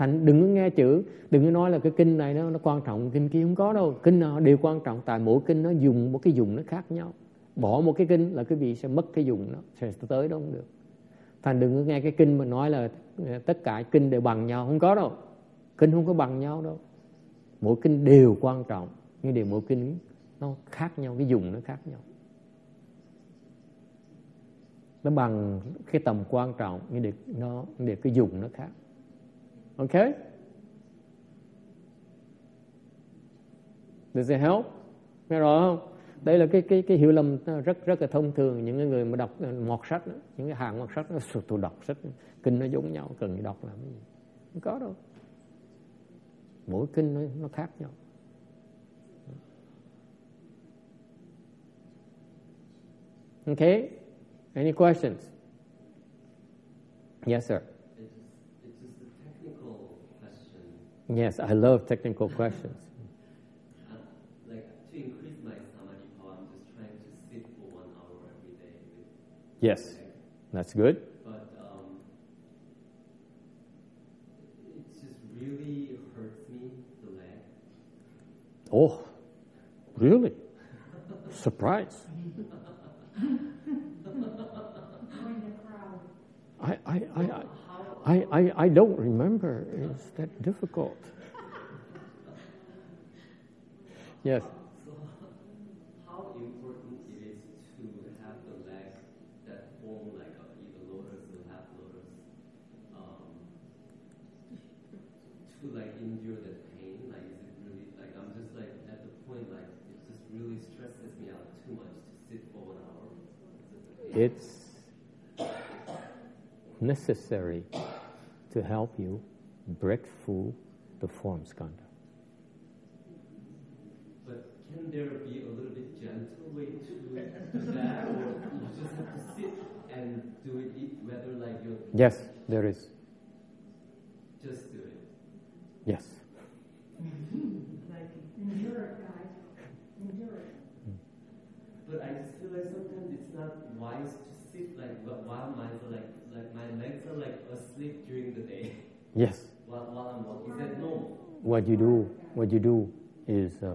Thành đừng có nghe chữ, đừng có nói là cái kinh này nó, nó quan trọng, kinh kia không có đâu. Kinh nào đều quan trọng, tại mỗi kinh nó dùng một cái dùng nó khác nhau. Bỏ một cái kinh là cái vị sẽ mất cái dùng nó, sẽ tới đó không được. Thành đừng có nghe cái kinh mà nói là à, tất cả kinh đều bằng nhau, không có đâu. Kinh không có bằng nhau đâu. Mỗi kinh đều quan trọng, nhưng đều mỗi kinh nó khác nhau, cái dùng nó khác nhau. Nó bằng cái tầm quan trọng, nhưng để nó để cái dùng nó khác. Ok? Does it help? Nghe rõ không? Đây là cái cái cái hiểu lầm rất rất là thông thường những người mà đọc ờ, mọt sách đó, những cái hàng mọt sách nó (laughs) tôi đọc sách kinh nó giống nhau cần đọc làm cái gì? Không có đâu. Mỗi kinh nó nó khác nhau. Okay? Any questions? Yes, sir. Yes, I love technical questions. Uh, like to increase my samadhi power, I'm just trying to sit for one hour every day. With Yes, that's good. But um, it just really hurts me, the leg. Oh, really? Surprise. (laughs) I, I, I, I, I, I, I don't remember. It's that difficult. Yes. So how important it is to have the leg that form like a, either lotus or half lotus um, to like endure that pain? Like is it really like I'm just like at the point like it just really stresses me out too much to sit for one hour. It's necessary to help you break through the form skanda. But can there be a little bit gentle way to do that, or you just have to sit and do it, whether like you're Yes, there is. just do it? Yes. (laughs) Like endure it, guys. Endure it. But I just feel like sometimes it's not wise to sit like while minds are like like my legs are like asleep during the day Yes. while, while I'm walking. Is that normal? What you do, what you do is uh,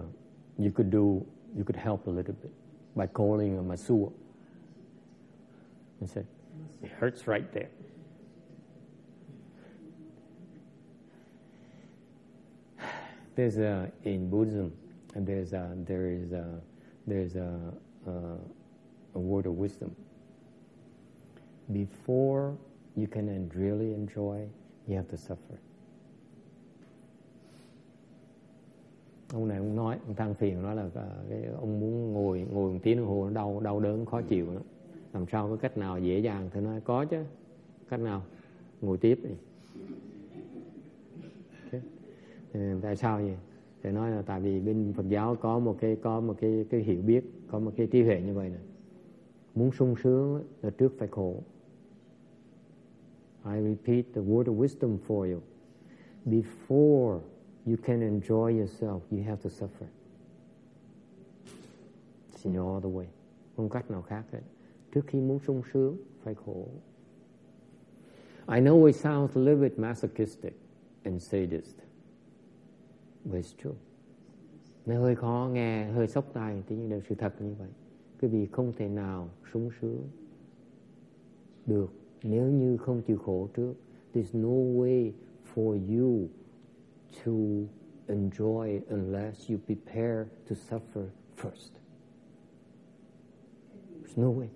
you could do, you could help a little bit by calling a masua and say, it hurts right there. There's a, in Buddhism, there's a, there is a, there's a, a, a word of wisdom. Before you can really enjoy, you have to suffer. ông này ông nói, ông than phiền nói là ờ, cái ông muốn ngồi ngồi một tiếng đồng hồ nó đau đau đớn, khó chịu đó. làm sao có cách nào dễ dàng? Thì nói, có chứ. Cách nào? Ngồi tiếp đi. Tại sao vậy? Thì nói là tại vì bên Phật giáo có một cái, có một cái cái hiểu biết, có một cái trí huệ như vậy nè. Muốn sung sướng là trước phải khổ. I repeat the word of wisdom for you before you can enjoy yourself, you have to suffer. It's all the way. Không cách nào khác hết. Trước khi muốn sung sướng, phải khổ. I know it sounds a little bit masochistic and sadist, but it's true. Nó hơi khó nghe, hơi sốc tai, thế nhưng đều sự thật như vậy. Quý vị không thể nào sung sướng được nếu như không chịu khổ trước. There's no way for you to enjoy unless you prepare to suffer first. There's no way.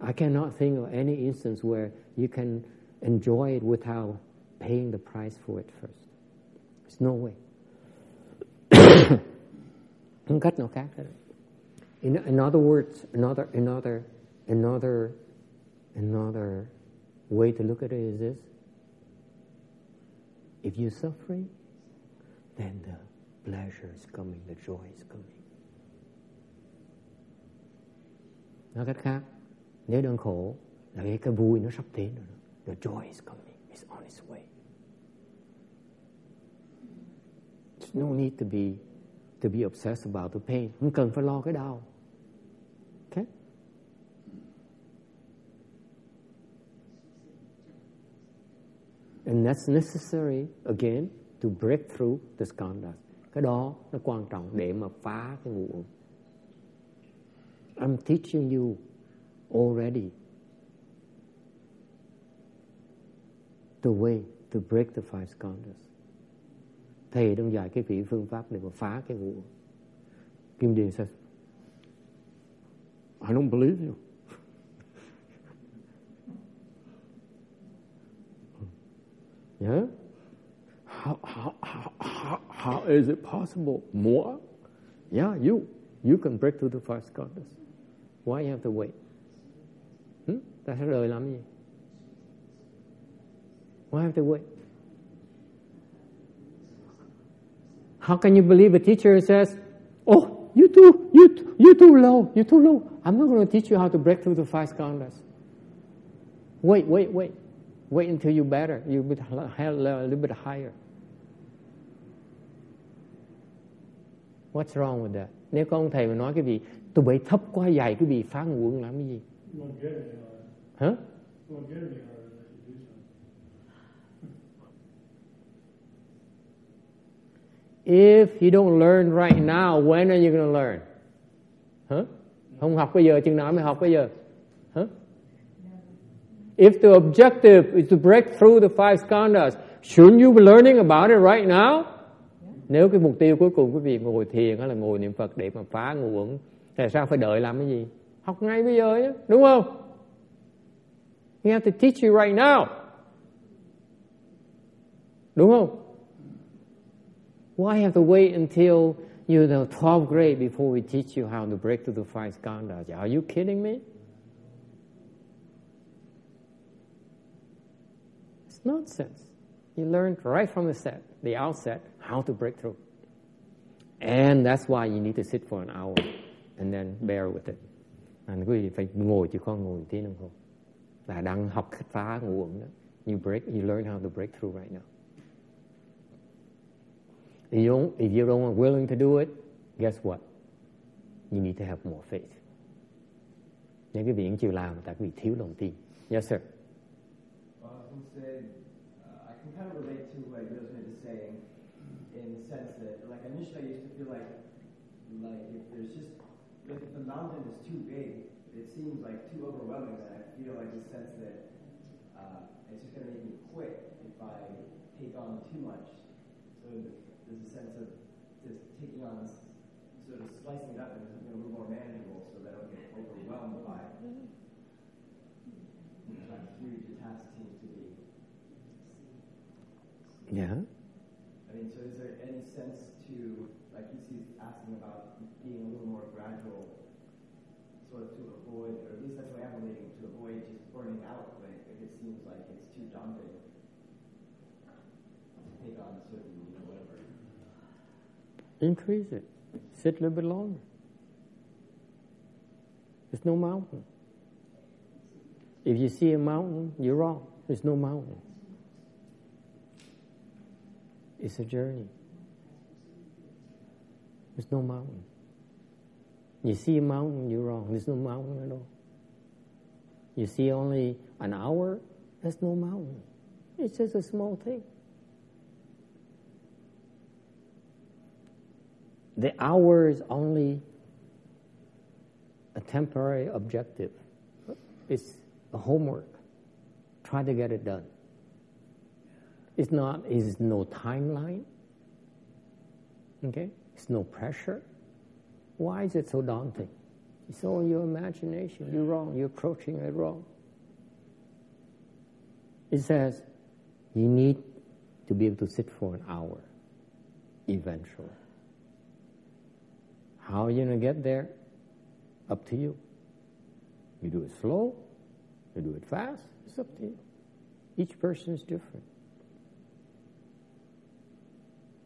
I cannot think of any instance where you can enjoy it without paying the price for it first. There's no way. (coughs) Không cách nào khác hết. In, in other words, another, another, another, another way to look at it is this. If you're suffering, then the pleasure is coming, the joy is coming. Nói cách khác, nếu đang khổ, là cái, cái vui nó sắp đến rồi. The joy is coming, it's on its way. There's no need to be to be obsessed about the pain. Không cần phải lo cái đau. And that's necessary again to break through the skandhas. Cái đó nó quan trọng để mà phá cái ngũ uẩn. I'm teaching you already the way to break the five skandhas. Thầy đang dạy cái vị phương pháp để mà phá cái ngũ uẩn. Kim Điền says, I don't believe you. Yeah? How, how, how, how, how is it possible? More? Yeah, you. You can break through the five skandhas. Why you have to wait? Hmm? Ta sẽ rời làm? Why have to wait? How can you believe a teacher says, Oh, You too, you, too, you too low, you too low. I'm not going to teach you how to break through the five skandhas. Wait, wait, wait. Wait until you're better. You're a little bit higher. What's wrong with that? Nếu có ông thầy mà nói cái gì, tôi bị thấp quá dày cái gì phá nguồn làm cái gì? Hả? If you don't learn right now, when are you going to learn? Huh? Không học bây giờ, chừng nào mới học bây giờ? Huh? If the objective is to break through the five skandhas, shouldn't you be learning about it right now? Nếu cái mục tiêu cuối cùng quý vị ngồi thiền hay là ngồi niệm Phật để mà phá ngũ uẩn, tại sao phải đợi làm cái gì? Học ngay bây giờ nhé, đúng không? You have to teach you right now. Đúng không? Why have to wait until you're the 12th grade before we teach you how to break through the five skandhas? Are you kidding me? Nonsense. You learn right from the set, the outset, how to break through. And that's why you need to sit for an hour and then bear with it. And quý vị phải ngồi chứ không ngồi tí đồng hồ. Là đang học phá ngủ uẩn đó. You break, you learn how to break through right now. If you don't, if you don't willing to do it, guess what? You need to have more faith. Những cái việc chịu làm tại vì thiếu lòng tin. Yes, sir. Say, uh, I can kind of relate to what Rosemary is saying in the sense that, like, initially I used to feel like, like if there's just, if the mountain is too big, it seems like too overwhelming, and I feel like a sense that uh, it's just going to make me quit if I take on too much. So there's a sense of just taking on, sort of slicing it up into something a little more manageable so that I don't get overwhelmed by it. You know, that huge task seems to be. Yeah. I mean, so is there any sense to, like he's asking about being a little more gradual, sort of to avoid, or at least that's what I'm relating, to avoid just burning out when it, if it seems like it's too daunting to take on certain, you know, whatever. Increase it. Sit a little bit longer. There's no mountain. If you see a mountain, you're wrong. There's no mountain. It's a journey. There's no mountain. You see a mountain, you're wrong. There's no mountain at all. You see only an hour, there's no mountain. It's just a small thing. The hour is only a temporary objective. It's a homework. Try to get it done. It's not, it's no timeline. Okay? It's no pressure. Why is it so daunting? It's all your imagination. You're wrong. You're approaching it wrong. It says you need to be able to sit for an hour eventually. How are you going to get there? Up to you. You do it slow, you do it fast, it's up to you. Each person is different.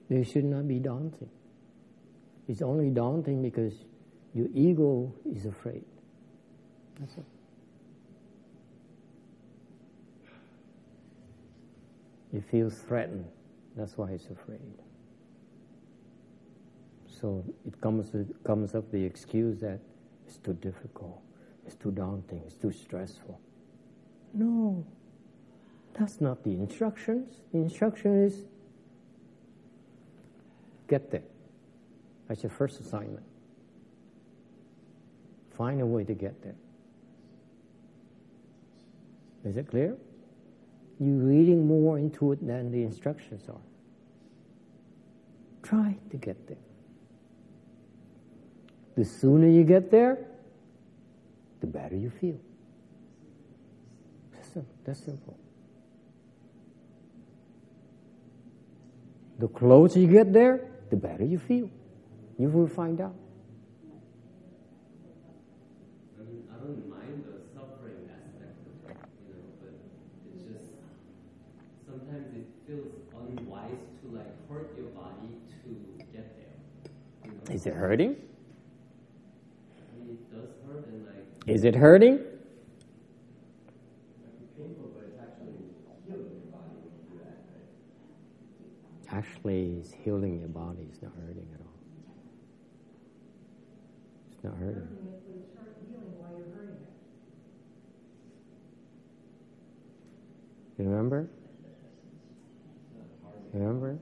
They should not be daunting. It's only daunting because your ego is afraid. That's it. It feels threatened. That's why it's afraid. So it comes it comes up the excuse that it's too difficult, it's too daunting, it's too stressful. No, that's not the instructions. The instruction is get there. That's your first assignment. Find a way to get there. Is it clear? You're reading more into it than the instructions are. Try to get there. The sooner you get there, the better you feel. That's simple. The closer you get there, the better you feel. You will find out. I mean, I don't mind the suffering aspect of it, you know, but it's just sometimes it feels unwise to like hurt your body to get there. Is it hurting? It does hurt and like. Is it hurting? Actually, it's healing your body. It's not hurting at all. It's not hurting. Hurting but it's hurt while you're hurting it. You remember? Remember?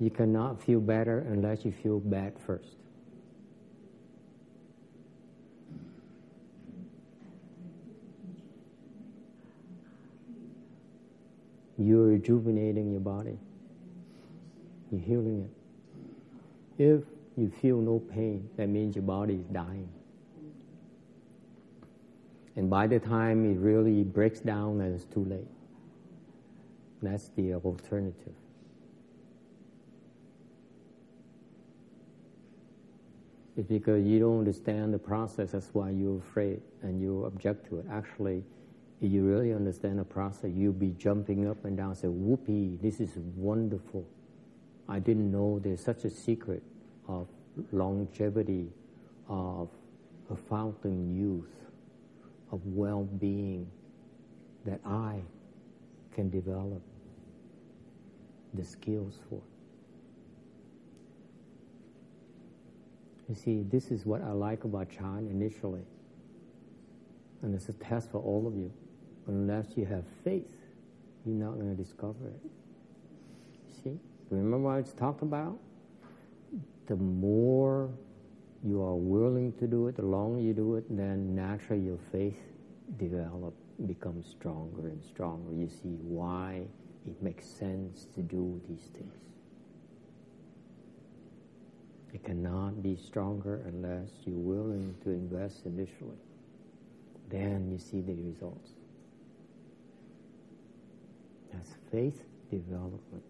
You cannot feel better unless you feel bad first. You're rejuvenating your body. You're healing it. If you feel no pain, that means your body is dying. And by the time it really breaks down, then it's too late. That's the alternative. It's because you don't understand the process, that's why you're afraid and you object to it. Actually, if you really understand the process, you'll be jumping up and down, and say, whoopee, this is wonderful. I didn't know there's such a secret of longevity, of a fountain youth, of well-being that I can develop the skills for. You see, this is what I like about Chan initially. And it's a test for all of you. Unless you have faith, you're not going to discover it. See? Remember what I talked about? The more you are willing to do it, the longer you do it, then naturally your faith develop, becomes stronger and stronger. You see why it makes sense to do these things. It cannot be stronger unless you're willing to invest initially. Then you see the results. That's faith development.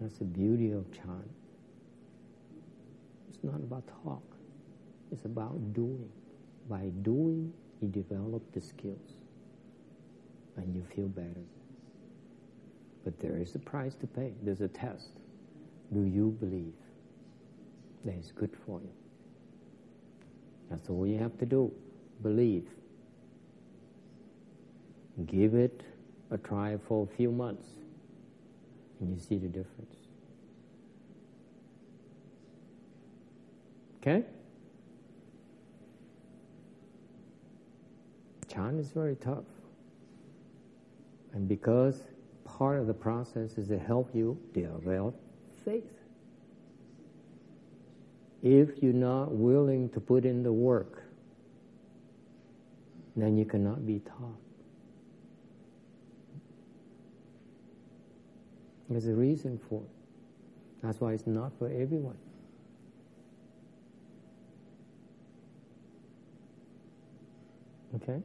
That's the beauty of Chan. It's not about talk. It's about doing. By doing, you develop the skills and you feel better. But there is a price to pay. There's a test. Do you believe that it's good for you? That's all you have to do. Believe. Give it a try for a few months, and you see the difference. Okay? Chan is very tough. And because part of the process is to help you develop faith. If you're not willing to put in the work, then you cannot be taught. There's a reason for it. That's why it's not for everyone. Okay?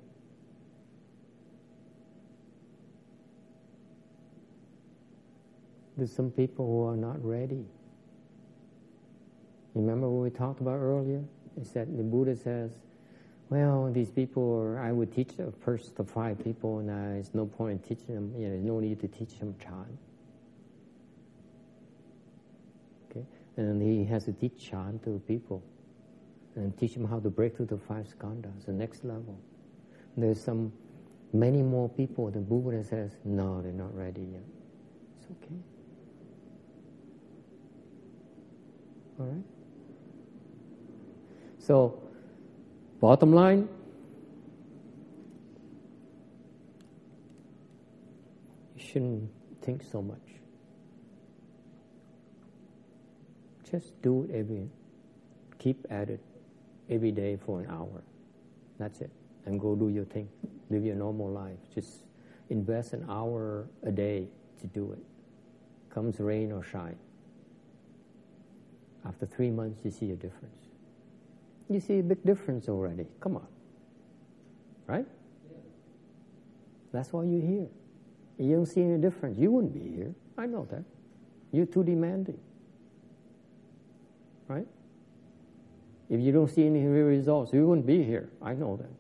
There's some people who are not ready. Remember what we talked about earlier? Is that the Buddha says, well, these people, are, I would teach the first five people, and there's no point in teaching them, you know, there's no need to teach them Chan. Okay? And he has to teach Chan to people and teach them how to break through the five skandhas, the next level. There's some, many more people, the Buddha says, no, they're not ready yet. It's okay. All right? So, bottom line, you shouldn't think so much. Just do it every, keep at it every day for an hour. That's it. And go do your thing. Live your normal life. Just invest an hour a day to do it. Comes rain or shine. After three months, you see a difference. You see a big difference already. Come on. Right? That's why you're here. You don't see any difference, you wouldn't be here. I know that. You're too demanding. Right? If you don't see any real results, you wouldn't be here. I know that.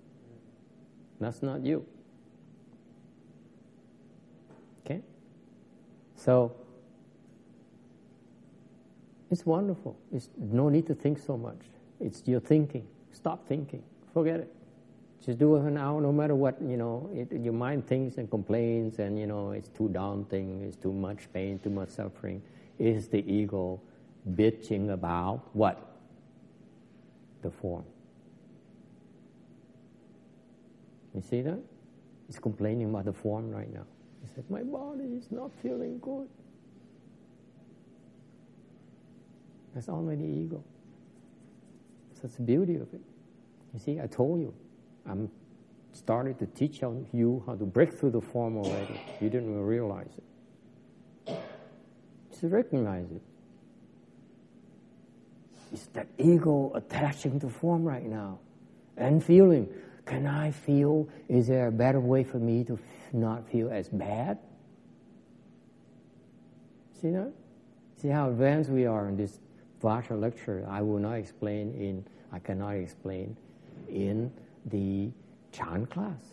That's not you. Okay? So, It's wonderful. It's no need to think so much. It's your thinking. Stop thinking. Forget it. Just do it an hour, no matter what, you know, it, your mind thinks and complains and, you know, it's too daunting, it's too much pain, too much suffering. It is the ego bitching about what? The form. You see that? He's complaining about the form right now. He said, My body is not feeling good. That's already ego. That's the beauty of it. You see, I told you, I'm started to teach you how to break through the form already. You didn't realize it. Just recognize it. It's that ego attaching to form right now and feeling. Can I feel? Is there a better way for me to not feel as bad? See that? See how advanced we are in this Vajra lecture. I will not explain in, I cannot explain in the Chan class.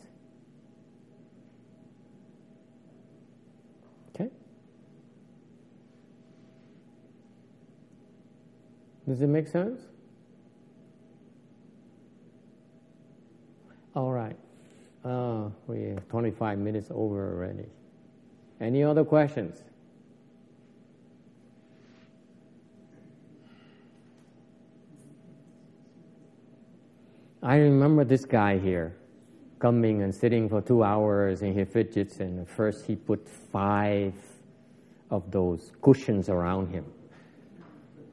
Okay? Does it make sense? All right. Uh, we're 25 minutes over already. Any other questions? I remember this guy here coming and sitting for two hours and he fidgets and first he put five of those cushions around him.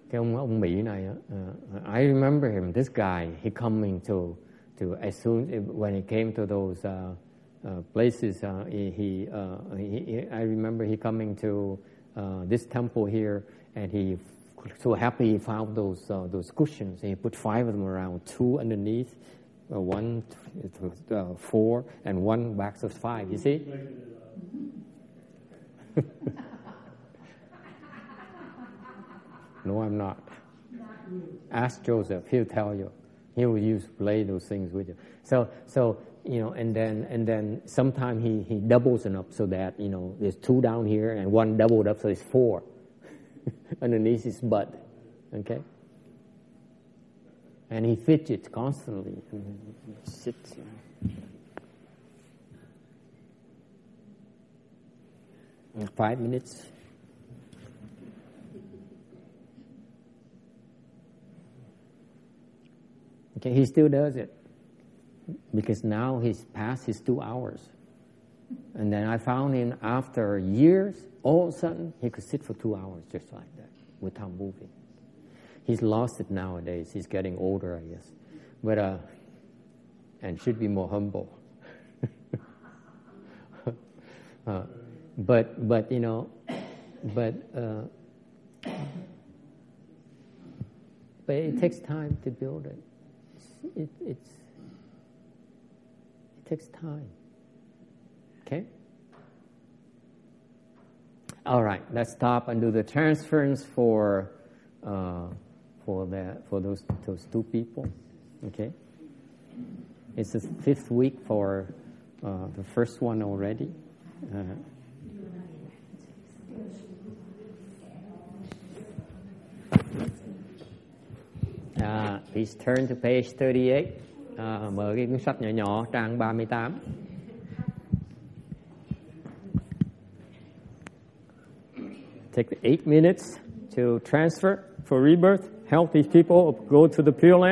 Cái ông ông Mỹ này, uh, I remember him. This guy, he coming to to as soon when he came to those uh, uh, places, uh, he, he, uh, he, I remember he coming to uh, this temple here, and he so happy he found those uh, those cushions. He put five of them around, two underneath, one, four, and one box of five. You see. (laughs) no, I'm not. Ask Joseph; he'll tell you he will use play those things with you. So so you know, and then and then sometimes he he doubles it up so that you know there's two down here and one doubled up, so it's four (laughs) underneath his butt. Okay. And he fidgets constantly. He sits. Five minutes. Okay, he still does it because now he's past his two hours. And then I found him after years, all of a sudden, he could sit for two hours just like that without moving. He's lost it nowadays. He's getting older, I guess. But, uh, and should be more humble. (laughs) uh, but, but, you know, but, uh, but it takes time to build it it, it's, it takes time. Okay? All right, let's stop and do the transference for uh, for that for those those two people. Okay, it's the fifth week for uh, the first one already. Uh, Uh, please turn to page 38. Uh, mở cái cuốn sách nhỏ nhỏ trang 38. Take eight minutes to transfer for rebirth. Healthy people go to the Pure Land.